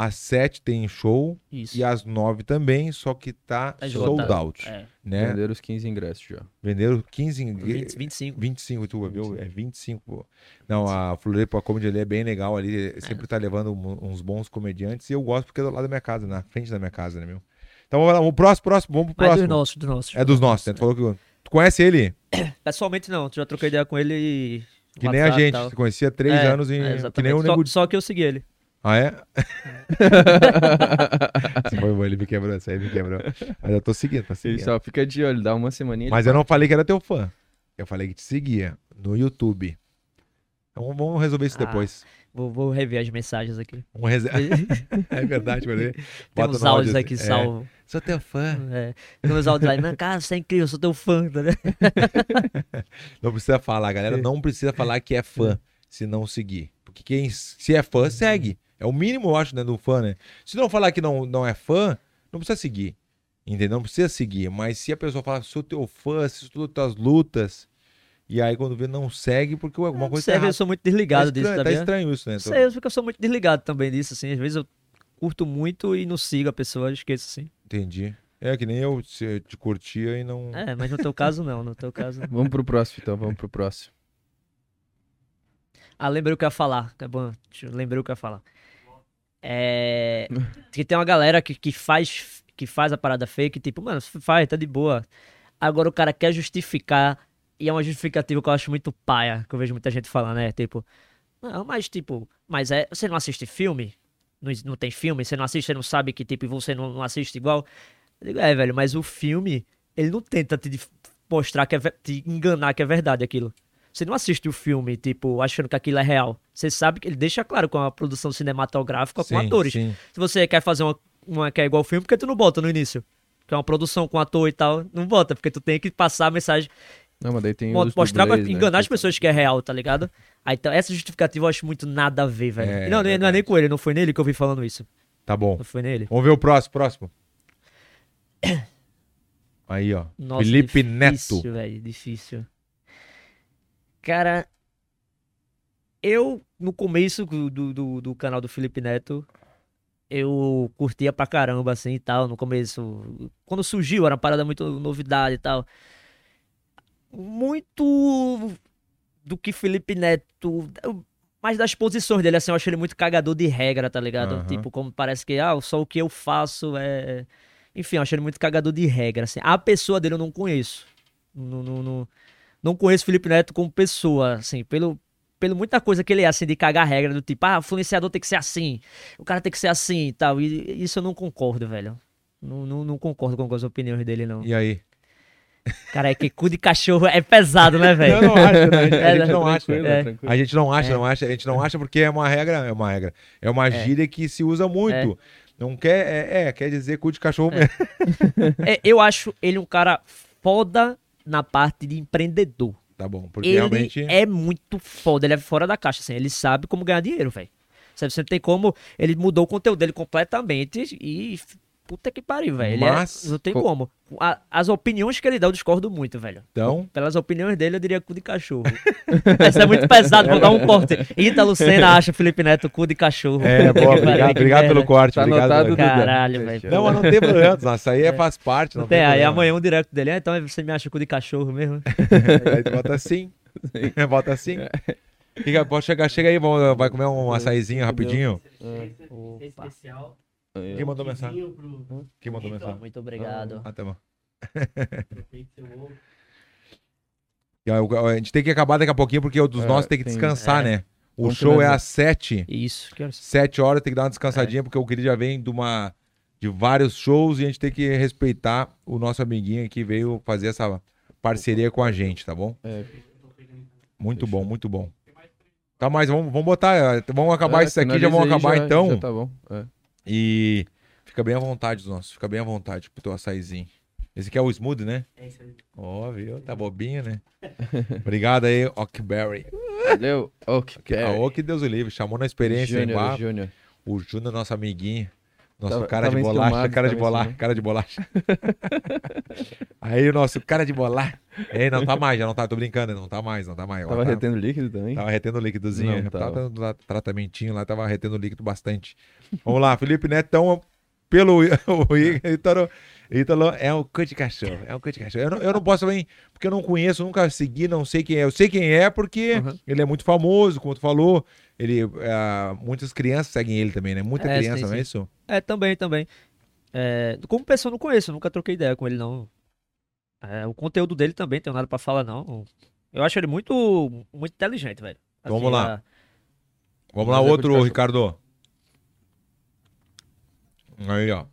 às 7 tem show Isso. e às 9 também, só que tá, Tá sold out. É. Né? Venderam os 15 ingressos já. Venderam 15 em- 20, 25. 25, tu viu? É 25. pô. Não, a Floripa Comedy ali é bem legal ali. Sempre tá levando uns bons comediantes. E eu gosto porque é do lado da minha casa, na frente da minha casa, né, meu? Então, vamos lá. O próximo, próximo, vamos pro Mas próximo. dos nossos, dos nossos. É dos nossos, né? Tu falou que. Tu conhece ele? (coughs) Pessoalmente não, tu já troquei ideia com ele e. Que nem a gente. conhecia há três É, anos e. é, que exatamente. nem o só, Nego só que eu segui ele. Ah, é? (laughs) Esse foi bom, ele me quebrou, essa aí me quebrou. Mas eu tô seguindo, Ele seguindo. só fica de olho, dá uma semaninha. Mas ele eu não falei que era teu fã. Eu falei que te seguia no YouTube. Então vamos resolver isso Ah. depois. Vou, vou rever as mensagens aqui. Rese- (laughs) é verdade, mas ele Tem bota uns áudio áudios assim, aqui é, salvo. Sou teu fã. É. Tem uns áudios lá, "Mano, cara, você é incrível, eu sou teu fã. tá ligado? (laughs) Não precisa falar, galera. Não precisa falar que é fã se não seguir. Porque quem se é fã, segue. É o mínimo, eu acho, né, do fã, né? Se não falar que não, não é fã, não precisa seguir. Entendeu? Não precisa seguir. Mas se a pessoa falar, sou teu fã, assisto todas as lutas, e aí quando vê, não segue, porque alguma coisa tá Sério, eu sou muito desligado tá disso, estranho, tá tá estranho isso, né? Tô- Sei, eu fico- eu sou muito desligado também disso, assim. Às vezes eu curto muito e não sigo a pessoa, esqueço, assim. Entendi. É que nem eu te curtia e não. É, mas no teu caso não, no teu caso. não. (laughs) Vamos pro próximo, então, vamos pro próximo. Ah, lembrei o que eu ia falar. É bom, lembrei o que eu ia falar. É. Que tem uma galera que, que faz que faz a parada fake, tipo, mano, faz, tá de boa. Agora o cara quer justificar, e é uma justificativa que eu acho muito paia, que eu vejo muita gente falando, né? Tipo, não, mas tipo, mas é. Você não assiste filme? Não, não tem filme? Você não assiste, você não sabe que, tipo, você não, não assiste igual? Eu digo, é, velho, mas o filme, ele não tenta te mostrar que é, te enganar que é verdade aquilo. Você não assiste o filme, tipo, achando que aquilo é real. Você sabe que ele deixa claro com a produção cinematográfica com Sim, atores. sim. Se você quer fazer uma, uma que é igual ao filme, por que tu não bota no início? Que é uma produção com ator e tal. Não bota, porque tu tem que passar a mensagem, Não, mas daí tem mo- os mostrar pra dublês, né, enganar as que- pessoas que é real, tá ligado? Aí, então, essa justificativa eu acho muito nada a ver, velho. É, não, não é verdade. nem com ele, não foi nele que eu vi falando isso. Tá bom. Não foi nele. Vamos ver o próximo, próximo. (coughs) Aí, ó. Nossa, Felipe difícil, Neto. velho, difícil. Cara, eu, no começo do, do, do- canal do Felipe Neto, eu curtia pra caramba, assim, e tal, no começo. Quando surgiu, era uma parada muito novidade e tal. Muito do que Felipe Neto... Mas das posições dele, assim, eu acho ele muito cagador de regra, tá ligado? Aham. Tipo, como parece que, ah, só o que eu faço é... Enfim, eu acho ele muito cagador de regra, assim. A pessoa dele eu não conheço. Não, não, não, não conheço o Felipe Neto como pessoa, assim, pelo, pelo muita coisa que ele é, assim, de cagar regra, do tipo, ah, o influenciador tem que ser assim, o cara tem que ser assim e tal. E isso eu não concordo, velho. Não, não, não concordo com as opiniões dele, não. E aí? Cara, é que cu de cachorro é pesado, né, velho? Eu não acho, né? A gente, É, gente não acha. É. tranquilo. A gente não acha, É. não acha, a gente não acha porque é uma regra, é uma regra, é uma gíria que se usa muito. Não quer, é, é, quer dizer cu de cachorro mesmo. (laughs) É, eu acho ele um cara foda na parte de empreendedor. Tá bom, porque ele realmente é muito foda, ele é fora da caixa, assim, ele sabe como ganhar dinheiro, velho. Sabe, Você não tem como, ele mudou o conteúdo dele completamente e puta que pariu, velho. Ele é- Mas, não tem co- como. A- as opiniões que ele dá eu discordo muito, velho. então, Pelas opiniões dele eu diria cu de cachorro. (laughs) Essa é muito pesado, vou dar um corte. Ítalo Senna acha Felipe Neto cu de cachorro. é, boa, que pariu, obrigado, obrigado pelo corte, Tá obrigado. anotado. Caralho, velho. Não, mas não tem problema, nossa, isso aí é, faz parte, não Não tem, aí amanhã um direct dele, ah, então você me acha cu de cachorro mesmo? (laughs) Aí tu bota assim. (laughs) bota assim. Pode chegar, chega aí, vamos, vai comer um açaizinho rapidinho. Opa, Quem mandou mensagem? Quem mandou mensagem? muito obrigado. Ah, tá o- A gente tem que acabar daqui a pouquinho, porque o dos É, nossos tem que tem- descansar, é. né? O Vamos show é às sete. Isso? Sete horas tem que dar uma descansadinha, porque o querido já vem de uma. De vários shows e a gente tem que respeitar o nosso amiguinho que veio fazer essa parceria com a gente, tá bom? É. Muito bom, muito bom. Tá, mas vamos, vamos botar. eh, Vamos acabar É, isso aqui, já vamos acabar já- então. Já tá bom. É. E fica bem à vontade, os nossos. Fica bem à vontade pro teu açaizinho. Esse aqui é o Smooth, né? É isso aí. Ó, viu? Tá bobinho, né? (laughs) Obrigado aí, Ockberry. Valeu. Ok. A Ock, Deus o livre, chamou na experiência, hein, Júnior, Bah? Júnior. O Júnior, nosso amiguinho. Nosso Tava- cara de bolacha, cara de bolacha, (laughs) enciumado. cara de bolacha. Aí o nosso cara de bolacha. Ei, não tá mais, já não tá, tô brincando, não tá mais, não tá mais. Tava Tá- retendo líquido também? Tava retendo líquidozinho. Não, tava tava. dando lá tratamentinho lá, tava retendo líquido bastante. Vamos lá, Felipe Neto, então, pelo (laughs) o Ítalo, Ítalo é um cu de cachorro. É um cu de cachorro. Eu não, eu não posso também, porque eu não conheço, nunca segui, não sei quem é. Eu sei quem é porque Uhum. ele é muito famoso, como tu falou. Ele, ah, muitas crianças seguem ele também, né? Muita É, criança, sim, não é sim. isso? É, também, também. É, como pessoa, eu não conheço, eu nunca troquei ideia com ele, não. É, o conteúdo dele também, tenho nada pra falar, não. Eu acho ele muito, muito inteligente, velho. Assim, Vamos lá. a- Vamos lá, é outro. Ricardo. Aí, ó.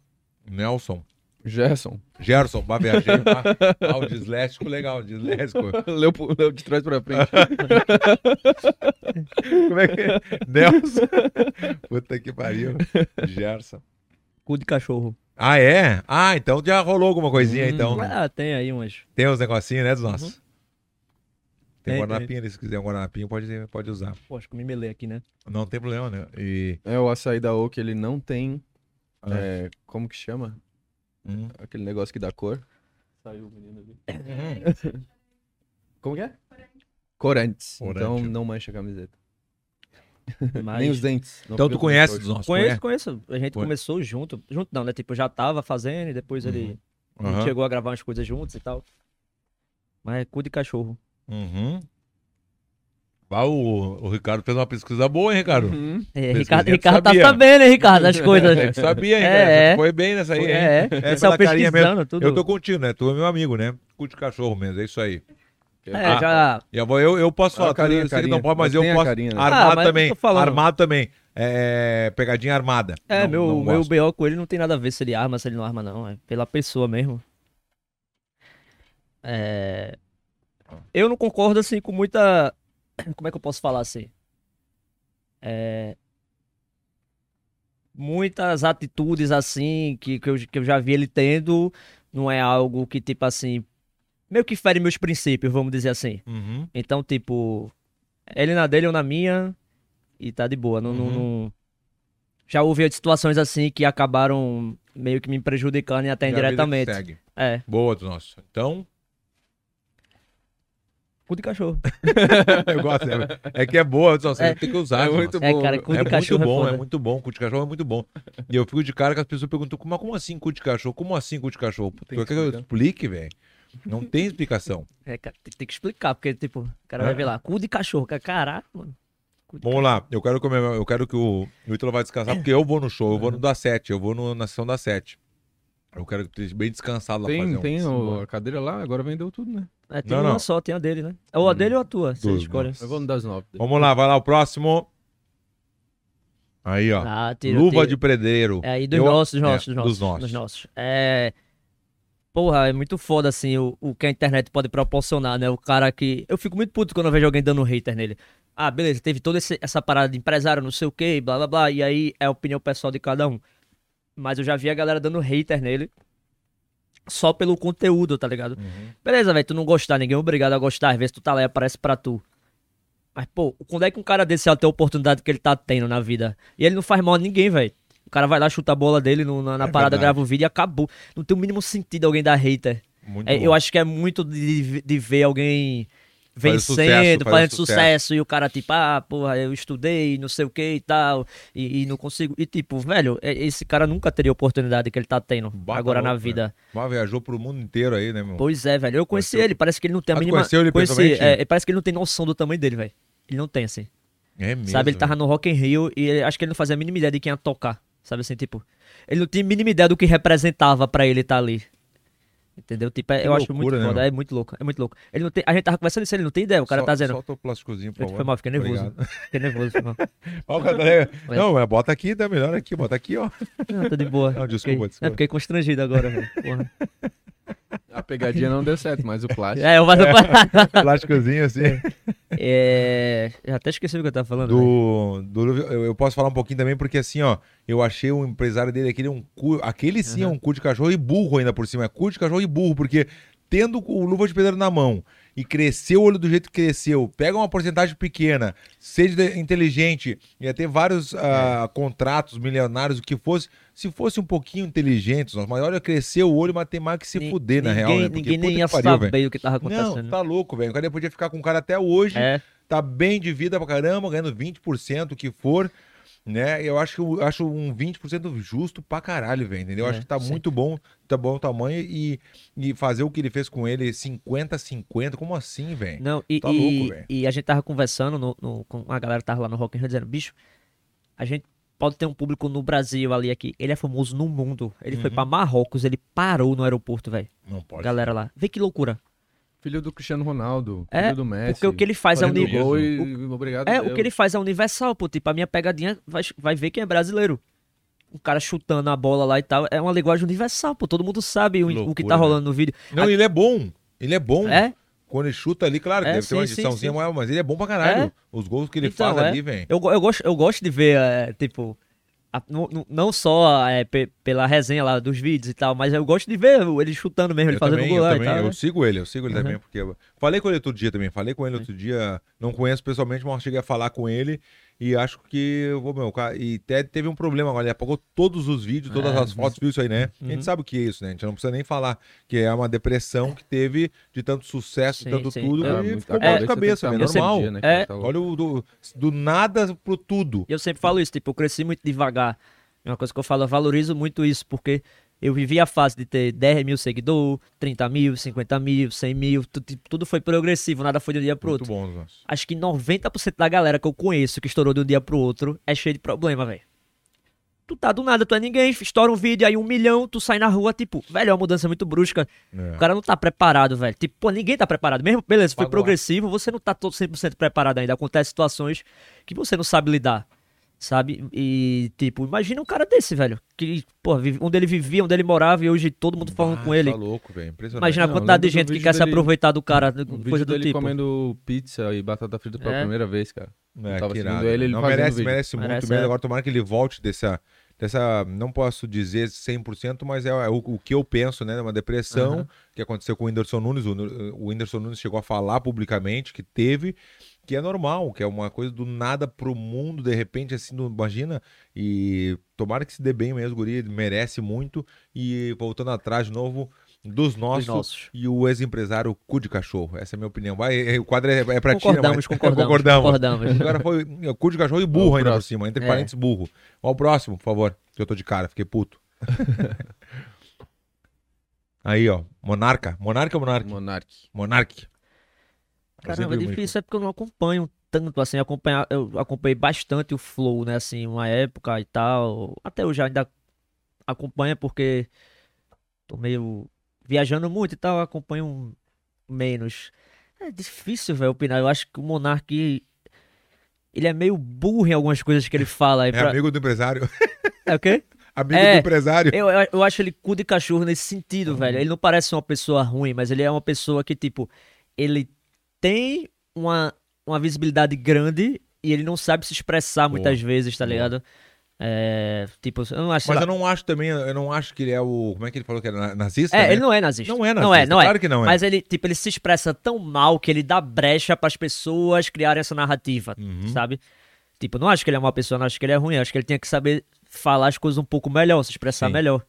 Nelson. Gerson. Gerson, bah, viajei. bah. Ah, o disléxico, legal, disléxico. (laughs) leu, leu de trás pra frente. (laughs) Como é que é? Nelson. Puta que pariu. Gerson. Cu de cachorro. Ah, é? Ah, então já rolou alguma coisinha, Hum. então. Ah, tem aí umas. Tem uns negocinhos, né, dos nossos? Tem, Tem, guardanapinho ali, se quiser um guardanapinho, pode, pode usar. Pô, acho que eu me melei aqui, né? Não tem problema, né? E... É, o açaí da Oak, ele não tem. Ah. é, como que chama? Hum. Aquele negócio que dá cor. Saiu o menino ali. Como que é? Corantes. Corante. Então não mancha a camiseta. Mas... (laughs) Nem os dentes. Não Então tu conhece dos nossos? Conheço, conheço. A gente Conhe- começou junto. Junto não, né? Tipo, eu já tava fazendo e depois ele a gente Aham. chegou a gravar umas coisas juntos e tal. Mas é cu de cachorro. Uhum. Ah, o, o Ricardo fez uma pesquisa boa, hein, Ricardo? Uhum. É, Ricardo, Ricardo tá sabendo, hein, Ricardo, as (laughs) coisas. É, sabia, hein, É, cara? é. Foi bem nessa aí, hein? É, É, é. carinha mesmo. pesquisando tudo. Eu tô contigo, né? Tu é meu amigo, né? Cu de cachorro mesmo, é isso aí. É, Ah, já... Eu, eu, eu posso Ah, falar, carinha, eu sei que carinha. não pode, mas Mas eu posso. carinha, né? Armado Ah, mas também. eu tô falando. Armado também. É, pegadinha armada. É, Não- meu, não meu. BO com ele não tem nada a ver se ele arma, se ele não arma, não. É pela pessoa mesmo. É... Eu não concordo, assim, com muita... (coughs) Como é que eu posso falar, assim? É... Muitas atitudes, assim, que, que, eu, que eu já vi ele tendo, não é algo que, tipo, assim... Meio que fere meus princípios, vamos dizer assim. Uhum. Então, tipo, ele na dele, eu na minha, e tá de boa. Não, Uhum. não- Já houve situações assim que acabaram meio que me prejudicando e até que indiretamente. É, Boa dos nossos. Então, cu de cachorro. (laughs) eu gosto. né? É que é boa, só você É. tem que usar. É muito nossos. É, cara, cu É de muito cachorro bom, é é muito bom. Cu de cachorro é muito bom. E eu fico de cara que as pessoas perguntam, mas como assim cu de cachorro? Como assim cu de cachorro? Tu Tem quer que eu explique, velho? Não tem explicação. É, cara, tem, tem que explicar, porque, tipo, o cara É. vai ver lá, cu de cachorro, cara, caraca, mano. Vamos lá, eu quero que, o meu- eu quero que o, o Ítalo vai descansar, porque eu vou no show, eu vou no da 7, eu vou no- na sessão da 7. Eu quero que esteja bem descansado lá Tem, fazer um- tem o- a cadeira lá, agora vendeu tudo, né? É, tem Não, uma não. só, tem a dele, né? Ou a dele ou a tua, você Duas, escolhe. Eu vou no das nove. Vamos lá, vai lá o próximo. Aí, ó. Ah, tira, Luva tira. de pedreiro. É, e dos Eu- nossos, dos é, nossos, dos nossos. dos nossos. Dos nossos. É. Porra, é muito foda, assim, o, o que a internet pode proporcionar, né? O cara que. Eu fico muito puto quando eu vejo alguém dando hater nele. Ah, beleza, teve toda esse- essa parada de empresário, não sei o que, blá blá blá. E aí é a opinião pessoal de cada um. Mas eu já vi a galera dando hater nele. Só pelo conteúdo, tá ligado? Uhum. Beleza, velho, tu não gostar, ninguém é obrigado a gostar. Às vezes tu tá lá e aparece pra tu. Mas, pô, quando é que um cara desse vai ter a oportunidade que ele tá tendo na vida? E ele não faz mal a ninguém, velho. O cara vai lá, chuta a bola dele no- na, na É parada, verdade. grava o vídeo e acabou. Não tem o mínimo sentido alguém dar hater. Muito É, eu acho que é muito de, de ver alguém vencendo, fazendo sucesso. sucesso. e o cara, tipo, ah, porra, eu estudei, não sei o que e tal, e, e não consigo. E, tipo, velho, esse cara nunca teria a oportunidade que ele tá tendo Bata agora na louco, vida. Mas viajou pro mundo inteiro aí, né, meu? Pois é, velho. Eu conheci Conheceu- ele, parece que ele não tem a Ah, mínima. conheceu ele Conheci, é, parece que ele não tem noção do tamanho dele, velho. Ele não tem, assim. É mesmo. sabe, ele tava no Rock in Rio e ele- acho que ele não fazia a mínima ideia de quem ia tocar. Sabe assim, tipo. Ele não tinha a mínima ideia do que representava pra ele estar ali. Entendeu? Tipo, é- eu acho muito loucura, né, foda. meu? É muito louco. É muito louco. Ele não tem, a gente tava conversando isso, ele não tem ideia. O cara tá dizendo. Solta o plásticozinho, por Foi favor. mal, fiquei nervoso. Obrigado. (laughs) Fiquei nervoso. Foi mal. (laughs) Cara- (laughs) Não, mas bota aqui, tá melhor aqui, bota aqui, ó. Não, tô de boa. Não, desculpa, Fiquei- desculpa. É, fiquei constrangido agora, velho. A pegadinha não deu certo, mas o plástico. É, eu vou. (laughs) Plásticozinho assim. É. Eu até esqueci o que eu tava falando. Do, do eu, posso falar um pouquinho também, porque assim, ó, eu achei o empresário dele aquele um cu, aquele sim é um cu de cachorro e burro ainda por cima, é cu de cachorro e burro, porque tendo o luva de pedreiro na mão e cresceu o olho do jeito que cresceu, pega uma porcentagem pequena, seja inteligente, ia ter vários ah, contratos milionários, o que fosse, se fosse um pouquinho inteligente, mas olha, cresceu o olho, mas tem mais que se Ni- fuder, na real, ninguém, né? Porque ninguém nem ia pariu, saber o que tava Não, acontecendo. tá louco, velho. O cara podia ficar com o cara até hoje, É. tá bem de vida pra caramba, ganhando 20%, o que for, né? Eu acho que eu acho um 20% justo pra caralho, velho, entendeu? Eu É, acho que tá muito bom, tá bom o tamanho e, e fazer o que ele fez com ele 50-50, como assim, velho? Não, e, Tá e- louco, velho. e a gente tava conversando no, no- com a galera que tava lá no Rock in Rio dizendo, bicho, a gente pode ter um público no Brasil ali aqui. Ele é famoso no mundo. Ele foi Uhum. pra Marrocos, ele parou no aeroporto, velho. Não pode. Galera lá. Vê que loucura. Filho do Cristiano Ronaldo, É, filho do Messi. Porque o que ele faz é fazendo uni- gol e obrigado É, Deus. o que ele faz é universal, pô. Tipo, a minha pegadinha vai, vai ver quem é brasileiro. Um cara chutando a bola lá e tal. É uma linguagem universal, pô. Todo mundo sabe o, o que Loucura, tá né? rolando no vídeo. Não, ele é bom. Ele é bom. É? Quando ele chuta ali, claro, que É, deve ter uma sim, sim, ediçãozinha sim. maior, mas ele é bom pra caralho. É? Os gols que ele Então, faz é. ali, velho. Eu, eu, gosto, eu gosto de ver, é, tipo, a- não- não- só é, pe- pela resenha lá dos vídeos e tal, mas eu gosto de ver ele chutando mesmo, ele Eu fazendo também, gol lá e também, tal. eu né? sigo ele, eu sigo ele Uhum. também, porque eu falei com ele outro dia também, falei com ele outro dia, não conheço pessoalmente, mas cheguei a falar com ele e acho que, vou, meu, e até teve um problema agora, ele apagou todos os vídeos, todas É, as fotos, viu isso aí, né? A Uhum. gente sabe o que é isso, né? A gente não precisa nem falar, que é uma depressão que teve de tanto sucesso, Sim, tanto sim. tudo, É, e ficou a mal de tem cabeça, que velho, estar normal. no dia, né, É. Tá. Olha o do, do nada pro tudo. E eu sempre falo isso, tipo, eu cresci muito devagar. É uma coisa que eu falo, eu valorizo muito isso, porque eu vivi a fase de ter 10 mil seguidores, 30 mil, 50 mil, 100 mil, tipo, tudo foi progressivo, nada foi de um dia pro Muito outro. bom, nossa. Acho que 90% da galera que eu conheço que estourou de um dia pro outro é cheio de problema, velho. Tu tá do nada, tu é ninguém, estoura um vídeo aí um milhão, tu sai na rua, tipo, velho, é uma mudança muito brusca. É. O cara não tá preparado, velho. Tipo, pô, ninguém tá preparado. Mesmo, beleza, foi progressivo, você não tá todo 100% preparado ainda. Acontece situações que você não sabe lidar, sabe? E, tipo, imagina um cara desse, velho. Que, pô, vive- onde ele vivia, onde ele morava e hoje todo mundo falando Ah, com ele. Tá louco, velho. Impressionante. Imagina a Não, quantidade de gente que quer se dele- aproveitar do cara, O vídeo coisa do dele tipo. comendo pizza e batata frita pela É. primeira vez, cara. É, tava que seguindo irado. ele, ele não, merece, vídeo. merece muito Merece, mesmo. é. Agora tomara que ele volte dessa, dessa não posso dizer 100%, mas é, é o, o que eu penso, né? Uma depressão Aham. que aconteceu com o Whindersson Nunes. O, o Whindersson Nunes chegou a falar publicamente que teve, que é normal, que é uma coisa do nada pro mundo, de repente, assim, não- imagina. E tomara que se dê bem mesmo, guri, merece muito. E voltando atrás de novo, dos nossos, nossos. e o ex-empresário cu de cachorro. Essa é a minha opinião. Vai, o quadro é, é pra ti, né? Concordamos, Mas- concordamos, concordamos. concordamos. Agora foi é, cu de cachorro e burro Ó, o ainda por cima, entre É. parênteses burro. Ó, o próximo, por favor, que eu tô de cara, fiquei puto. (laughs) Aí, ó, Monarca. Monarca ou Monarque? Monark. Monarque. Eu Caramba, é difícil, é porque eu não acompanho tanto, assim, acompanhar, eu acompanhei bastante o Flow, né, assim, uma época e tal, até hoje ainda acompanho porque tô meio viajando muito e tal, acompanho menos. É difícil, velho, opinar. Eu acho que o Monark. Ele é meio burro em algumas coisas que ele fala. aí É pra- amigo do empresário. É o quê? (laughs) amigo É, do empresário. Eu, eu, eu acho ele cu de cachorro nesse sentido, velho. Ele não parece uma pessoa ruim, mas ele é uma pessoa que, tipo, ele tem uma, uma visibilidade grande e ele não sabe se expressar muitas vezes, tá Boa. ligado? É, tipo, eu não acho. Mas lá- eu não acho também, eu não acho que ele é o. Como é que ele falou que era na- nazista? É, né? ele não é nazista. Não é Não é, nazista, não é. claro que não é. Mas ele, tipo, ele se expressa tão mal que ele dá brecha pras pessoas criarem essa narrativa, Uhum. sabe? Tipo, não acho que ele é uma pessoa, não acho que ele é ruim, acho que ele tinha que saber falar as coisas um pouco melhor, se expressar Sim. melhor.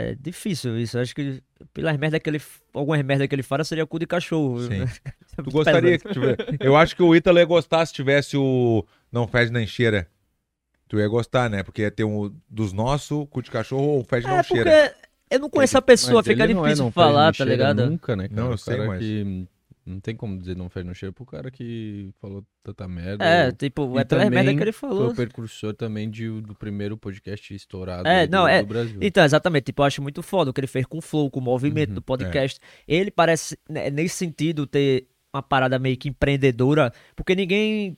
É difícil isso, acho que pelas merdas que ele, algumas merdas que ele fala seria cu de cachorro. Sim. né? (laughs) Tu gostaria que tivesse. Eu acho que o Ítalo ia gostar se tivesse o Não Fede Nem Cheira. Tu ia gostar, né? Porque ia ter um dos nossos, cu de cachorro ou fede É, não porque cheira. eu não conheço a pessoa, Mas fica é difícil não fede, falar, tá ligado? Nunca, né, cara? Não, eu sei, mas- que não tem como dizer não fede não cheira pro cara que falou tanta merda. É, tipo, é pelas merda que ele Foi falou. o precursor também de, do primeiro podcast estourado É, do, não, é- do Brasil. Então, exatamente, tipo, eu acho muito foda o que ele fez com o Flow, com o movimento Uhum, do podcast. Ele parece, né, nesse sentido, ter uma parada meio que empreendedora, porque ninguém.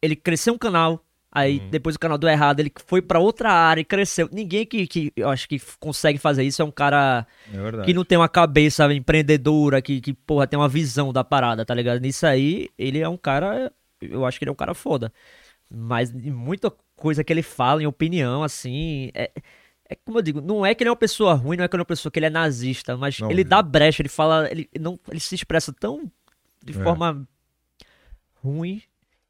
Ele cresceu um canal, aí Uhum. depois o canal deu errado, ele foi pra outra área e cresceu. Ninguém que, que eu acho que consegue fazer isso é um cara É que não tem uma cabeça empreendedora, que, que, porra, tem uma visão da parada, tá ligado? Nisso aí, ele é um cara. Eu acho que ele é um cara foda. Mas muita coisa que ele fala, em opinião, assim. É, é como eu digo, não é que ele é uma pessoa ruim, não é que ele é uma pessoa que ele é nazista, mas Não, ele não. dá brecha, ele fala. Ele, não, ele se expressa tão. de É. forma ruim.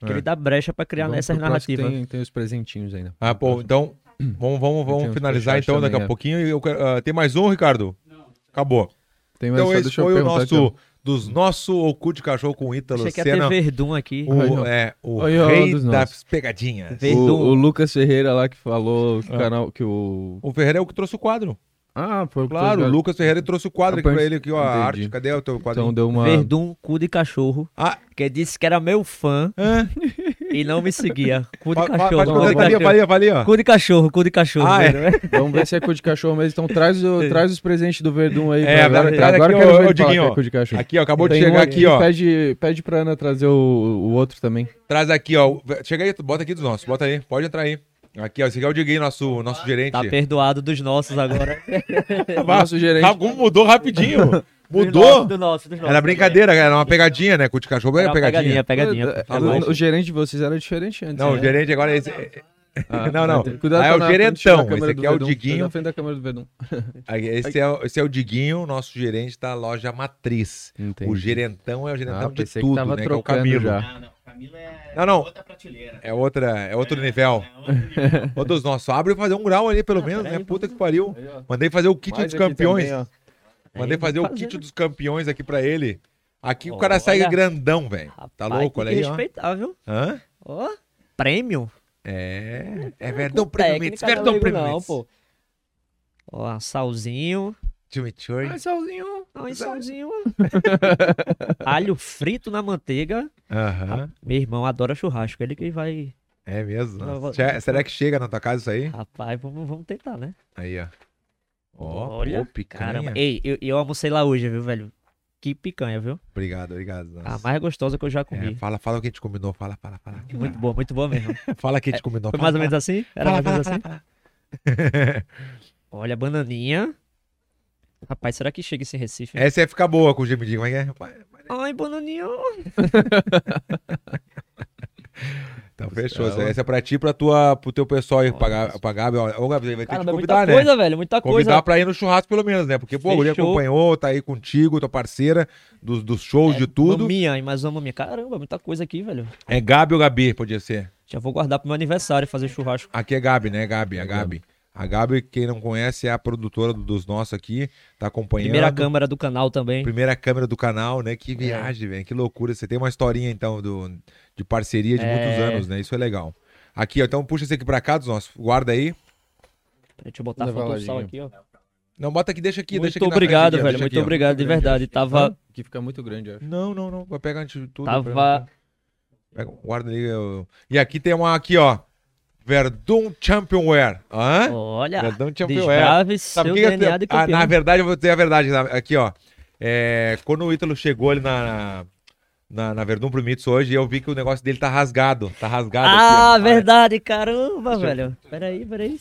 Que É. ele dá brecha pra criar Vamos essas próximo, narrativas. Tem, tem os presentinhos ainda. Ah, pô, então vamos, vamos, vamos finalizar então daqui também, a é. pouquinho. E eu quero- ah, tem mais um, Ricardo? Acabou. Tem mais Então só, esse deixa eu foi o nosso, aqui, dos nosso Ocu de Cachorro com Ítalo Achei que Senna. Verdun aqui. O, é, o rei das nossos. pegadinhas. O, o Lucas Ferreira lá que falou que Ah. canal que o O Ferreira é o que trouxe o quadro. Ah, foi o que Claro, o Lucas Ferreira trouxe o quadro aqui pra ele, aqui, ó, a arte. Cadê o teu quadro? Então deu uma Verdun, cu de cachorro. Ah, Que disse que era meu fã hã? e não me seguia. Cu de cachorro. Ali, ali, ó. Cu de cachorro, cu de cachorro. Ah, é. (laughs) Vamos ver se é cu de cachorro mesmo. Então traz, o, traz os presentes do Verdun aí. É, agora, traz agora aqui, que Diguinho, é cu de cachorro. Aqui, ó, acabou de Tem um chegar aqui, ó. Pede, pede pra Ana trazer o, o outro também. Traz aqui, ó. Chega aí, bota aqui dos nossos, bota aí, pode entrar aí. Aqui, ó, esse aqui é o Diguinho, nosso, nosso gerente. Tá perdoado dos nossos agora. (laughs) Nosso gerente. Ah, como mudou rapidinho. Mudou. nossos, do nosso, dos nossos. Era brincadeira, era uma pegadinha, né? Com o de cachorro Era era uma pegadinha. pegadinha, pegadinha. É, é, louco. o, o gerente de vocês era diferente antes. Não, né? o gerente agora é esse. Ah, (laughs) não, não. Cuidado Ah, é tá o gerentão, esse do aqui é o Verdun, Diguinho. tá do Esse é, o- esse é o Diguinho, nosso gerente da loja Matriz. Entendi. O gerentão é o gerentão Ah, de que tudo, tava né? Que é o Camilo. já. Não, não. Camilo é Não, não. outra prateleira. É outra, é outro nível. É outro nível. (laughs) Ô, dos nossos, abre e fazer um grau ali, pelo Ah, menos, né? Puta que pariu. Mandei fazer o kit Mais dos campeões. também. Mandei Aí, fazer o kit dos campeões aqui pra ele. Aqui o Olha. cara sai grandão, velho. Tá louco? Olha aí, viu? Hã? Ó, prêmio. É. É Verdão não Verdão Premium Não, pô. Ó, salzinho. Chimichurri. E salzinho. Alho frito na manteiga. Aham. Meu irmão adora churrasco. Ele que vai. É mesmo? Vou- Che- Será que chega na tua casa isso aí? Rapaz, vamos, vamos tentar, né? Aí, ó. Ó, Olha, pô, picanha. Caramba. Ei, eu, eu almocei lá hoje, viu, velho? Que picanha, viu? Obrigado, obrigado. A nossa. mais gostosa que eu já É, comi. fala, fala o que a gente combinou. Fala, fala, fala. Muito boa, muito boa mesmo. (laughs) Fala o que a gente combinou. Foi fala, mais ou menos assim? Era Fala, mais ou menos fala, assim? fala. (laughs) Olha, bananinha. Rapaz, será que chega esse Recife? Essa ia ficar boa com o gemidinho. Como é que é? Vai. Ai, bananinha. (laughs) Então fechou. Essa é pra ti e pra tua, pro teu pessoal aí, pra, Gabi- pra Gabi. ó. Ô, Gabi, vai ter que é convidar, muita né? coisa, velho. Muita Convidar coisa. pra ir no churrasco pelo menos, né? Porque, pô, Fechou. acompanhou, tá aí contigo, tua parceira, dos, dos shows, de tudo. Maminha, e mais uma maminha. Caramba, muita coisa aqui, velho. É Gabi ou Gabi, podia ser. Já vou guardar pro meu aniversário fazer churrasco. Aqui é Gabi, né? Gabi, a Gabi. A Gabi, quem não conhece, é a produtora do- dos nossos aqui, tá acompanhando. Primeira câmera do canal também. Primeira câmera do canal, né? Que viagem, velho. Que loucura. Você tem uma historinha, então, do, de parceria de É. muitos anos, né? Isso é legal. Aqui, ó. Então puxa esse aqui pra cá dos nossos. Guarda aí. Deixa eu botar a foto do sal aqui, ó. Não, bota aqui, deixa aqui, deixa muito aqui na obrigado, frente aqui, velho. deixa Muito aqui, ó. obrigado, de verdade. Tava. Que fica muito grande, eu acho. Não, não, não. Vai pegar antes de tudo. Tava. Pega, guarda ali. eu- E aqui tem uma aqui, ó. Verdun Championware. Hã? Olha. Verdun Championware. Sabe seu que que DNA de ah. Na verdade, eu vou dizer a verdade. Aqui, ó. É, quando o Ítalo chegou ali na, na, na Verdun Primitos hoje, eu vi que o negócio dele tá rasgado. Tá rasgado Ah, aqui, verdade, caramba, Deixa eu- velho. Peraí, peraí.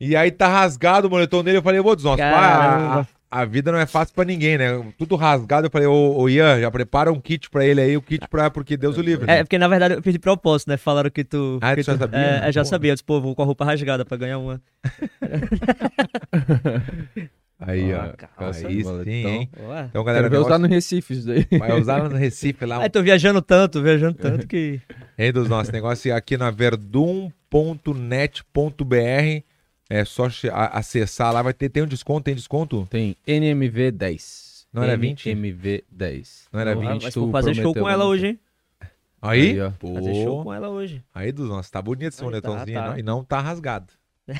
E aí tá rasgado o moletom dele. Eu falei, pá, Caramba. A, vida não é fácil pra ninguém, né? Tudo rasgado. Eu falei, ô, ô Ian, já prepara um kit pra ele aí, o kit pra. Porque Deus o livre. É, né? porque na verdade eu fiz de propósito, né? Falaram que tu. Ah, que tu já sabia? É, eu já Pô. sabia. Eu disse, pô, vou com a roupa rasgada pra ganhar uma. (laughs) Aí, ó. Ah, calça, aí sim, hein? Ué. Então, galera, negócio- usar no Recife isso daí. vai usar no Recife lá. (laughs) Aí tô viajando tanto, viajando tanto que. (laughs) Hein, dos nossos negócios aqui na verdum.net.br. É só a- acessar lá, vai ter tem um desconto, tem desconto? Tem NMV 10. Não era 20? NMV 10. Não era Não, 20? Mas tu vou fazer show com ela hoje, hein? Aí, Aí, ó. pô, Fazer show com ela hoje. aí dos nossos, tá bonito esse Aí, moletomzinho, tá, tá. não- e não tá rasgado. (laughs)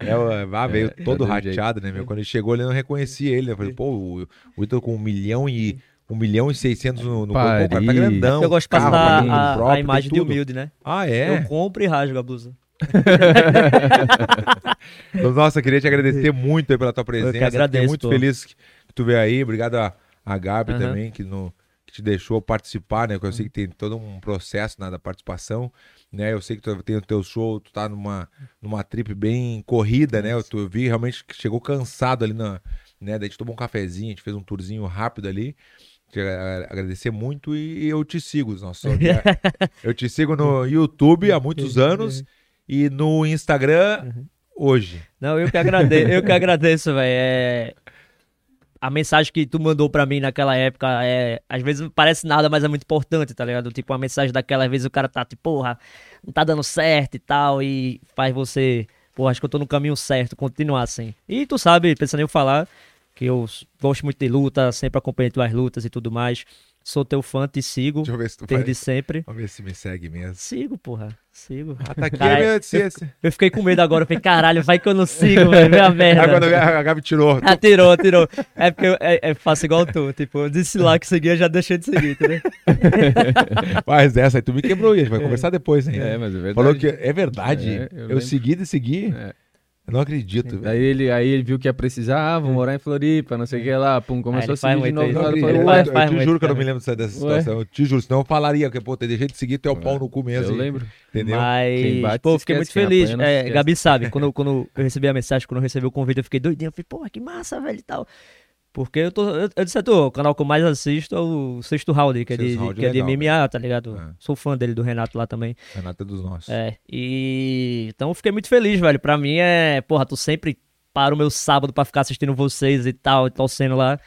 é, ah, veio É, todo tá do jeito. rateado, né, meu? Quando ele chegou, ele não reconhecia ele. Eu falei, pô, o, o Ítalo com um milhão e um milhão e seiscentos no, no corpo, pô, o cara tá Paris. grandão. eu gosto de carro, passar lindo, a, próprio, a imagem de humilde, né? Ah, é? Eu compro e rasgo a blusa. Nossa, queria te agradecer muito pela tua presença. Fiquei agradeço, muito pô. feliz que tu veio aí. Obrigado a, a Gabi Aham. também, que, no, que te deixou participar, né? Que eu sei que tem todo um processo né, da participação, né? Eu sei que tu tem o teu show, tu tá numa, numa trip bem corrida, né? Eu, tu, eu vi realmente que chegou cansado ali na... Né? Daí a gente tomou um cafezinho, a gente fez um tourzinho rápido ali. Te agradecer muito e eu te sigo. Nossa, (laughs) eu te sigo no YouTube há muitos anos e no Instagram hoje. Não, eu que agradeço, (laughs) eu que agradeço, velho. É... A mensagem que tu mandou pra mim naquela época é. Às vezes não parece nada, mas é muito importante, tá ligado? Tipo, uma mensagem daquela, às vezes o cara tá tipo, porra, não tá dando certo e tal, e faz você. Pô, acho que eu tô no caminho certo, continuar assim. E tu sabe, pensando em eu falar, que eu gosto muito de luta, sempre acompanhei tuas lutas e tudo mais. Sou teu fã, te sigo, Deixa eu ver se tu desde vai. sempre. Vamos ver se me segue mesmo. Sigo, porra, sigo. Ah, tá aqui, meu, esse. Eu fiquei com medo agora, eu falei, caralho, vai que eu não sigo, (laughs) velho, vê a merda. Ah, quando a Gabi tirou. Ah, tirou, tirou. É porque eu é, é, faço igual tu. Tipo, eu disse lá que seguia, já deixei de seguir, entendeu? (laughs) Mas essa aí tu me quebrou, e a gente vai conversar depois, hein? É, mas é verdade. Falou que é verdade. É, eu eu segui de seguir. É. Eu não acredito. velho. Aí ele, aí ele viu que ia precisar, ah, vou morar em Floripa, não sei o que lá. Pum, começou ele a seguir faz de novo. isso. Eu, Ela eu, faz te juro que eu não me lembro dessa, situação. Eu te juro, senão eu falaria, porque, pô, te deixei de seguir, o pau no cu mesmo. Eu lembro. Entendeu? Mas, bate pô, fiquei muito feliz. não É. Gabi sabe, quando, quando eu recebi a mensagem, quando eu recebi o convite, eu fiquei doidinho. Eu falei, porra, que massa, velho, e tal. Porque eu tô. Eu, eu disse tu, o canal que eu mais assisto é o Sexto Round, que é de, que é de legal, MMA, tá ligado? É. Sou fã dele, do Renato lá também. Renata é dos nossos. É, e então eu fiquei muito feliz, velho. Pra mim é, porra, tu sempre para o meu sábado pra ficar assistindo vocês e tal, e torcendo lá.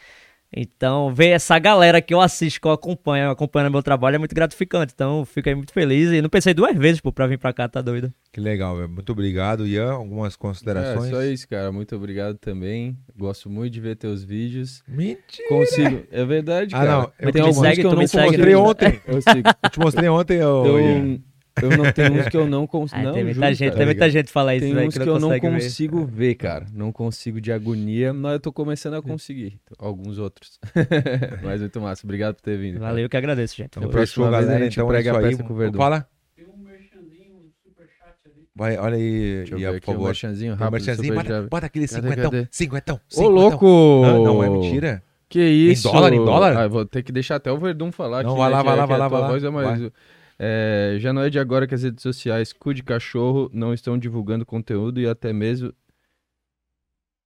Então, ver essa galera que eu assisto, que eu acompanho, acompanhando meu trabalho é muito gratificante. Então, eu fiquei muito feliz e não pensei duas vezes, pô, pra vir pra cá, tá doido. Que legal, velho. Muito obrigado, Ian. Algumas É, considerações? só isso, cara. Muito obrigado também. Gosto muito de ver teus vídeos. Mentira. Consigo. É verdade, Ah, cara. não, eu me alguns segue, que eu não me segue, mostrei ontem. (laughs) Eu sigo. Eu te mostrei ontem, ô, Eu, Ian. Eu não tenho uns que eu não consigo. Ah, tem muita juro, gente, cara. tem muita gente que fala isso, Tem uns que eu não consegue ver. consigo ver, cara. Não consigo de agonia, mas eu tô começando a conseguir. Alguns outros. (laughs) mas muito massa. Obrigado por ter vindo. cara. Valeu, que agradeço, gente. Então, próxima vez galera. a gente Então, é prega a aí. peça com o Verdun. Fala. Tem um merchandinho, um superchat ali. Vai, olha aí, Deixa ver por favor. merchanzinho um rápido. merchanzinho, bota, bota aquele Cadê, cinquentão, cadê? cinquentão, Ô, cinquentão. louco! Não, não é mentira. Que isso? dólar, em dólar? Ah, vou ter que deixar até o Verdun falar. Não, aqui, vai né, lá, que vai é- lá, que vai a lá, lá. voz é mais- É, já não é de agora que as redes sociais Cu de Cachorro não estão divulgando conteúdo e até mesmo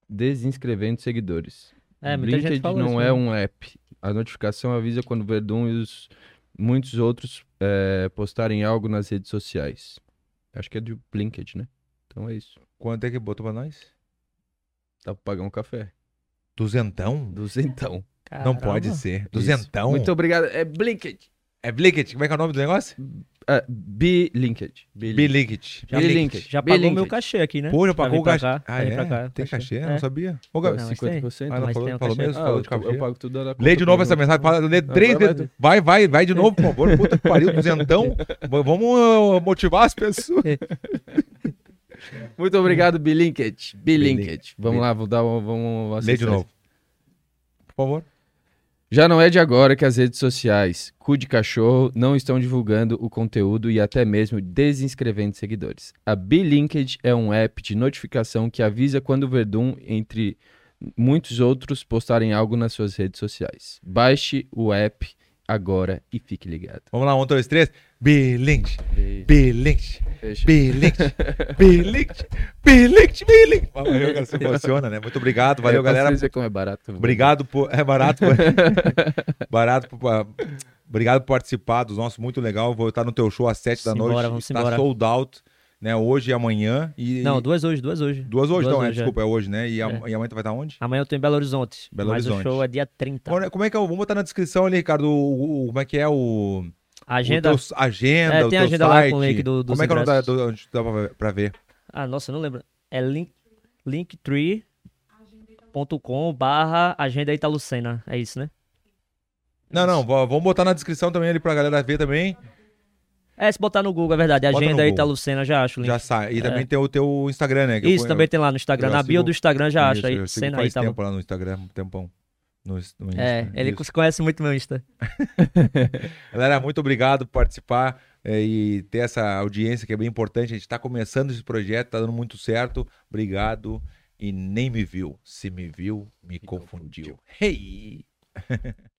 desinscrevendo seguidores. É, muita gente Blinked fala não isso, é né? um app. A notificação avisa quando o Verdun e os muitos outros é, postarem algo nas redes sociais. Acho que é do Blinked, né? Então é isso. Quanto é que botou pra nós? Dá pra pagar um café. Duzentão? Duzentão. Não pode ser. Duzentão? Muito obrigado. É Blinked. É Blinked? Como é que é o nome do negócio? É, Be-Linked. Blinked. Já, Blinked. já pagou Blinked. meu cachê aqui, né? Pô, já pagou o cachê. cá, Ah, é? cá, Tem cachê. cachê? Eu É. não sabia. Ô, Gabi, Não, mas tem. 50%. Ah, não falou, falou mesmo? Ah, Falou eu, de cachê. eu pago tudo da Lê de novo essa mensagem. Fala, lê Não, três vai, vai, vezes. Vai, vai, vai de novo, por favor. Puta que pariu, duzentão. (laughs) Vamos uh, motivar as pessoas. Muito obrigado. Bilinked. Bilinked. Vamos lá, vou dar um, vamos Lê de novo. Por favor. Já não é de agora que as redes sociais, cu de cachorro, não estão divulgando o conteúdo e até mesmo desinscrevendo seguidores. A Be-Linked é um app de notificação que avisa quando o Verdun, entre muitos outros, postarem algo nas suas redes sociais. Baixe o app agora e fique ligado. Vamos lá, um, dois, três. Be-linked, Fecha. be-linked, (laughs) be-linked, be-linked, be-linked. Valeu, cara, se (laughs) emociona, né? Muito obrigado, valeu, É, galera. paciência como é barato. Obrigado por. É barato. (laughs) por- barato por. Obrigado por participar dos nossos, muito legal. Vou estar no teu show às sete da noite. vamos Está embora. sold out, né? Hoje e amanhã. E, Não, duas hoje, duas hoje. duas hoje, então, é, é. desculpa, é hoje, né? E, a, e amanhã tu vai estar onde? Amanhã eu tô em Belo Horizonte. Belo mas Horizonte. o show é dia 30. Como é- Como é que é? Vamos botar na descrição ali, Ricardo, o, o- como é que é o. Agenda. O teu, agenda, É, tem agenda lá site. com o link do- Como é que é o nome do, onde dá pra, pra ver? Ah, nossa, eu não lembro. É link, linktree.com barra agenda Italucena. É isso, né? Não, não, vamos botar na descrição também ali pra galera ver também. É, se botar no Google, é verdade. Bota Agenda Google. Italucena, já acho link. Já sai. E também tem o teu Instagram, né? eu É. Isso, ponho- também tem lá no Instagram. eu Na bio do Instagram já Isso, acha aí. eu sigo aí, faz Italu. tempo lá no Instagram, um tempão. No, no Insta, É, ele isso. conhece muito meu Insta. (laughs) Galera, muito obrigado por participar é, e ter essa audiência que é bem importante. A gente está começando esse projeto, tá dando muito certo. Obrigado. E nem me viu. Se me viu, me confundiu. Hey! (laughs)